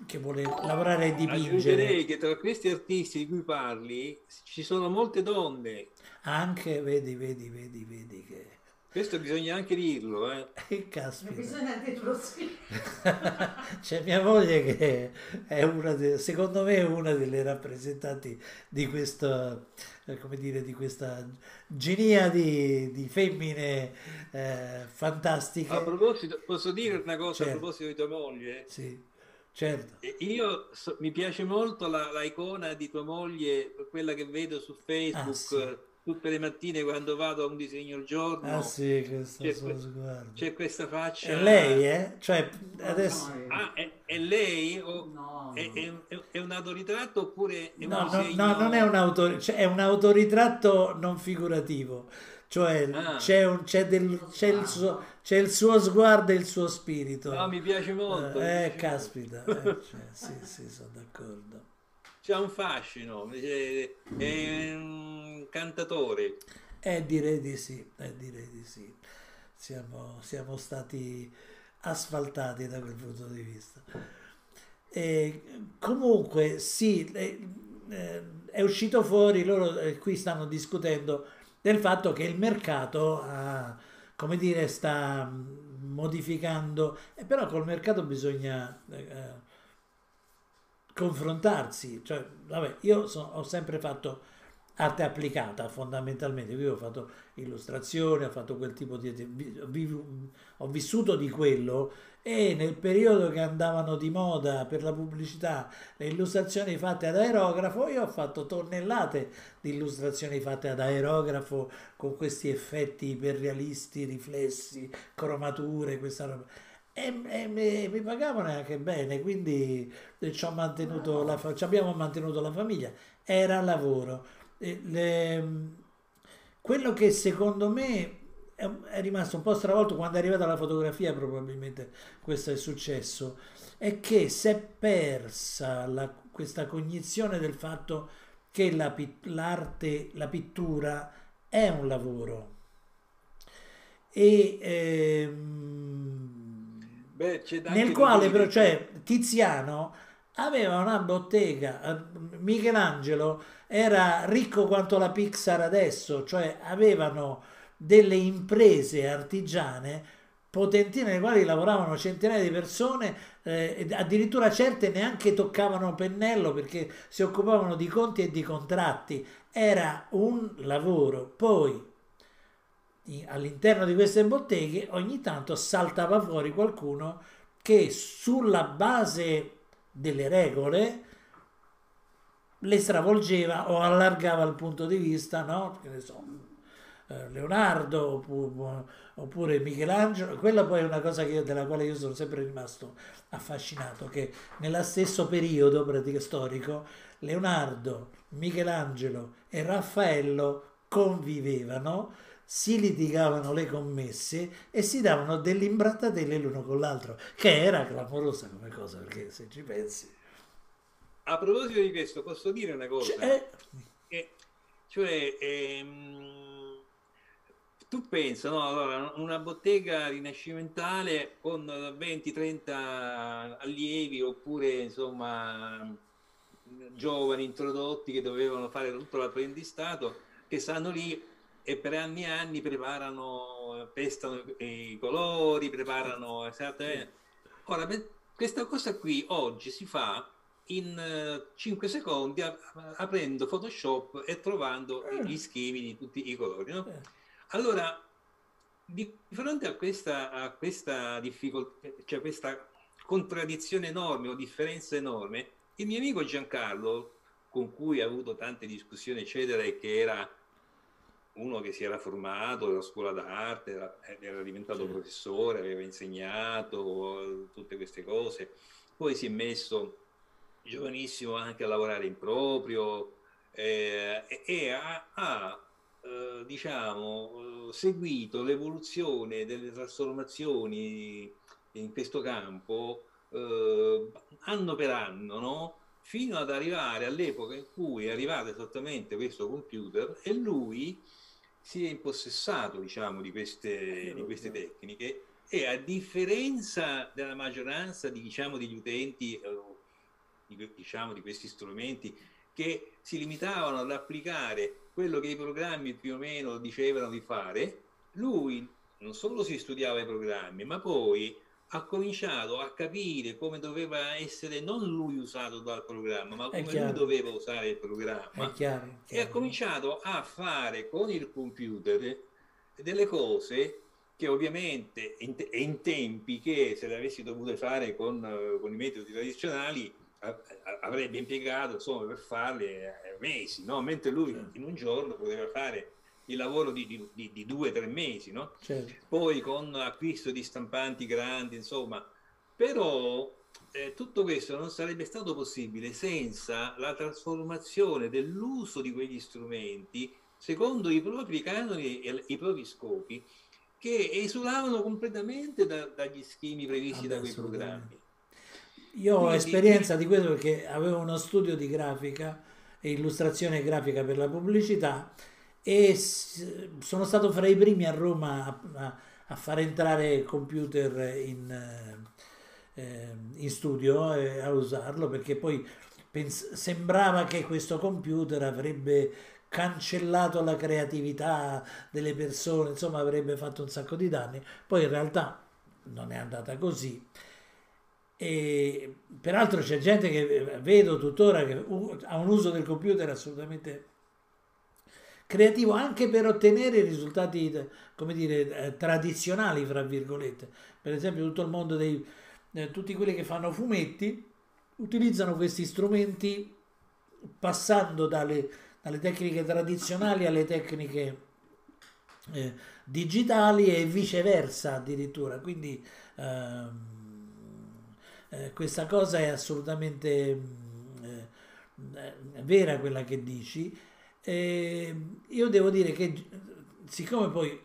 che vuole lavorare e dipingere. Aggiungerei che tra questi artisti di cui parli ci sono molte donne. Anche, vedi, vedi, vedi, vedi che questo bisogna anche dirlo, eh. *laughs* Che caspita. Bisogna dirlo sì. *laughs* C'è mia moglie che è una, de, secondo me, è una delle rappresentanti di questo, eh, come dire, di questa genia di, di femmine eh, fantastiche. A proposito, posso dire una cosa certo. a proposito di tua moglie? Sì. Certo. Io so, mi piace molto la, la, icona di tua moglie, quella che vedo su Facebook. Ah, sì tutte le mattine quando vado a un disegno al giorno. Ah sì, questo c'è, suo sguardo. C'è questa faccia. È lei, eh? Cioè, adesso... Ah, è, è lei? O no, è, è, è, un autoritratto oppure è no, no, non è un, autor... cioè, è un autoritratto non figurativo. Cioè ah. c'è, un, c'è, del, c'è, il suo, c'è, il suo, sguardo e il suo spirito. No, mi piace molto. Eh, piace caspita. Eh, cioè, sì, sì, sono d'accordo c'ha un fascino, è un cantatore. Eh, direi di sì, eh, direi di sì. Siamo, siamo stati asfaltati da quel punto di vista. E comunque sì, eh, eh, è uscito fuori, loro eh, qui stanno discutendo del fatto che il mercato ha, come dire, sta modificando, e però col mercato bisogna eh, confrontarsi, cioè, vabbè, io so, ho sempre fatto arte applicata fondamentalmente, io ho fatto illustrazione, ho fatto quel tipo di... ho vissuto di quello e nel periodo che andavano di moda per la pubblicità le illustrazioni fatte ad aerografo, io ho fatto tonnellate di illustrazioni fatte ad aerografo con questi effetti iperrealisti, riflessi, cromature, questa roba e, e mi, mi, pagavano anche bene, quindi ci, mantenuto la, ci abbiamo mantenuto la famiglia, era lavoro. Le, quello che secondo me è, rimasto un po' stravolto quando è arrivata la fotografia, probabilmente questo è successo, è che si è persa la, questa cognizione del fatto che la, l'arte, la pittura è un lavoro. E ehm, Beh, nel quale però, cioè, Tiziano aveva una bottega, eh, Michelangelo era ricco quanto la Pixar adesso, cioè avevano delle imprese artigiane potenti nelle quali lavoravano centinaia di persone, eh, addirittura certe neanche toccavano pennello perché si occupavano di conti e di contratti. Era un lavoro. Poi all'interno di queste botteghe ogni tanto saltava fuori qualcuno che sulla base delle regole le stravolgeva o allargava il punto di vista, no? Che ne so, Leonardo oppure, Michelangelo, quella poi è una cosa io, della quale io sono sempre rimasto affascinato, che nello stesso periodo pratico storico Leonardo, Michelangelo e Raffaello convivevano si litigavano le commesse e si davano delle imbrattatelle l'uno con l'altro, che era clamorosa come cosa, perché se ci pensi... A proposito di questo, posso dire una cosa? Cioè, eh, cioè ehm, tu pensa, no? allora, una bottega rinascimentale con 20-30 allievi oppure insomma giovani introdotti che dovevano fare tutto l'apprendistato, che stanno lì e per anni e anni preparano, pestano i colori, preparano esattamente. Ora, questa cosa qui oggi si fa in 5 eh, secondi aprendo Photoshop e trovando eh. gli schemi di tutti i colori. No? Allora, di fronte a questa, a questa difficoltà, cioè questa contraddizione enorme o differenza enorme, il mio amico Giancarlo con cui ha avuto tante discussioni, eccetera, e che era uno che si era formato nella scuola d'arte, era, era diventato professore, aveva insegnato tutte queste cose, poi si è messo giovanissimo anche a lavorare in proprio eh, e ha, ha eh, diciamo, seguito l'evoluzione delle trasformazioni in questo campo eh, anno per anno, no? fino ad arrivare all'epoca in cui è arrivato esattamente questo computer e lui si è impossessato diciamo, di, queste, di queste tecniche e a differenza della maggioranza di, diciamo, degli utenti eh, di, diciamo, di questi strumenti che si limitavano ad applicare quello che i programmi più o meno dicevano di fare, lui non solo si studiava i programmi, ma poi ha cominciato a capire come doveva essere non lui usato dal programma, ma come lui doveva usare il programma. È chiaro, chiaro. E ha cominciato a fare con il computer delle cose che ovviamente in, in tempi che se le avessi dovute fare con, con i metodi tradizionali avrebbe impiegato insomma, per farle eh, mesi, no? mentre lui certo. in un giorno poteva fare il lavoro di, di, di due o tre mesi, no? certo. poi con acquisto di stampanti grandi, insomma, però eh, tutto questo non sarebbe stato possibile senza la trasformazione dell'uso di quegli strumenti secondo i propri canoni e i propri scopi che esulavano completamente da, dagli schemi previsti ah, da quei programmi. Io ho esperienza di questo perché avevo uno studio di grafica e illustrazione grafica per la pubblicità e sono stato fra i primi a Roma a, a, far entrare computer in, eh, in studio e a usarlo perché poi pens- sembrava che questo computer avrebbe cancellato la creatività delle persone, insomma avrebbe fatto un sacco di danni, poi in realtà non è andata così. E peraltro c'è gente che vedo tuttora che ha un uso del computer assolutamente creativo anche per ottenere risultati, come dire, eh, tradizionali, fra virgolette. Per esempio tutto il mondo dei, eh, tutti quelli che fanno fumetti utilizzano questi strumenti passando dalle, dalle tecniche tradizionali alle tecniche eh, digitali e viceversa addirittura. Quindi ehm, eh, questa cosa è assolutamente mm, eh, vera quella che dici e io devo dire che siccome poi,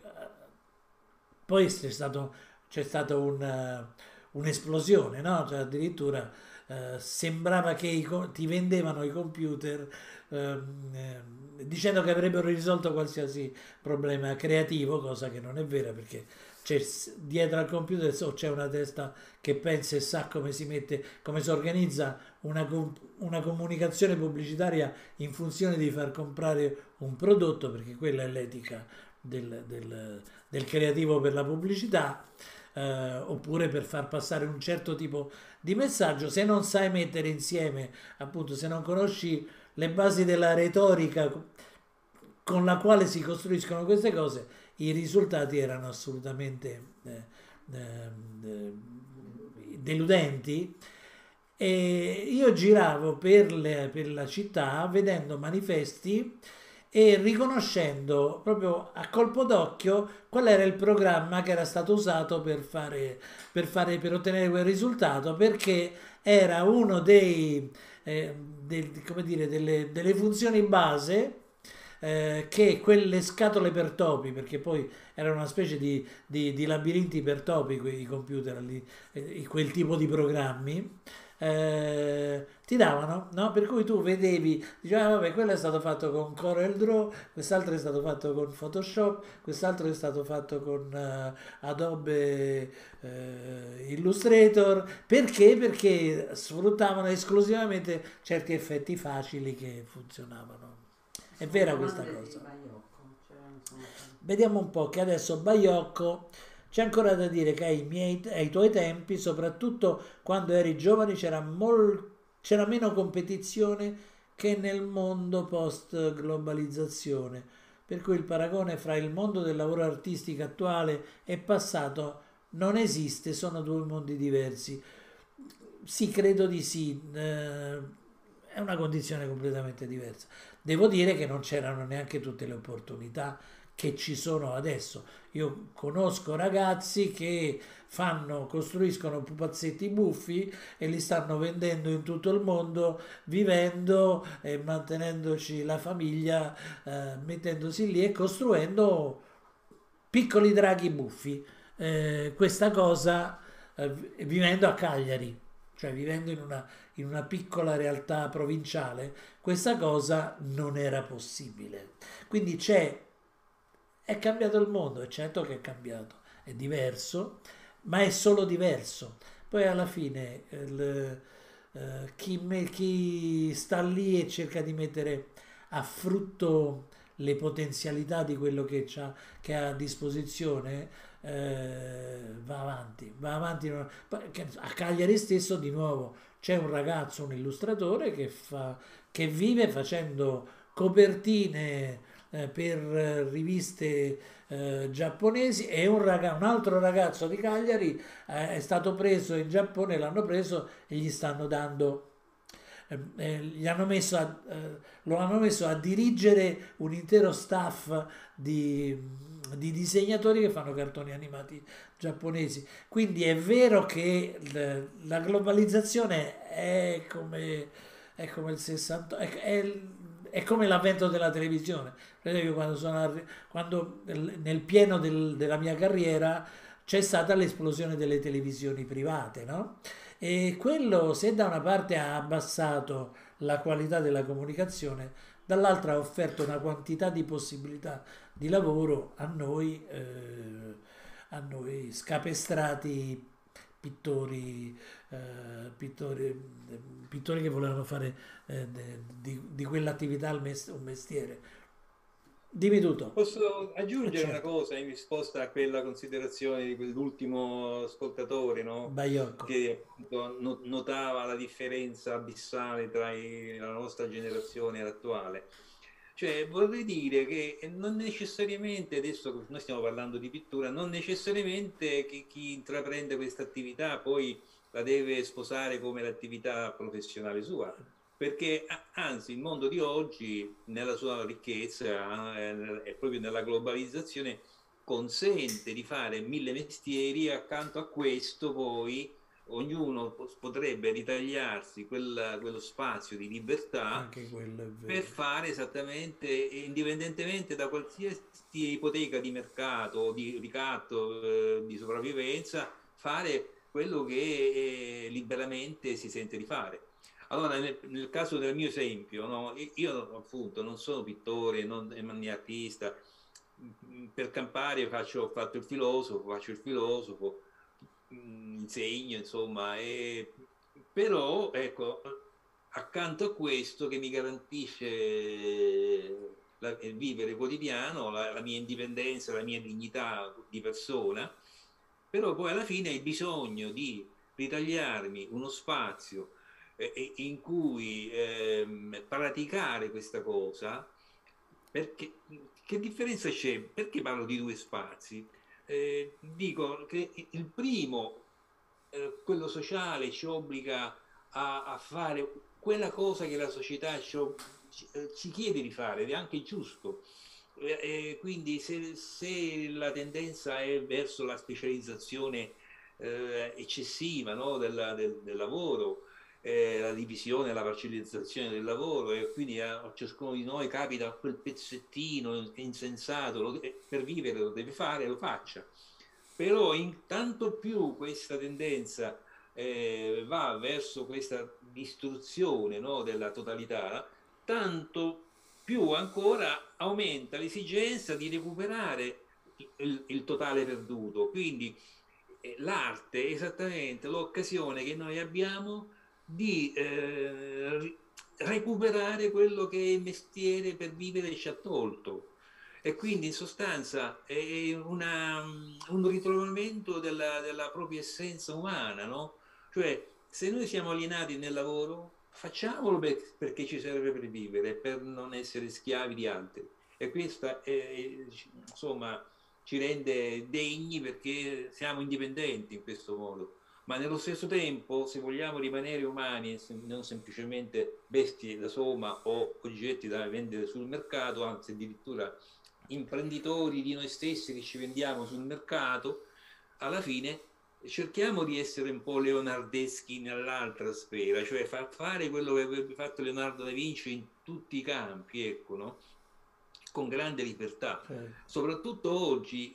poi c'è, stato, c'è stata un, un'esplosione, no? cioè addirittura eh, sembrava che i, ti vendevano i computer ehm, eh, dicendo che avrebbero risolto qualsiasi problema creativo, cosa che non è vera perché c'è dietro al computer so, c'è una testa che pensa e sa come si mette, come si organizza una, una comunicazione pubblicitaria in funzione di far comprare un prodotto, perché quella è l'etica del, del, del creativo per la pubblicità, eh, oppure per far passare un certo tipo di messaggio. Se non sai mettere insieme, appunto, se non conosci le basi della retorica con la quale si costruiscono queste cose, i risultati erano assolutamente eh, eh, deludenti. E io giravo per, le, per la città vedendo manifesti e riconoscendo proprio a colpo d'occhio qual era il programma che era stato usato per, fare, per, fare, per ottenere quel risultato perché era uno dei, eh, del, come dire, delle, delle funzioni base eh, che quelle scatole per topi, perché poi erano una specie di, di, di labirinti per topi quei computer lì, eh, quel tipo di programmi, eh, ti davano, no? Per cui tu vedevi, dicevi, ah, vabbè, quello è stato fatto con Corel Draw, quest'altro è stato fatto con Photoshop, quest'altro è stato fatto con uh, Adobe uh, Illustrator, perché? Perché sfruttavano esclusivamente certi effetti facili che funzionavano. È vera questa cosa. Vediamo un po' che adesso Baiocco c'è ancora da dire che ai, miei, ai tuoi tempi, soprattutto quando eri giovane, c'era, mol, c'era meno competizione che nel mondo post globalizzazione. Per cui il paragone fra il mondo del lavoro artistico attuale e passato non esiste, sono due mondi diversi. Sì, credo di sì. Eh, è una condizione completamente diversa. Devo dire che non c'erano neanche tutte le opportunità che ci sono adesso. Io conosco ragazzi che fanno, costruiscono pupazzetti buffi e li stanno vendendo in tutto il mondo, vivendo e mantenendoci la famiglia, eh, mettendosi lì e costruendo piccoli draghi buffi. Eh, questa cosa eh, vivendo a Cagliari, cioè vivendo in una, in una piccola realtà provinciale, questa cosa non era possibile. Quindi c'è, è cambiato il mondo, è certo che è cambiato, è diverso, ma è solo diverso. Poi alla fine il, eh, chi, me, chi sta lì e cerca di mettere a frutto le potenzialità di quello che, che ha a disposizione eh, va avanti, va avanti. A Cagliari stesso di nuovo c'è un ragazzo, un illustratore che, fa, che vive facendo copertine eh, per riviste eh, giapponesi. E un, ragazzo, un, altro ragazzo di Cagliari eh, è stato preso in Giappone, l'hanno preso e gli stanno dando eh, eh, hanno a, eh, lo hanno messo a dirigere un intero staff di, di, disegnatori che fanno cartoni animati giapponesi. Quindi è vero che la globalizzazione è come, è come il 60, è, è, è come l'avvento della televisione. Per esempio, quando, sono, quando nel pieno del, della mia carriera c'è stata l'esplosione delle televisioni private, no? E quello, se da una parte ha abbassato la qualità della comunicazione, dall'altra ha offerto una quantità di possibilità di lavoro a noi, eh, a noi scapestrati pittori, eh, pittori, pittori, che volevano fare eh, di, di quell'attività un mestiere. Dimmi tutto. Posso aggiungere certo. una cosa in risposta a quella considerazione di quell'ultimo ascoltatore, no? che appunto, notava la differenza abissale tra i, la nostra generazione e l'attuale. Cioè, vorrei dire che non necessariamente, adesso noi stiamo parlando di pittura, non necessariamente che chi intraprende questa attività poi la deve sposare come l'attività professionale sua perché anzi il mondo di oggi nella sua ricchezza e eh, proprio nella globalizzazione consente di fare mille mestieri accanto a questo poi ognuno potrebbe ritagliarsi quel, quello spazio di libertà per fare esattamente indipendentemente da qualsiasi ipoteca di mercato di ricatto eh, di sopravvivenza fare quello che eh, liberamente si sente di fare allora, nel, nel, caso del mio esempio, no, io appunto non sono pittore, non né artista, per campare faccio, ho fatto il filosofo, faccio il filosofo, mm, insegno, insomma, e, però ecco, accanto a questo che mi garantisce la, il vivere quotidiano, la, la mia indipendenza, la mia dignità di persona, però poi alla fine hai bisogno di ritagliarmi uno spazio eh, in cui eh, praticare questa cosa, perché, che differenza c'è? Perché parlo di due spazi? Eh, dico che il primo, eh, quello sociale, ci obbliga a, a, fare quella cosa che la società ci, eh, ci chiede di fare ed è anche giusto. Eh, quindi se, se, la tendenza è verso la specializzazione eccessiva no, del, del, del lavoro, eh, la divisione, la parcellizzazione del lavoro e quindi a, a ciascuno di noi capita quel pezzettino insensato, lo, per vivere lo deve fare, lo faccia. Però intanto più questa tendenza eh, va verso questa distruzione no, della totalità, tanto più ancora aumenta l'esigenza di recuperare il, il totale perduto. Quindi eh, l'arte è esattamente l'occasione che noi abbiamo di eh, recuperare quello che il mestiere per vivere ci ha tolto. E quindi in sostanza è una, un ritrovamento della, della, propria essenza umana, no? Cioè, se noi siamo alienati nel lavoro, facciamolo per, perché ci serve per vivere, per non essere schiavi di altri. E questo è, insomma, ci rende degni perché siamo indipendenti in questo modo ma nello stesso tempo, se vogliamo rimanere umani, non semplicemente bestie da soma o oggetti da vendere sul mercato, anzi addirittura imprenditori di noi stessi che ci vendiamo sul mercato, alla fine cerchiamo di essere un po' leonardeschi nell'altra sfera, cioè far fare quello che avrebbe fatto Leonardo da Vinci in tutti i campi, ecco, no? con grande libertà, certo. soprattutto oggi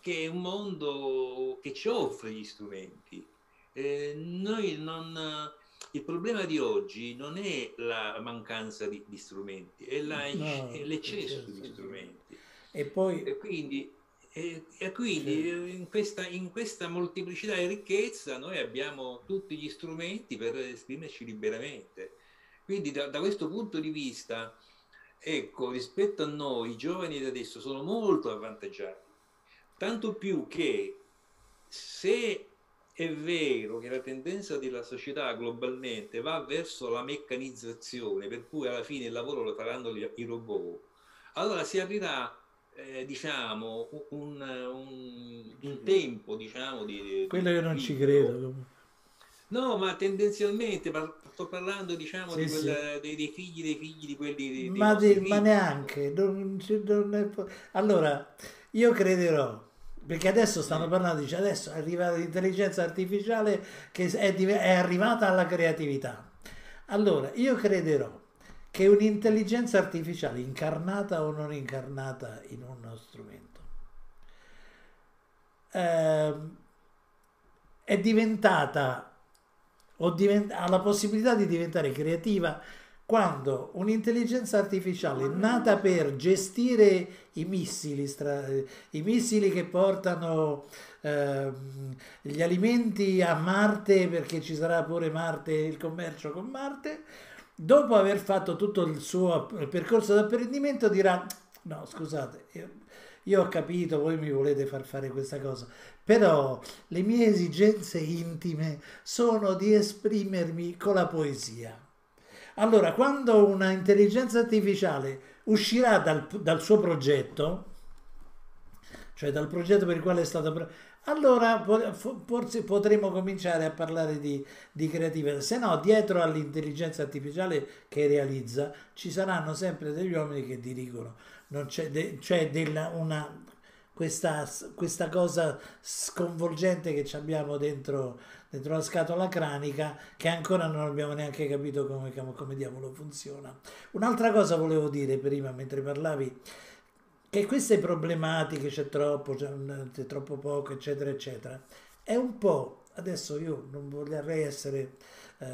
che è un mondo che ci offre gli strumenti. Eh, noi non, il problema di oggi non è la mancanza di, di strumenti, è, la, no, è l'eccesso certo. di strumenti. E poi... E quindi e, e quindi sì. in, questa, in, questa, molteplicità e ricchezza noi abbiamo tutti gli strumenti per esprimerci liberamente. Quindi da, da questo punto di vista, ecco, rispetto a noi, i giovani di adesso sono molto avvantaggiati. Tanto più che se è vero che la tendenza della società globalmente va verso la meccanizzazione, per cui alla fine il lavoro lo faranno i robot, allora si aprirà eh, diciamo, un, un, un, tempo, diciamo, di... Quello io non ci credo. No, ma tendenzialmente, ma sto parlando, diciamo, sì, quella, sì. dei, dei, figli dei figli di quelli... Dei, ma, ma, neanche. Non, non è... Allora, io crederò perché adesso stanno parlando, dice adesso è arrivata l'intelligenza artificiale che è, è, arrivata alla creatività. Allora, io crederò che un'intelligenza artificiale incarnata o non incarnata in uno strumento eh, è diventata o divent- ha la possibilità di diventare creativa quando un'intelligenza artificiale nata per gestire i missili, stra- i missili che portano eh, gli alimenti a Marte perché ci sarà pure Marte, il commercio con Marte, dopo aver fatto tutto il suo percorso di apprendimento dirà no scusate io, io, ho capito voi mi volete far fare questa cosa però le mie esigenze intime sono di esprimermi con la poesia allora quando una intelligenza artificiale uscirà dal, dal suo progetto cioè dal progetto per il quale è stata allora forse potremo cominciare a parlare di, di creatività. Se no, dietro all'intelligenza artificiale che realizza ci saranno sempre degli uomini che dirigono. Non c'è, de, c'è della, una, questa, questa, cosa sconvolgente che abbiamo dentro, dentro, la scatola cranica che ancora non abbiamo neanche capito come, come diavolo funziona. Un'altra cosa volevo dire prima mentre parlavi che queste problematiche c'è troppo, c'è troppo poco, eccetera, eccetera, è un po', adesso io non vorrei essere eh,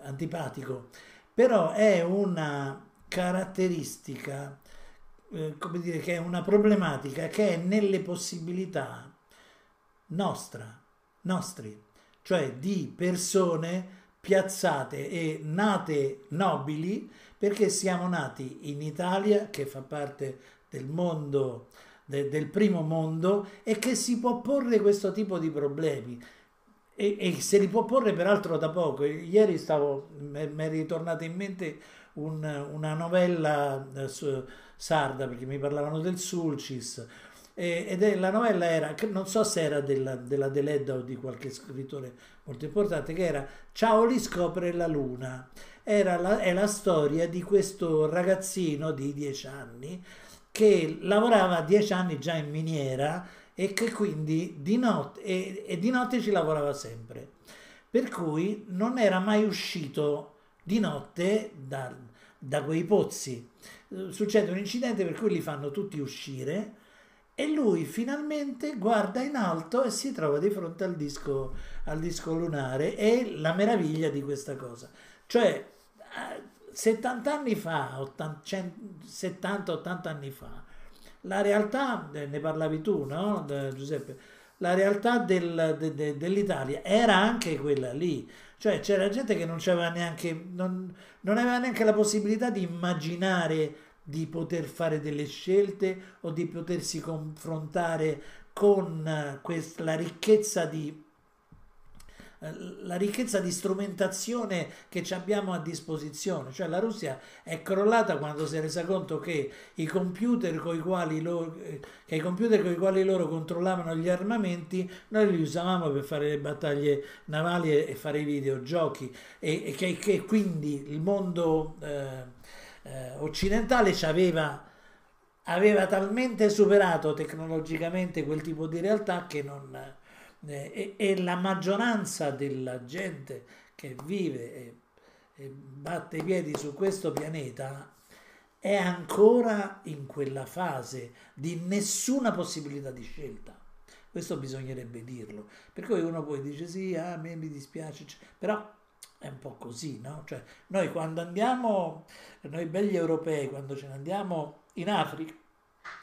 antipatico, però è una caratteristica, eh, come dire, che è una problematica che è nelle possibilità nostra, nostri, cioè di persone piazzate e nate nobili perché siamo nati in Italia, che fa parte del mondo, de, del primo mondo e che si può porre questo tipo di problemi. E, e se li può porre peraltro da poco. Ieri stavo, mi è ritornata in mente un, una novella eh, sarda perché mi parlavano del Sulcis ed è, la novella era, non so se era della, della Deledda o di qualche scrittore molto importante, che era Ciao li scopre la luna. La, è la storia di questo ragazzino di 10 anni che lavorava dieci anni già in miniera e che quindi di notte, e, e di notte ci lavorava sempre. Per cui non era mai uscito di notte da, da quei pozzi. Succede un incidente per cui li fanno tutti uscire e lui finalmente guarda in alto e si trova di fronte al disco, al disco lunare e la meraviglia di questa cosa. Cioè, 70 anni fa, 70-80 anni fa, la realtà, eh, ne parlavi tu, no, Giuseppe? La realtà del, de, de, dell'Italia era anche quella lì, cioè c'era gente che non, neanche, non, non aveva neanche la possibilità di immaginare di poter fare delle scelte o di potersi confrontare con questa, la ricchezza di eh, la ricchezza di strumentazione che abbiamo a disposizione. Cioè la Russia è crollata quando si è resa conto che i computer con i quali loro, eh, i computer con i quali loro controllavano gli armamenti, noi li usavamo per fare le battaglie navali e, fare i videogiochi e, e che, che, quindi il mondo eh, eh, occidentale aveva aveva talmente superato tecnologicamente quel tipo di realtà che non, eh, e, e, la maggioranza della gente che vive e, e batte i piedi su questo pianeta è ancora in quella fase di nessuna possibilità di scelta. Questo bisognerebbe dirlo. Per cui uno poi dice sì, ah, a me mi dispiace, però è un po' così, no? Cioè, noi quando andiamo, noi belli europei, quando ce ne andiamo in Africa,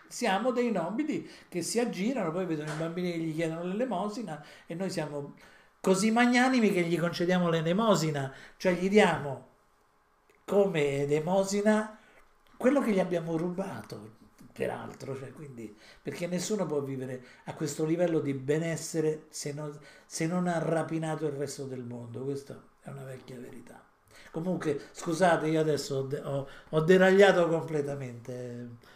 siamo dei nobili che si aggirano, poi vedono i bambini che gli chiedono l'elemosina e noi siamo così magnanimi che gli concediamo l'elemosina, cioè gli diamo come elemosina quello che gli abbiamo rubato, peraltro, cioè quindi, perché nessuno può vivere a questo livello di benessere se non, se non ha rapinato il resto del mondo, questa è una vecchia verità. Comunque, scusate, io adesso ho, ho, deragliato completamente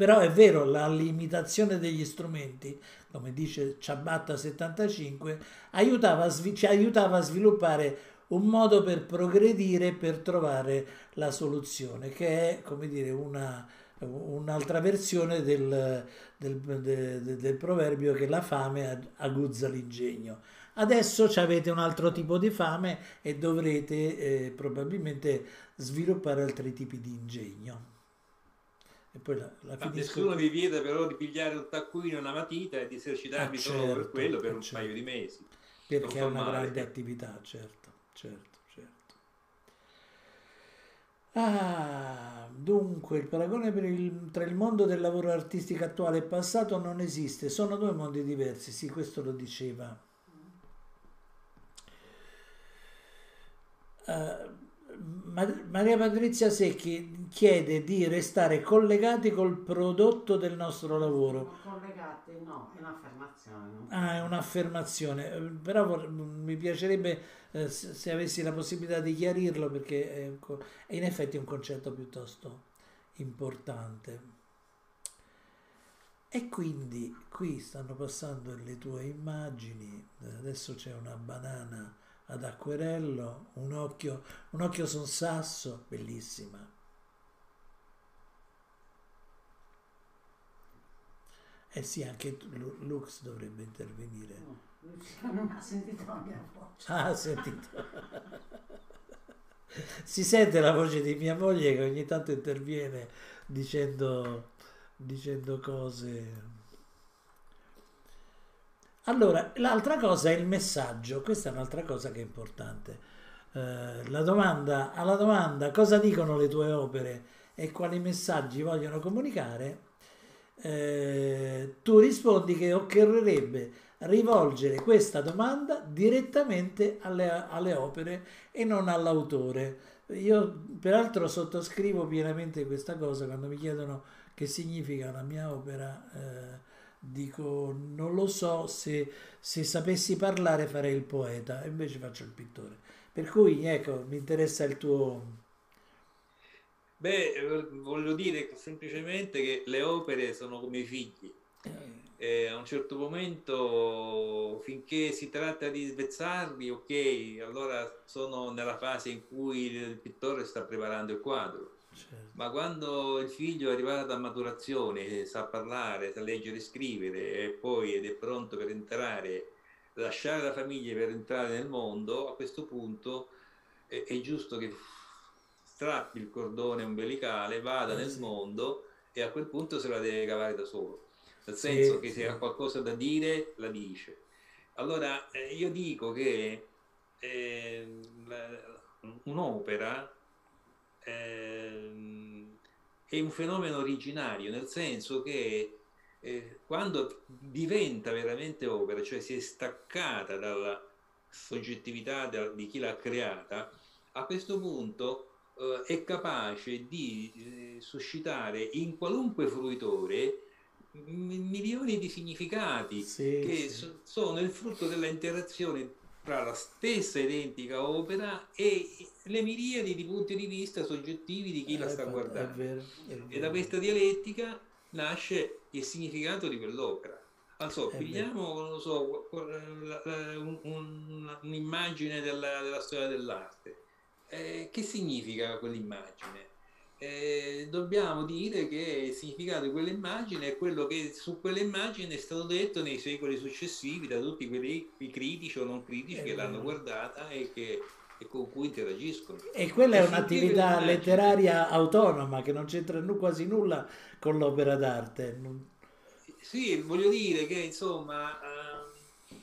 però è vero, la limitazione degli strumenti, come dice Ciabatta 75, aiutava, ci aiutava a sviluppare un modo per progredire, per trovare la soluzione, che è, come dire, una, un'altra versione del, del, del, del, proverbio che la fame aguzza l'ingegno. Adesso avete un altro tipo di fame e dovrete eh, probabilmente sviluppare altri tipi di ingegno. E poi la, la finisco... Nessuno vi vieta però di pigliare un taccuino e una matita e di esercitarvi ah, solo per certo, quello per un certo. paio di mesi. Perché è una male. grande attività, certo, certo, certo. Ah, dunque, il paragone il, tra il mondo del lavoro artistico attuale e passato non esiste, sono due mondi diversi, sì, questo lo diceva. Uh, Maria Patrizia Secchi chiede di restare collegati col prodotto del nostro lavoro. Collegati no, è un'affermazione. Ah, è un'affermazione, però mi piacerebbe eh, se avessi la possibilità di chiarirlo perché è, è in effetti un concetto piuttosto importante. E quindi qui stanno passando le tue immagini, adesso c'è una banana ad acquerello, un occhio, un occhio su un sasso, bellissima. Eh sì, anche Lux dovrebbe intervenire. No, non ha sentito la mia voce. Ah, ha sentito. *laughs* si sente la voce di mia moglie che ogni tanto interviene dicendo, dicendo cose allora, l'altra cosa è il messaggio, questa è un'altra cosa che è importante. Eh, la domanda, alla domanda cosa dicono le tue opere e quali messaggi vogliono comunicare, eh, tu rispondi che occorrerebbe rivolgere questa domanda direttamente alle, alle opere e non all'autore. Io peraltro sottoscrivo pienamente questa cosa quando mi chiedono che significa una mia opera. Eh, dico non lo so se, se sapessi parlare farei il poeta invece faccio il pittore. Per cui ecco mi interessa il tuo beh eh, voglio dire semplicemente che le opere sono come i figli. Eh. E a un certo momento finché si tratta di svezzarli ok allora sono nella fase in cui il pittore sta preparando il quadro Certo. Ma quando il figlio è arrivato a maturazione, sa parlare, sa leggere e scrivere e poi ed è pronto per entrare, lasciare la famiglia per entrare nel mondo, a questo punto è, è giusto che strappi il cordone umbilicale, vada eh, nel sì. mondo e a quel punto se la deve cavare da solo. Nel senso sì, che se ha qualcosa da dire, la dice. Allora eh, io dico che eh, un'opera ehm, è un fenomeno originario, nel senso che eh, quando diventa veramente opera, cioè si è staccata dalla soggettività di chi l'ha creata, a questo punto eh, è capace di eh, suscitare in qualunque fruitore milioni di significati Sì, che sì. so- sono il frutto della interazione tra la stessa identica opera e le miriadi di punti di vista soggettivi di chi la Eh, sta è guardando. vero, è E vero. da questa dialettica nasce il significato di quell'opera. È pigliamo, so, la- la- un- un- un'immagine della, della storia dell'arte. Eh, che significa quell'immagine? Eh, dobbiamo dire che il significato di quell'immagine è quello che su quell'immagine è stato detto nei secoli successivi da tutti quelli i critici o non critici È che l'hanno guardata e, che, e con cui interagiscono. E quella è un'attività letteraria autonoma che non c'entra quasi nulla con l'opera d'arte. Sì, voglio dire che insomma, ehm,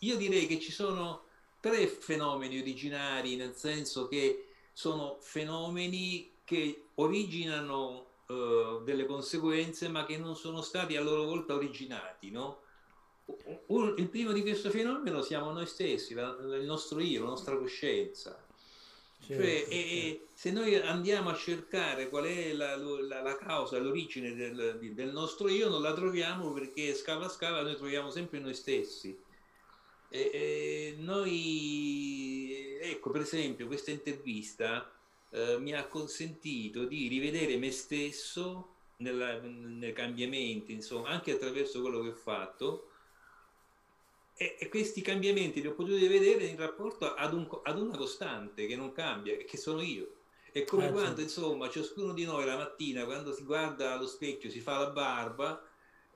io direi che ci sono tre fenomeni originari, nel senso che sono fenomeni che originano eh, delle conseguenze, ma che non sono stati a loro volta originati, no? Un- il primo di questo fenomeno siamo noi stessi, la- il nostro io, la nostra coscienza. Cioè, certo, e- se noi andiamo a cercare qual è la, la- la causa, l'origine del, del nostro io, non la troviamo perché scava scava noi troviamo sempre noi stessi. E, e noi, ecco, per esempio, questa intervista eh, mi ha consentito di rivedere me stesso nella- nei cambiamenti, insomma, anche attraverso quello che ho fatto. E, e questi cambiamenti li ho potuti vedere in rapporto ad, un- ad una costante che non cambia, che sono io. È come Ah, quando, certo. insomma, ciascuno di noi la mattina, quando si guarda allo specchio, si fa la barba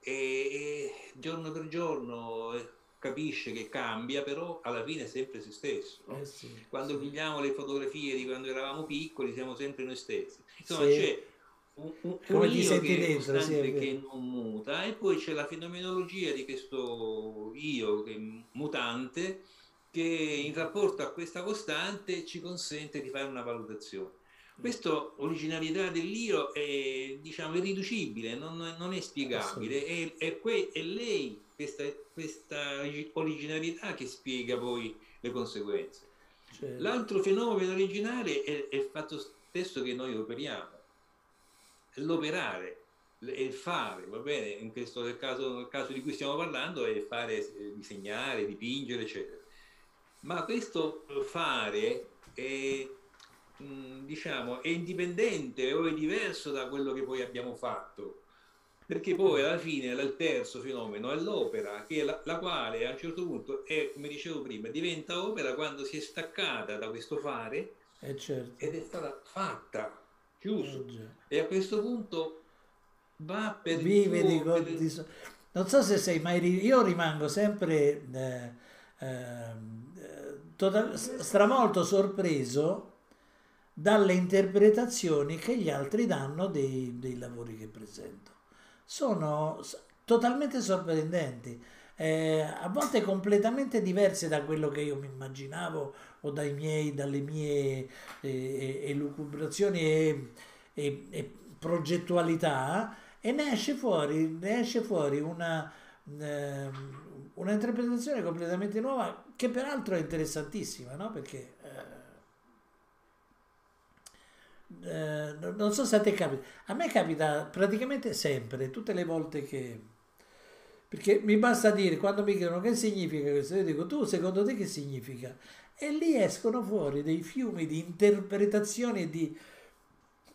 e, e giorno per giorno eh, capisce che cambia, però alla fine è sempre se stesso. no? eh sì, Quando sì. vediamo le fotografie di quando eravamo piccoli, siamo sempre noi stessi. Insomma, Sì. c'è un, un, un io che dentro, che non muta, e poi c'è la fenomenologia di questo io che mutante, che in rapporto a questa costante ci consente di fare una valutazione. Questa originalità dell'io è, diciamo, irriducibile, non, non è spiegabile, è, è que- è lei, questa, questa originalità, che spiega poi le conseguenze. certo. L'altro fenomeno originale è, è il fatto stesso che noi operiamo, l'operare, il fare, va bene? In questo caso, nel caso di cui stiamo parlando è fare, eh, disegnare, dipingere, eccetera. Ma questo fare è, mh, diciamo, è indipendente o è diverso da quello che poi abbiamo fatto. Perché poi alla fine il terzo fenomeno è l'opera, la, la quale a un certo punto è, come dicevo prima, diventa opera quando si è staccata da questo fare Eh, certo. ed è stata fatta, chiuso. Eh. E a questo punto va per il Vive di, per di non so se sei mai ri- io rimango sempre eh, ehm, eh, total- s- stravolto sorpreso dalle interpretazioni che gli altri danno dei, dei lavori che presento sono totalmente sorprendenti eh, a volte completamente diverse da quello che io mi immaginavo o dai miei, dalle mie eh, elucubrazioni e, e- e progettualità e ne esce fuori, ne esce fuori una, ehm, una interpretazione completamente nuova che peraltro è interessantissima, no? Perché eh, non so se a te capita, a me capita praticamente sempre, tutte le volte che... Perché mi basta dire, quando mi chiedono che significa questo, io dico, tu secondo te che significa? E lì escono fuori dei fiumi di interpretazioni e di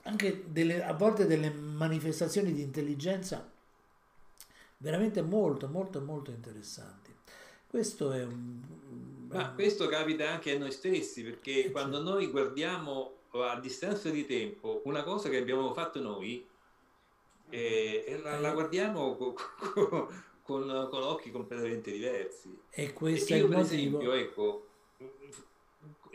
anche delle, a volte delle manifestazioni di intelligenza veramente molto, molto, molto interessanti. Questo è un... Ma questo capita anche a noi stessi, perché Eh, quando certo. noi guardiamo a distanza di tempo una cosa che abbiamo fatto noi, eh, e la, la Eh. guardiamo co- co- con, con occhi completamente diversi. E questo E è io il per motivo. esempio, ecco,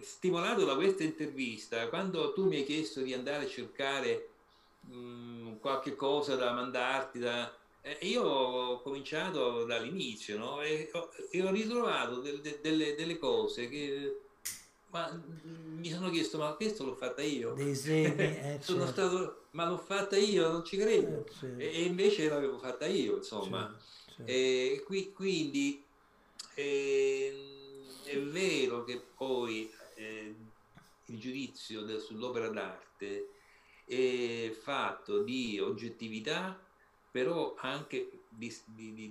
stimolato da questa intervista, quando tu mi hai chiesto di andare a cercare mh, qualche cosa da mandarti, da, eh, io ho cominciato dall'inizio no? e, ho, e ho ritrovato del- de- delle, delle cose che ma, mh, mi sono chiesto, ma questo l'ho fatta io? Dei segni, eh, *laughs* Sono certo, stato, ma l'ho fatta io, non ci credo. eh, certo, E, invece l'avevo fatta io, insomma. certo, certo. E qui- quindi ehm, è vero che poi eh, il giudizio del- sull'opera d'arte è fatto di oggettività però anche di, di, di,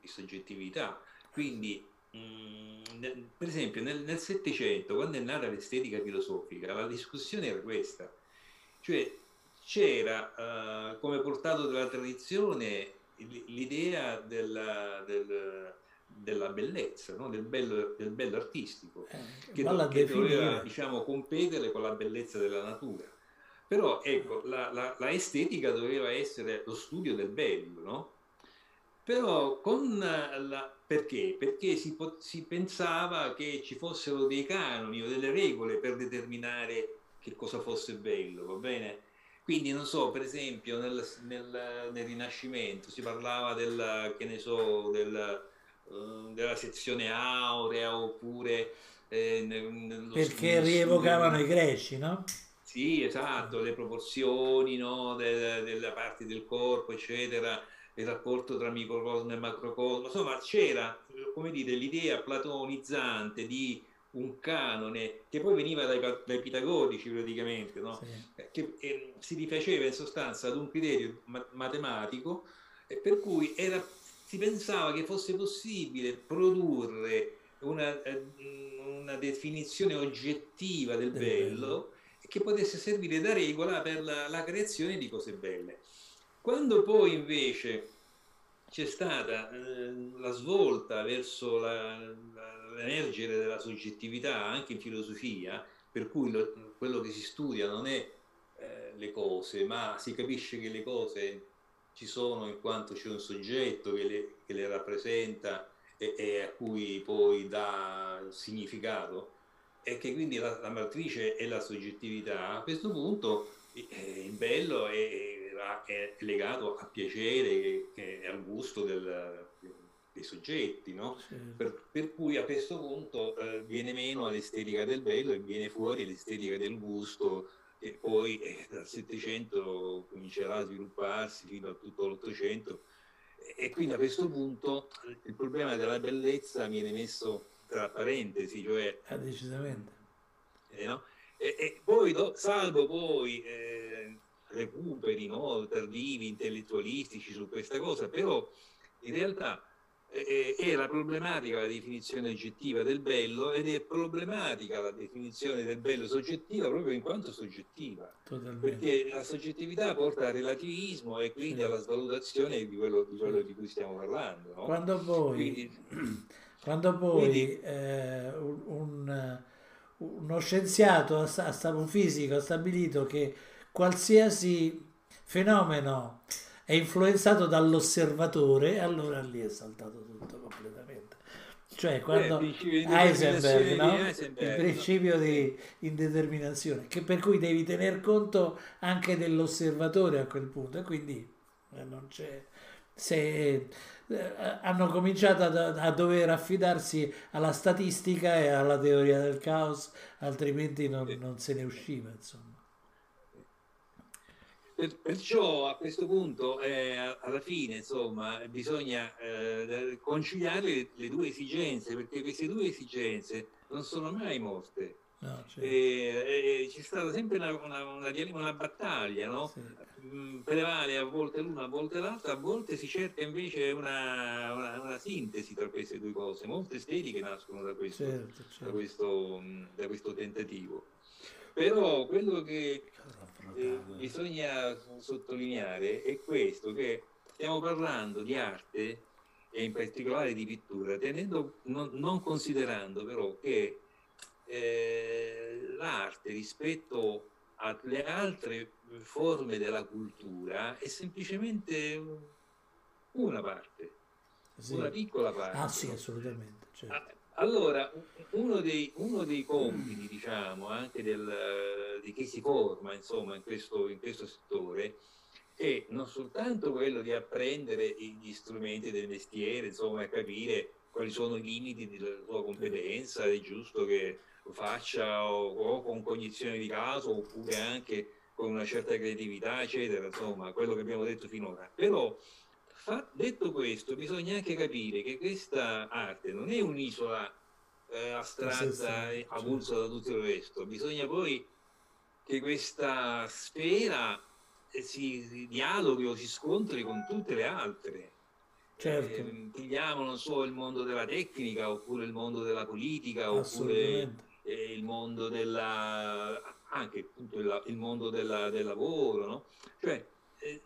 di soggettività. Quindi, mh, mm, per esempio, nel Settecento, quando è nata l'estetica filosofica, la discussione era questa, cioè c'era uh, come portato dalla tradizione l'idea della, del, della bellezza, no? del, bello, del, bello, artistico, eh, che, do, che doveva diciamo, competere con la bellezza della natura. Però ecco, la, la, la, estetica doveva essere lo studio del bello, no? Però con la... perché? Perché si, si pensava che ci fossero dei canoni o delle regole per determinare che cosa fosse bello, va bene? Quindi non so, per esempio nel, nel, nel Rinascimento si parlava del, che ne so, del, uh, della sezione aurea oppure... Eh, Perché rievocavano i greci, no? Sì, esatto, le proporzioni no, de, della parte del corpo, eccetera, il rapporto tra microcosmo e macrocosmo, insomma c'era, come dire, l'idea platonizzante di un canone che poi veniva dai, dai pitagorici praticamente, no? sì. che eh, si rifaceva in sostanza ad un criterio ma- matematico eh, per cui era, si pensava che fosse possibile produrre una, eh, una definizione oggettiva del, bello, bello che potesse servire da regola per la, la creazione di cose belle. Quando poi invece c'è stata eh, la svolta verso la, la l'emergere della soggettività anche in filosofia, per cui lo, quello che si studia non è eh, le cose, ma si capisce che le cose ci sono in quanto c'è un soggetto che le, che le rappresenta e, e, a cui poi dà significato, e che quindi la, la matrice è la soggettività, a questo punto eh, il bello è, è, legato a piacere, è al gusto del, dei soggetti, no? sì. per, per, cui a questo punto eh, viene meno l'estetica del bello e viene fuori l'estetica del gusto e poi eh, dal Settecento comincerà a svilupparsi fino a tutto l'Ottocento e quindi a questo punto il problema della bellezza viene messo tra parentesi, cioè... Ah, decisamente. Eh, no? e, e, poi, do, salvo poi eh, recuperi no, tardivi, intellettualistici su questa cosa, però in realtà è la problematica la definizione oggettiva del bello ed è problematica la definizione del bello soggettiva proprio in quanto soggettiva. Totalmente. Perché la soggettività porta al relativismo e quindi alla svalutazione di quello di, quello di cui stiamo parlando. No? Quando poi, quindi, *clears throat* quando poi quindi, eh, un, uno scienziato, un fisico ha stabilito che qualsiasi fenomeno è influenzato dall'osservatore, allora lì è saltato tutto completamente. Cioè, quando eh, Heisenberg, no? Il principio di indeterminazione, che per cui devi tener conto anche dell'osservatore a quel punto, e quindi eh, non c'è. Se eh, hanno cominciato a, a, dover affidarsi alla statistica e alla teoria del caos, altrimenti non, non se ne usciva, insomma. Perciò a questo punto, eh, alla fine, insomma, bisogna eh, conciliare le, le, due esigenze, perché queste due esigenze non sono mai morte. No, certo. e, e, c'è stata sempre una, una, una, una battaglia, no? Sì. Mm, prevale a volte l'una, a volte l'altra, a volte si cerca invece una, sintesi tra queste due cose. Molte estetiche nascono da questo, certo, certo. Da questo, da questo tentativo. Però quello che bisogna sottolineare è questo, che stiamo parlando di arte e in particolare di pittura, tenendo, non, non considerando però che eh, l'arte rispetto alle altre forme della cultura è semplicemente una parte, sì. una piccola parte. Ah sì, assolutamente. Certo. Allora, uno dei, uno dei compiti, diciamo, anche del, di chi si forma, insomma, in questo, in questo settore, è non soltanto quello di apprendere gli strumenti del mestiere, insomma, capire quali sono i limiti della sua competenza, è giusto che lo faccia o, o, con cognizione di caso oppure anche con una certa creatività, eccetera, insomma, quello che abbiamo detto finora. Però detto questo, bisogna anche capire che questa arte non è un'isola eh, astratta e avulsa da tutto il resto, bisogna poi che questa sfera si dialoghi o si scontri con tutte le altre. Certo. Eh, pigliamo, non so, il mondo della tecnica, oppure il mondo della politica, oppure eh, il mondo della... anche appunto il, il mondo della, del lavoro, no? Cioè, eh,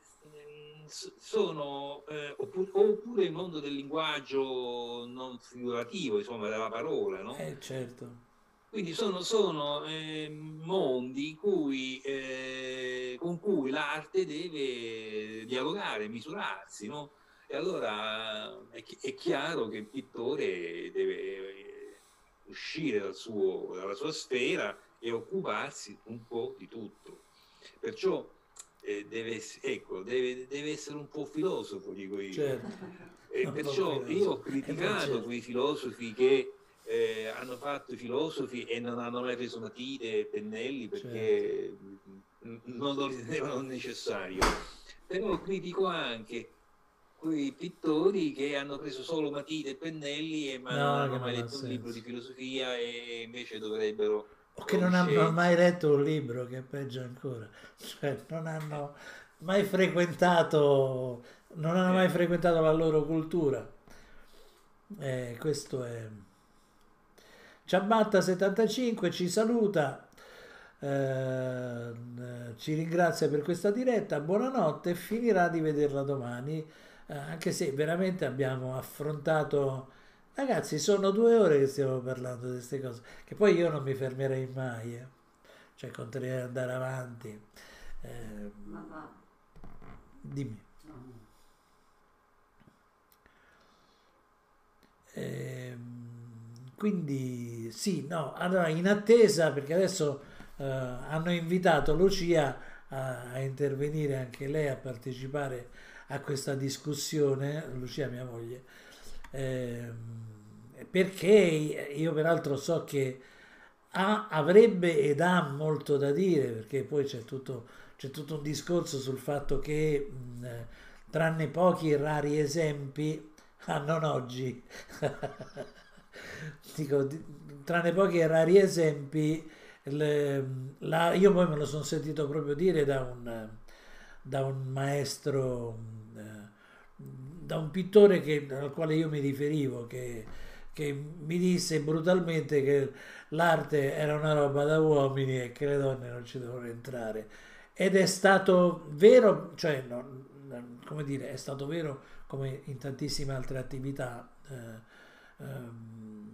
sono, eh, oppure, il mondo del linguaggio non figurativo, insomma, della parola, no? Eh, certo. Quindi sono, sono eh, mondi cui, eh, con cui l'arte deve dialogare, misurarsi, no? E allora è, è, chiaro che il pittore deve uscire dal suo, dalla sua sfera e occuparsi un po' di tutto. Perciò eh, deve, ecco, deve, deve, essere un po' filosofo, dico io. Certo. E perciò io ho criticato quei filosofi che eh, hanno fatto i filosofi e non hanno mai preso matite e pennelli perché certo. non lo ritenevano necessario. Però critico anche quei pittori che hanno preso solo matite e pennelli e ma no, non hanno mai letto un libro di filosofia e invece dovrebbero o che non hanno mai letto un libro che è peggio ancora. Cioè non hanno mai frequentato non hanno mai eh. frequentato la loro cultura. Eh, questo è Ciabatta75 ci saluta, eh, ci ringrazia per questa diretta, buonanotte, finirà di vederla domani, eh, anche se veramente abbiamo affrontato... Ragazzi, sono due ore che stiamo parlando di queste cose, che poi io non mi fermerei mai, eh. cioè continuerei ad andare avanti. Eh, dimmi. Eh, quindi sì, no, allora in attesa, perché adesso eh, hanno invitato Lucia a, a, intervenire anche lei, a partecipare a questa discussione, Lucia mia moglie, eh, perché io peraltro so che ha, avrebbe ed ha molto da dire, perché poi c'è tutto, c'è tutto un discorso sul fatto che mh, tranne pochi e rari esempi, ah non oggi, *laughs* dico, tranne pochi e rari esempi, le, la, io poi me lo sono sentito proprio dire da un, da un maestro, da un pittore che, al quale io mi riferivo, che, che mi disse brutalmente che l'arte era una roba da uomini e che le donne non ci devono entrare. Ed è stato vero, cioè, no, come dire, è stato vero come in tantissime altre attività. Eh, ehm,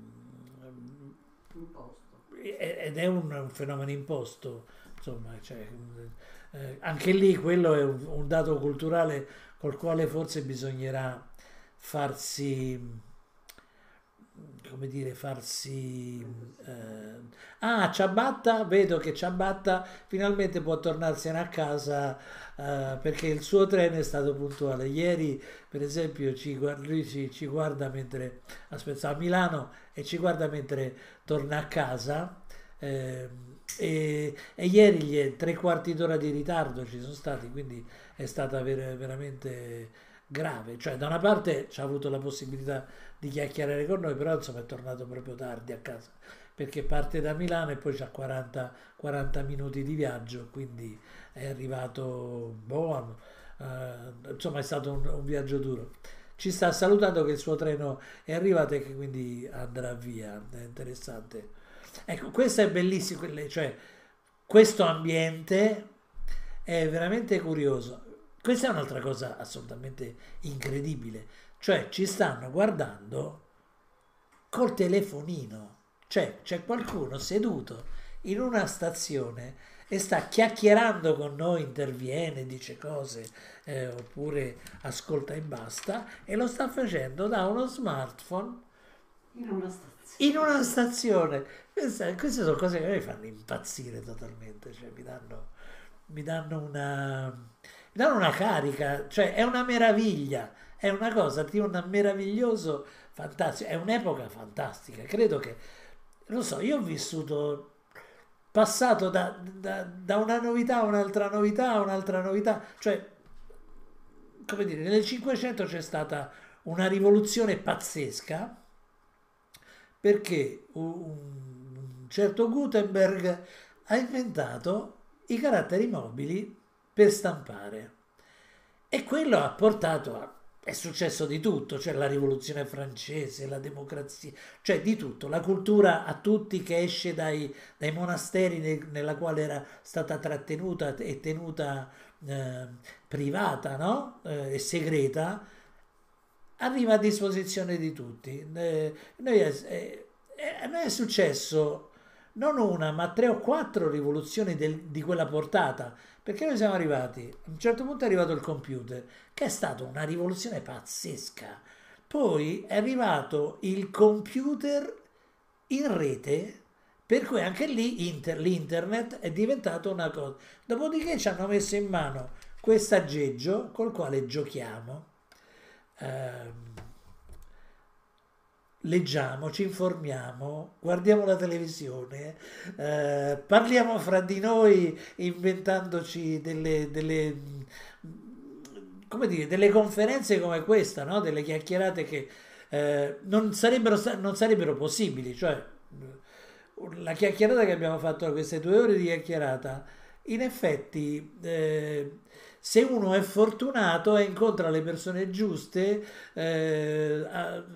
ed è un, un fenomeno imposto, insomma, cioè, eh, anche lì quello è un, un, dato culturale col quale forse bisognerà farsi come dire, farsi... Eh... Ah, Ciabatta, vedo che Ciabatta finalmente può tornarsene a casa eh, perché il suo treno è stato puntuale. Ieri, per esempio, ci, lui ci, ci guarda mentre... aspetta, a Milano e ci guarda mentre torna a casa. Eh, e, e, ieri gli tre quarti d'ora di ritardo ci sono stati, quindi è stata ver- veramente grave. Cioè, da una parte ci ha avuto la possibilità di chiacchierare con noi, però insomma è tornato proprio tardi a casa perché parte da Milano e poi c'ha 40, 40 minuti di viaggio, quindi è arrivato boh, eh, insomma è stato un, un, viaggio duro. Ci sta salutando che il suo treno è arrivato e che quindi andrà via, è interessante. Ecco, questo è bellissimo, cioè questo ambiente è veramente curioso. Questa è un'altra cosa assolutamente incredibile cioè ci stanno guardando col telefonino, cioè c'è qualcuno seduto in una stazione e sta chiacchierando con noi, interviene, dice cose eh, oppure ascolta e basta e lo sta facendo da uno smartphone in una stazione. In una stazione. Queste, queste sono cose che a me fanno impazzire totalmente, cioè mi danno, mi danno una, danno una carica, cioè è una meraviglia è una cosa di un meraviglioso, fantastico, è un'epoca fantastica. Credo che, non so, io ho vissuto, passato da, da, da una novità a un'altra novità a un'altra novità, cioè, come dire, nel Cinquecento c'è stata una rivoluzione pazzesca perché un certo Gutenberg ha inventato i caratteri mobili per stampare. E quello ha portato a... È successo di tutto, cioè la rivoluzione francese, la democrazia, cioè di tutto, la cultura a tutti che esce dai, dai monasteri ne, nella quale era stata trattenuta e tenuta eh, privata no? eh, e segreta, arriva a disposizione di tutti. Eh, noi è, noi è successo non una, ma tre o quattro rivoluzioni del, di quella portata, perché noi siamo arrivati, a un certo punto è arrivato il computer, che è stata una rivoluzione pazzesca. Poi è arrivato il computer in rete, per cui anche lì inter, l'internet è diventato una cosa. Dopodiché ci hanno messo in mano questo aggeggio col quale giochiamo. Eh, leggiamo, ci informiamo, guardiamo la televisione, eh, parliamo fra di noi inventandoci delle, delle, come dire, delle conferenze come questa, no? delle chiacchierate che eh, non, sarebbero, non sarebbero possibili. Cioè, la chiacchierata che abbiamo fatto, queste due ore di chiacchierata, in effetti... Eh, se uno è fortunato e incontra le persone giuste, eh,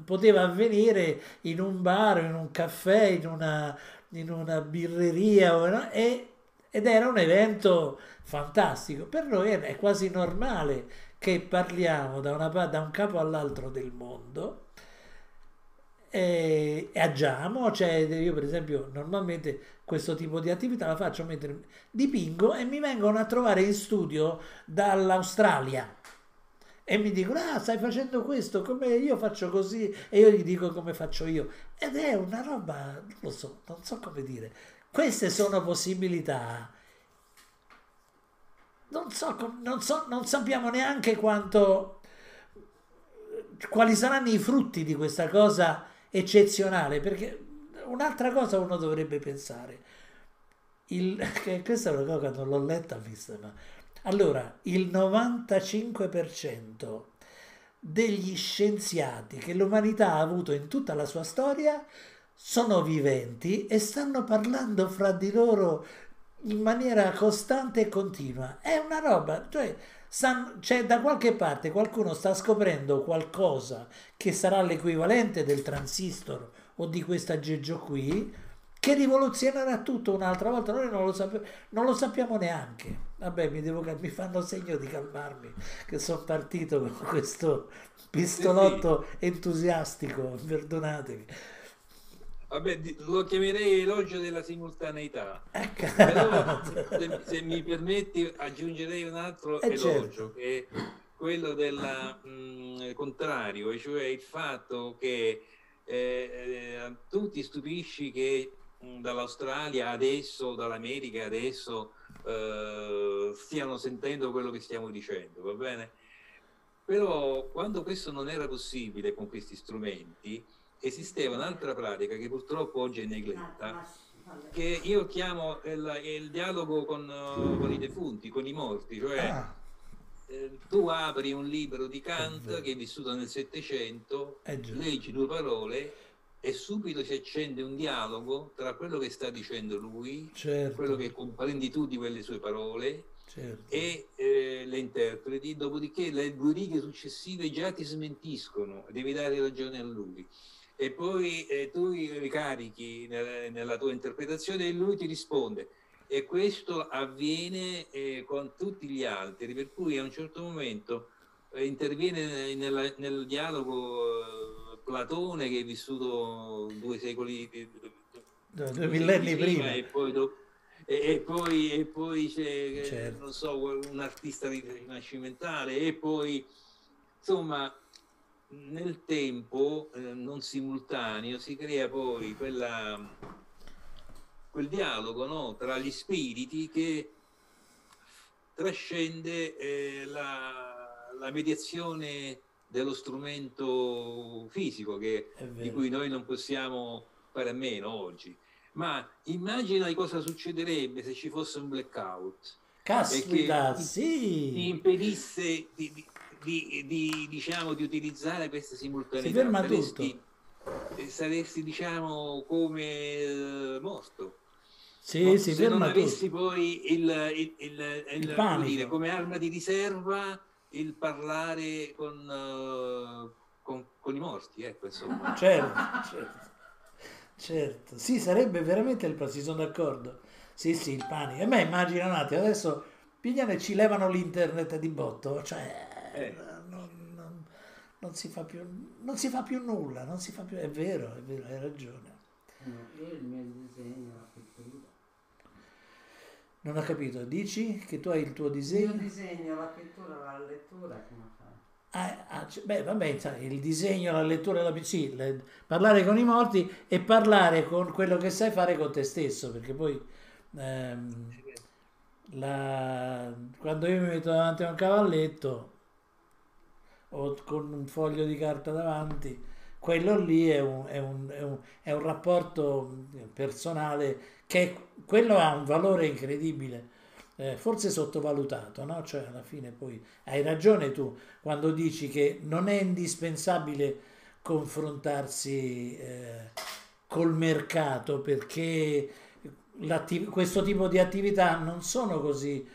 poteva avvenire in un bar, in un caffè, in una, in una birreria e, ed era un evento fantastico. Per noi è quasi normale che parliamo da, una, da un capo all'altro del mondo e, e agiamo, cioè io per esempio normalmente questo tipo di attività la faccio mentre dipingo e mi vengono a trovare in studio dall'Australia. E mi dicono ah stai facendo questo come io faccio così. E io gli dico come faccio io? Ed è una roba non lo so non so come dire. Queste sono possibilità. Non so non, so, non sappiamo neanche quanto quali saranno i frutti di questa cosa eccezionale, perché un'altra cosa uno dovrebbe pensare, il, *laughs* questa è una cosa che non l'ho letta, vista, ma allora il 95% degli scienziati che l'umanità ha avuto in tutta la sua storia sono viventi e stanno parlando fra di loro in maniera costante e continua. È una roba, cioè San, cioè, da qualche parte qualcuno sta scoprendo qualcosa che sarà l'equivalente del transistor o di questo aggeggio qui, che rivoluzionerà tutto un'altra volta. Noi non lo, sape- non lo sappiamo neanche. Vabbè, mi, devo, mi fanno segno di calmarmi, che sono partito con questo pistolotto entusiastico, perdonatemi. Vabbè, lo chiamerei elogio della simultaneità. Ecco. Però, se, se, mi permetti, aggiungerei un altro eh elogio, certo. che è quello del mm, contrario, cioè il fatto che eh, eh, tu ti stupisci che mh, mm, dall'Australia adesso, dall'America adesso, eh, stiano sentendo quello che stiamo dicendo, va bene? Però quando questo non era possibile con questi strumenti, esisteva un'altra pratica che purtroppo oggi è negletta, che io chiamo il, il dialogo con, uh, con, i defunti, con i morti, cioè ah. eh, tu apri un libro di Kant che è vissuto nel Settecento, leggi due parole e subito si accende un dialogo tra quello che sta dicendo lui, certo. quello che comprendi tu di quelle sue parole certo. e eh, le interpreti, dopodiché le due righe successive già ti smentiscono, devi dare ragione a lui e poi eh, tu ricarichi nel, nella tua interpretazione e lui ti risponde. E questo avviene eh, con tutti gli altri, per cui a un certo momento eh, interviene nella, nel dialogo eh, Platone che è vissuto due secoli, eh, due, due millenni prima, prima. E poi, dopo, e, poi, e poi c'è eh, certo. non so, un artista rinascimentale e poi insomma nel tempo eh, non simultaneo si crea poi quella, quel dialogo no, tra gli spiriti che trascende eh, la, la, mediazione dello strumento fisico che, di cui noi non possiamo fare a meno oggi. Ma immagina cosa succederebbe se ci fosse un blackout. Caspita, sì! Ti impedisse di, di, di, di, diciamo, di utilizzare questa simultaneità. Si ferma saresti, tutto. Saresti, diciamo, come eh, morto. Sì, no? si se non avessi tutto. poi il, il- il- il- panico. dire, come arma di riserva il parlare con, eh, con- con i morti, ecco, insomma. Certo, certo, certo. Sì, sarebbe veramente il sì, sono d'accordo. Sì, sì, il panico. E me immagino un attimo, adesso pigliano e ci levano l'internet di botto, cioè Eh. non, non- non si fa più, non si fa più nulla, non si fa più, è vero, è vero, hai ragione. No, io il mio disegno, la pittura. Non ho capito, dici che tu hai il tuo Il mio disegno? disegno, la pittura, la lettura, come fai? Ah, ah, beh, vabbè, il disegno, la lettura, la, sì, le- parlare con i morti e parlare con quello che sai fare con te stesso, perché poi ehm, la- quando io mi metto davanti a un cavalletto o con un foglio di carta davanti, quello lì è un, è un- è un- è un rapporto personale che quello ha un valore incredibile, eh, forse sottovalutato, no? Cioè alla fine poi hai ragione tu quando dici che non è indispensabile confrontarsi eh, col mercato perché questo tipo di attività non sono così eh,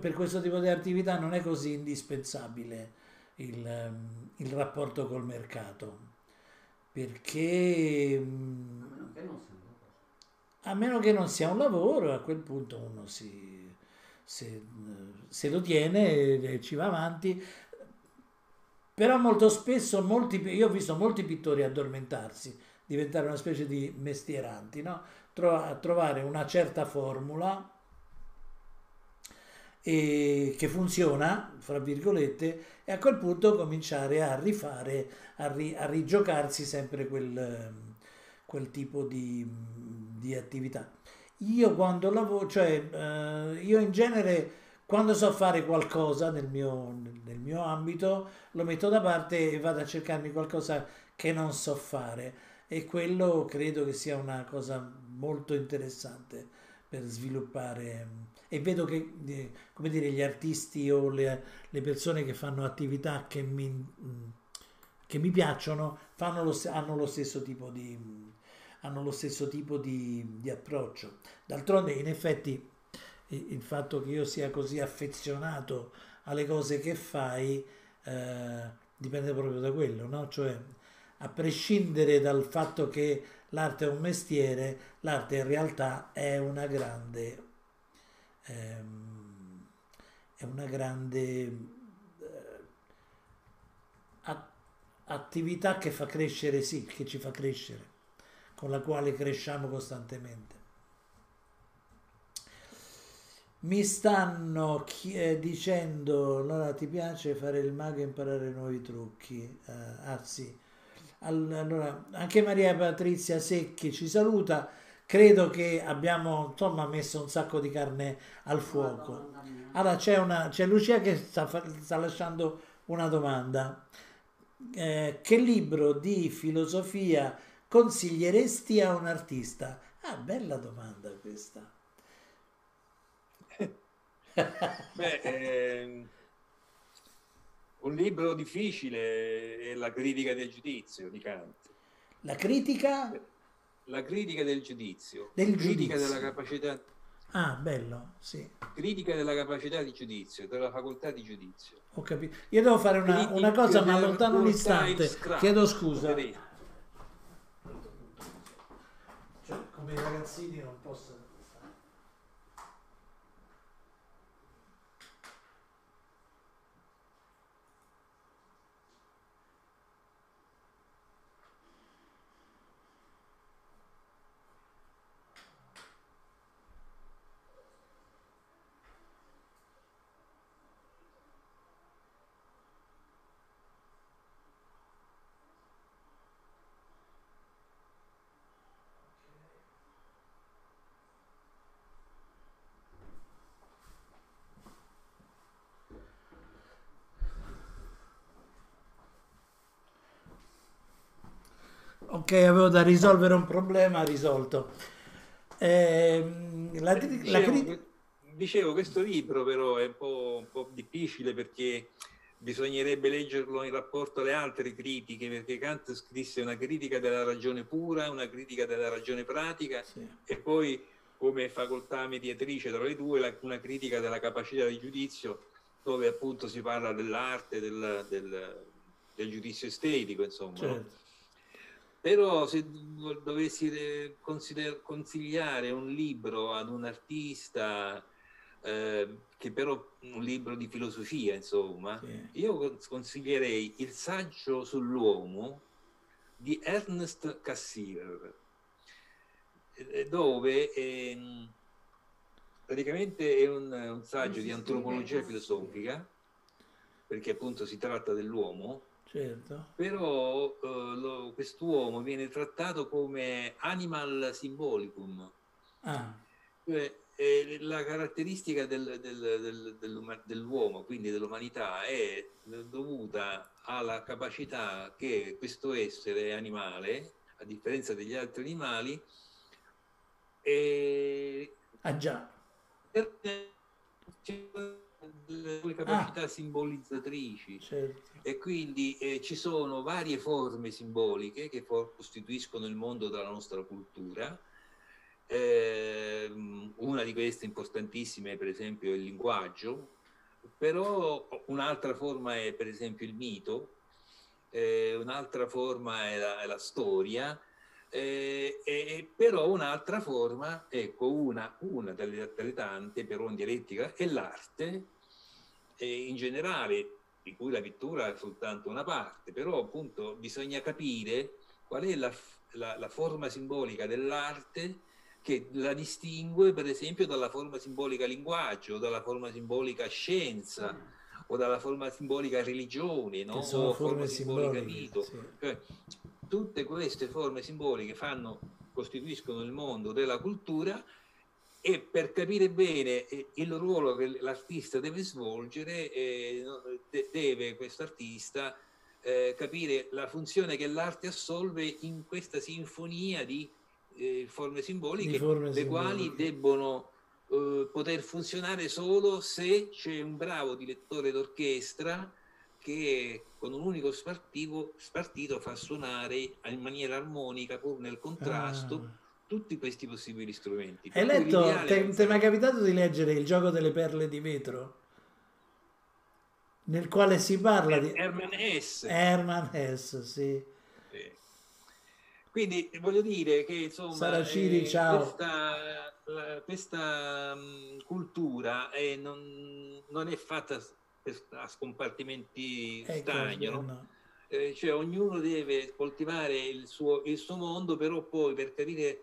per questo tipo di attività non è così indispensabile il, ehm, il rapporto col mercato perché A meno che non sia un lavoro. a meno che non sia un lavoro, a quel punto uno si, se, se lo tiene e ci va avanti. Però molto spesso, molti, io ho visto molti pittori addormentarsi, diventare una specie di mestieranti, no? Tro- trovare una certa formula e che funziona, fra virgolette, e a quel punto cominciare a rifare, a, ri- a rigiocarsi sempre quel, quel tipo di, di attività. Io quando lavoro, cioè eh, io in genere quando so fare qualcosa nel mio, nel mio ambito, lo metto da parte e vado a cercarmi qualcosa che non so fare e quello credo che sia una cosa molto interessante per sviluppare e vedo che eh, come dire gli artisti o le, le persone che fanno attività che mi, mm, che mi piacciono fanno lo, hanno lo stesso tipo di hanno lo stesso tipo di, di approccio d'altronde in effetti il fatto che io sia così affezionato alle cose che fai eh, dipende proprio da quello no? cioè a prescindere dal fatto che l'arte è un mestiere l'arte in realtà è una grande ehm, è una grande eh, attività che fa crescere, sì, che ci fa crescere, con la quale cresciamo costantemente. Mi stanno eh, dicendo, allora ti piace fare il mago e imparare nuovi trucchi? Eh, ah sì. All- Allora, anche Maria Patrizia Secchi ci saluta. Credo che abbiamo insomma messo un sacco di carne al fuoco. Allora c'è, una, c'è Lucia che sta, sta lasciando una domanda. Eh, che libro di filosofia consiglieresti a un artista? Ah, bella domanda questa. *laughs* Beh, ehm, un libro difficile è La critica del giudizio di Kant. La critica? La critica del giudizio, Del critica giudizio. della capacità, Ah, bello, sì, critica della capacità di giudizio, della facoltà di giudizio. ho capito. Io devo fare una, una cosa, ma del allontano un istante. Chiedo scusa. Cioè, come i ragazzini non possono... Ok, avevo da risolvere un problema risolto. Ehm, la, la Dicevo, cri- dicevo, questo libro però è un po', un po' difficile perché bisognerebbe leggerlo in rapporto alle altre critiche, perché Kant scrisse una critica della ragione pura, una critica della ragione pratica Sì. e poi come facoltà mediatrice tra le due la- una critica della capacità di giudizio dove appunto si parla dell'arte, del, del- del giudizio estetico, insomma. no? Però se do- dovessi eh, consigliare un libro ad un artista, eh, che però un libro di filosofia, insomma, Sì. io cons- consiglierei Il saggio sull'uomo di Ernst Cassirer, eh, dove ehm, praticamente è un, un saggio di antropologia filosofica, perché appunto si tratta dell'uomo, Certo. però eh, lo- quest'uomo viene trattato come animal symbolicum, Ah, cioè eh, la caratteristica del- del- del- dell'uomo, quindi dell'umanità, è dovuta alla capacità che questo essere animale, a differenza degli altri animali, è ah già. per le capacità simbolizzatrici. Certo. E quindi eh, ci sono varie forme simboliche che costituiscono il mondo della nostra cultura. Ehm, una di queste importantissime è per esempio il linguaggio, però un'altra forma è per esempio il mito, eh, un'altra forma è la, è la storia, eh, e- però un'altra forma, ecco, una, una delle, delle tante, però in dialettica, è l'arte, e in generale, di cui la pittura è soltanto una parte, però appunto bisogna capire qual è la, la- la forma simbolica dell'arte che la distingue per esempio dalla forma simbolica linguaggio, dalla forma simbolica scienza o dalla forma simbolica religione, no? O forme simbolica simboliche. mito. sì. Cioè, tutte queste forme simboliche fanno, costituiscono il mondo della cultura e per capire bene eh, il ruolo che l'artista deve svolgere, eh, deve questo artista eh, capire la funzione che l'arte assolve in questa sinfonia di eh, forme simboliche, Di forme le quali simboliche. debbono eh, poter funzionare solo se c'è un bravo direttore d'orchestra che con un unico spartivo, spartito fa suonare in maniera armonica, pur nel contrasto, Ah. tutti questi possibili strumenti. Hai letto, l'ideale te, è ti è mai capitato di leggere Il gioco delle perle di vetro? Nel quale si parla di Hermann Hesse. Hermann Hesse, sì. Sì. Quindi voglio dire che insomma Saraciri, eh, ciao. questa, la- questa, mh, cultura eh, non, non è fatta per- a scompartimenti Ecco, stagni, no? no. Eh, cioè ognuno deve coltivare il suo, il suo mondo, però poi per capire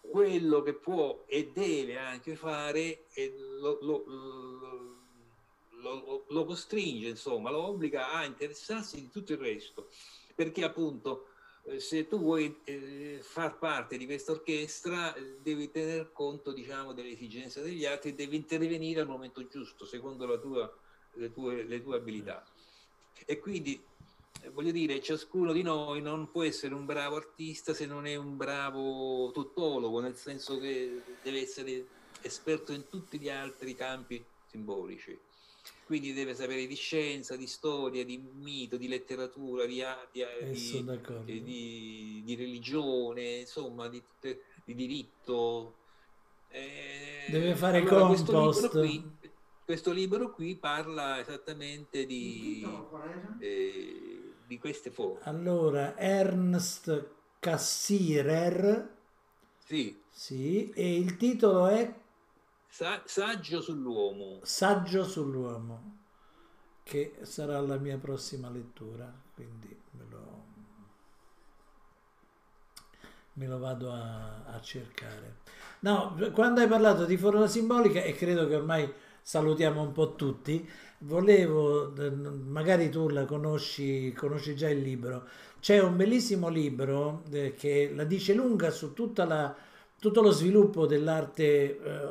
quello che può e deve anche fare eh, lo, lo- lo- lo- costringe, insomma, lo obbliga a interessarsi di tutto il resto, perché appunto eh, se tu vuoi eh, far parte di questa orchestra eh, devi tener conto diciamo delle esigenze degli altri e devi intervenire al momento giusto secondo tua- le, tue, le tue abilità. E quindi eh, voglio dire ciascuno di noi non può essere un bravo artista se non è un bravo tuttologo nel senso che deve essere esperto in tutti gli altri campi simbolici quindi deve sapere di scienza, di storia, di mito, di letteratura, di, di, Eh, di- eh, di, di religione, insomma, di, di diritto. Eh, Deve fare allora, questo compost. libro, qui, questo libro qui parla esattamente di, era? eh, di queste forme. Allora, Ernst Cassirer, Sì, sì, e il titolo è sa- saggio sull'uomo. Saggio sull'uomo, che sarà la mia prossima lettura, quindi me lo, me lo vado a, a cercare. No, quando hai parlato di forma simbolica, e credo che ormai salutiamo un po' tutti, volevo, magari tu la conosci, conosci già il libro, c'è un bellissimo libro eh, che la dice lunga su tutta la, tutto lo sviluppo dell'arte, eh,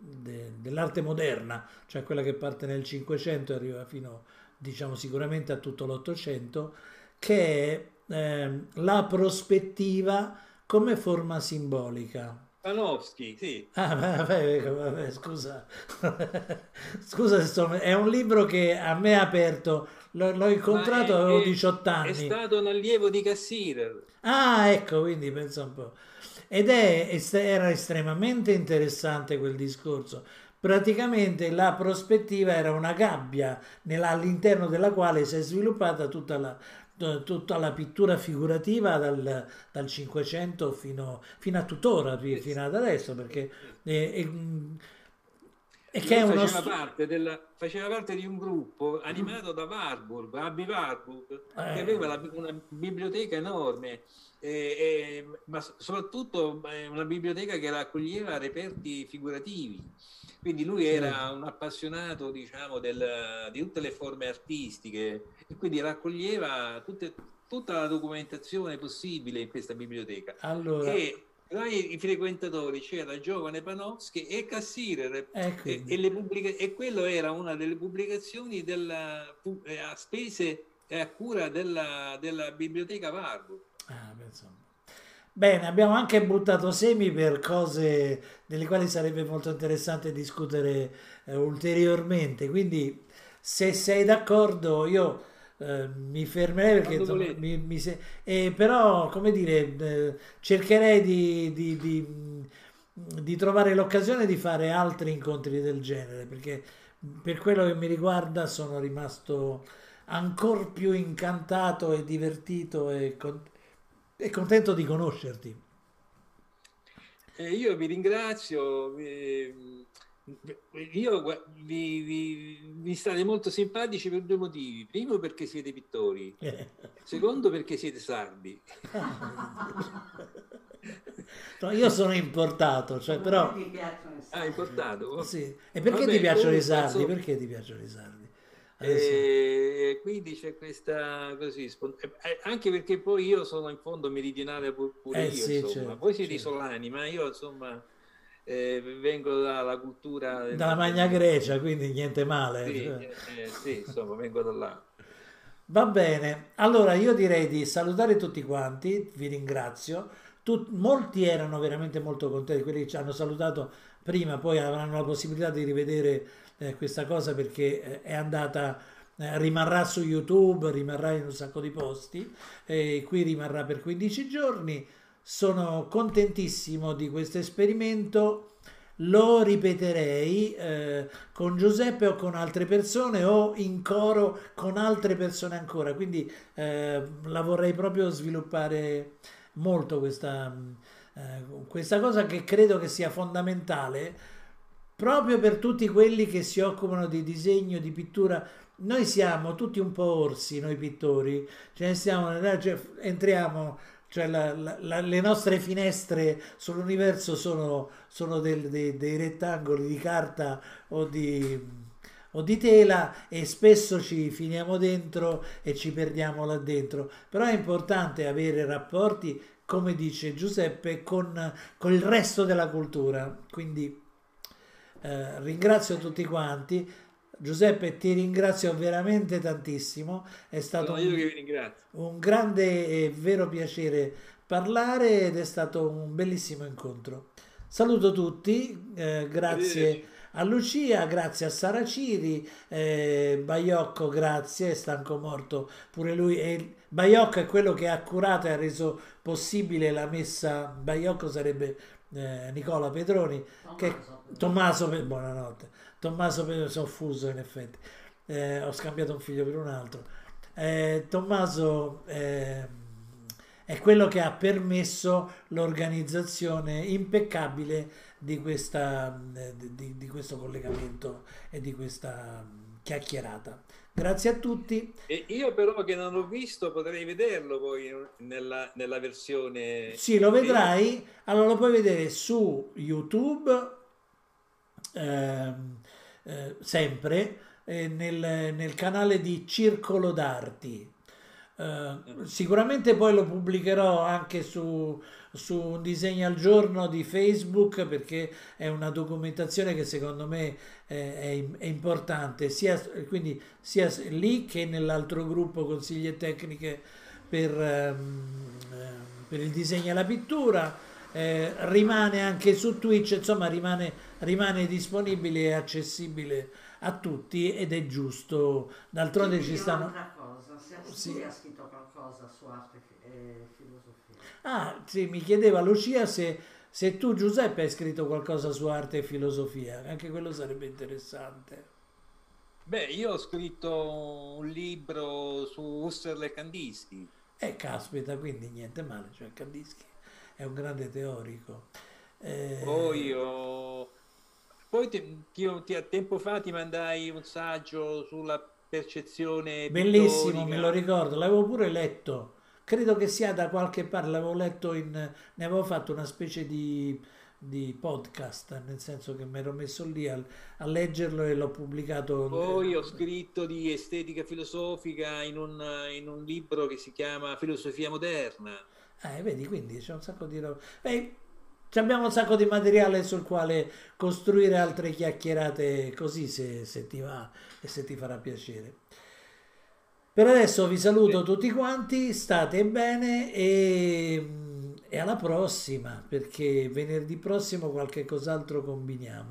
de- dell'arte moderna, cioè quella che parte nel Cinquecento e arriva fino, diciamo, sicuramente a tutto l'Ottocento, che è ehm, la prospettiva come forma simbolica. Panofsky, sì. Ah, vabbè, vabbè, scusa. *laughs* scusa se sto... È un libro che a me ha aperto, l'ho, l'ho incontrato, è, avevo è, 18 È anni. stato un allievo di Cassirer. Ah, ecco, quindi pensa un po'. Ed è, era estremamente interessante quel discorso. Praticamente la prospettiva era una gabbia nella- all'interno della quale si è sviluppata tutta la, tutta la pittura figurativa dal, dal 500 fino, fino a tuttora, fino ad adesso, perché è, è- è che uno faceva, parte della- faceva parte di un gruppo animato da Warburg, Abby Warburg, Eh. che aveva la- una biblioteca enorme, e- e- ma soprattutto eh, una biblioteca che raccoglieva reperti figurativi. Quindi lui era un appassionato, diciamo, del- di tutte le forme artistiche e quindi raccoglieva tutte- tutta la documentazione possibile in questa biblioteca. Allora, E tra i, frequentatori c'era Giovane Panofsky e Cassirer eh, e, e pubblica- e quello era una delle pubblicazioni della, eh, a spese e a cura della, della biblioteca Warburg. Ah. Bene, abbiamo anche buttato semi per cose delle quali sarebbe molto interessante discutere eh, ulteriormente. Quindi, se sei d'accordo, io eh, mi fermerei perché insomma, mi, mi se- eh, però, come dire, eh, cercherei di, di- di, di trovare l'occasione di fare altri incontri del genere perché per quello che mi riguarda sono rimasto ancora più incantato e divertito e, con- e contento di conoscerti. Eh, io vi ringrazio, vi- io, vi, vi- vi state molto simpatici per due motivi. Primo perché siete pittori, *laughs* secondo perché siete sardi. No, io sono importato, cioè, però... Ah, importato. Sì. E perché Vabbè, ti piacciono i comunque, sardi? insomma- Perché ti piacciono i sardi? Adesso- E quindi c'è questa così, spon- eh, anche perché poi io sono in fondo meridionale pu- pure Eh io, sì, insomma. certo, Voi siete certo. isolani, ma io insomma eh, vengo dalla cultura del- Dalla Magna Grecia, quindi niente male. Sì, cioè. eh, sì, insomma, vengo da là. Va bene, allora io direi di salutare tutti quanti, vi ringrazio. Tu- molti erano veramente molto contenti, quelli che ci hanno salutato prima, poi avranno la possibilità di rivedere eh, questa cosa perché eh, è andata, eh, rimarrà su YouTube, rimarrà in un sacco di posti, qui rimarrà per 15 giorni. Sono contentissimo di questo esperimento. Lo ripeterei eh, con Giuseppe o con altre persone o in coro con altre persone ancora. Quindi eh, la vorrei proprio sviluppare molto questa, eh, questa cosa che credo che sia fondamentale proprio per tutti quelli che si occupano di disegno, di pittura. Noi siamo tutti un po' orsi, noi pittori, ce ne stiamo, cioè, entriamo, cioè la- la- la- le nostre finestre sull'universo sono, sono del- dei, dei rettangoli di carta o di, o di tela e spesso ci finiamo dentro e ci perdiamo là dentro. Però è importante avere rapporti, come dice Giuseppe, con, con il resto della cultura. Quindi eh, ringrazio tutti quanti. Giuseppe, ti ringrazio veramente tantissimo. È stato Sono un, un grande e vero piacere parlare ed è stato un bellissimo incontro. Saluto tutti, eh, grazie a Lucia, grazie a Sara Ciri, eh, Baiocco, grazie, è stanco morto pure lui. E Baiocco è quello che ha curato e ha reso possibile la messa. Baiocco sarebbe eh, Nicola Pedroni, che Tommaso, buonanotte. Tommaso Pedroni, sono fuso in effetti, Eh, ho scambiato un figlio per un altro. Eh, Tommaso eh, è quello che ha permesso l'organizzazione impeccabile di, questa, di, di questo collegamento e di questa mm, chiacchierata. Grazie a tutti. E io però che non l'ho visto potrei vederlo poi nella, nella versione... Sì, lo vedrai. Allora lo puoi vedere su YouTube ehm, eh, sempre eh, nel, nel canale di Circolo d'Arti. Eh, sicuramente poi lo pubblicherò anche su, su un disegno al giorno di Facebook perché è una documentazione che secondo me eh, è, è importante sia, quindi sia lì che nell'altro gruppo consigli e tecniche per, ehm, ehm, per il disegno e la pittura eh, rimane anche su Twitch, insomma rimane, rimane disponibile e accessibile a tutti ed è giusto. D'altronde Ti ci stanno... un'altra cosa, se Sì. ha scritto qualcosa su arte e filosofia. Ah, sì, mi chiedeva Lucia se, se tu Giuseppe hai scritto qualcosa su arte e filosofia, anche quello sarebbe interessante. Beh, io ho scritto un libro su Husserl e Kandinsky. Eh, caspita, quindi niente male, cioè Kandinsky è un grande teorico. Eh, Poi, ho- poi ti- ti- ti- a tempo fa ti mandai un saggio sulla percezione Bellissimo, pittorica. me lo ricordo, l'avevo pure letto. Credo che sia da qualche parte, l'avevo letto in... ne avevo fatto una specie di, di podcast, nel senso che mi ero messo lì a, a leggerlo e l'ho pubblicato. Poi ho scritto di estetica filosofica in un, in un libro che si chiama Filosofia moderna. Eh, vedi, quindi c'è un sacco di roba. Ci abbiamo un sacco di materiale sul quale costruire altre chiacchierate così se, se ti va e se ti farà piacere. Per adesso vi saluto tutti quanti, state bene e, e alla prossima, perché venerdì prossimo qualche cos'altro combiniamo.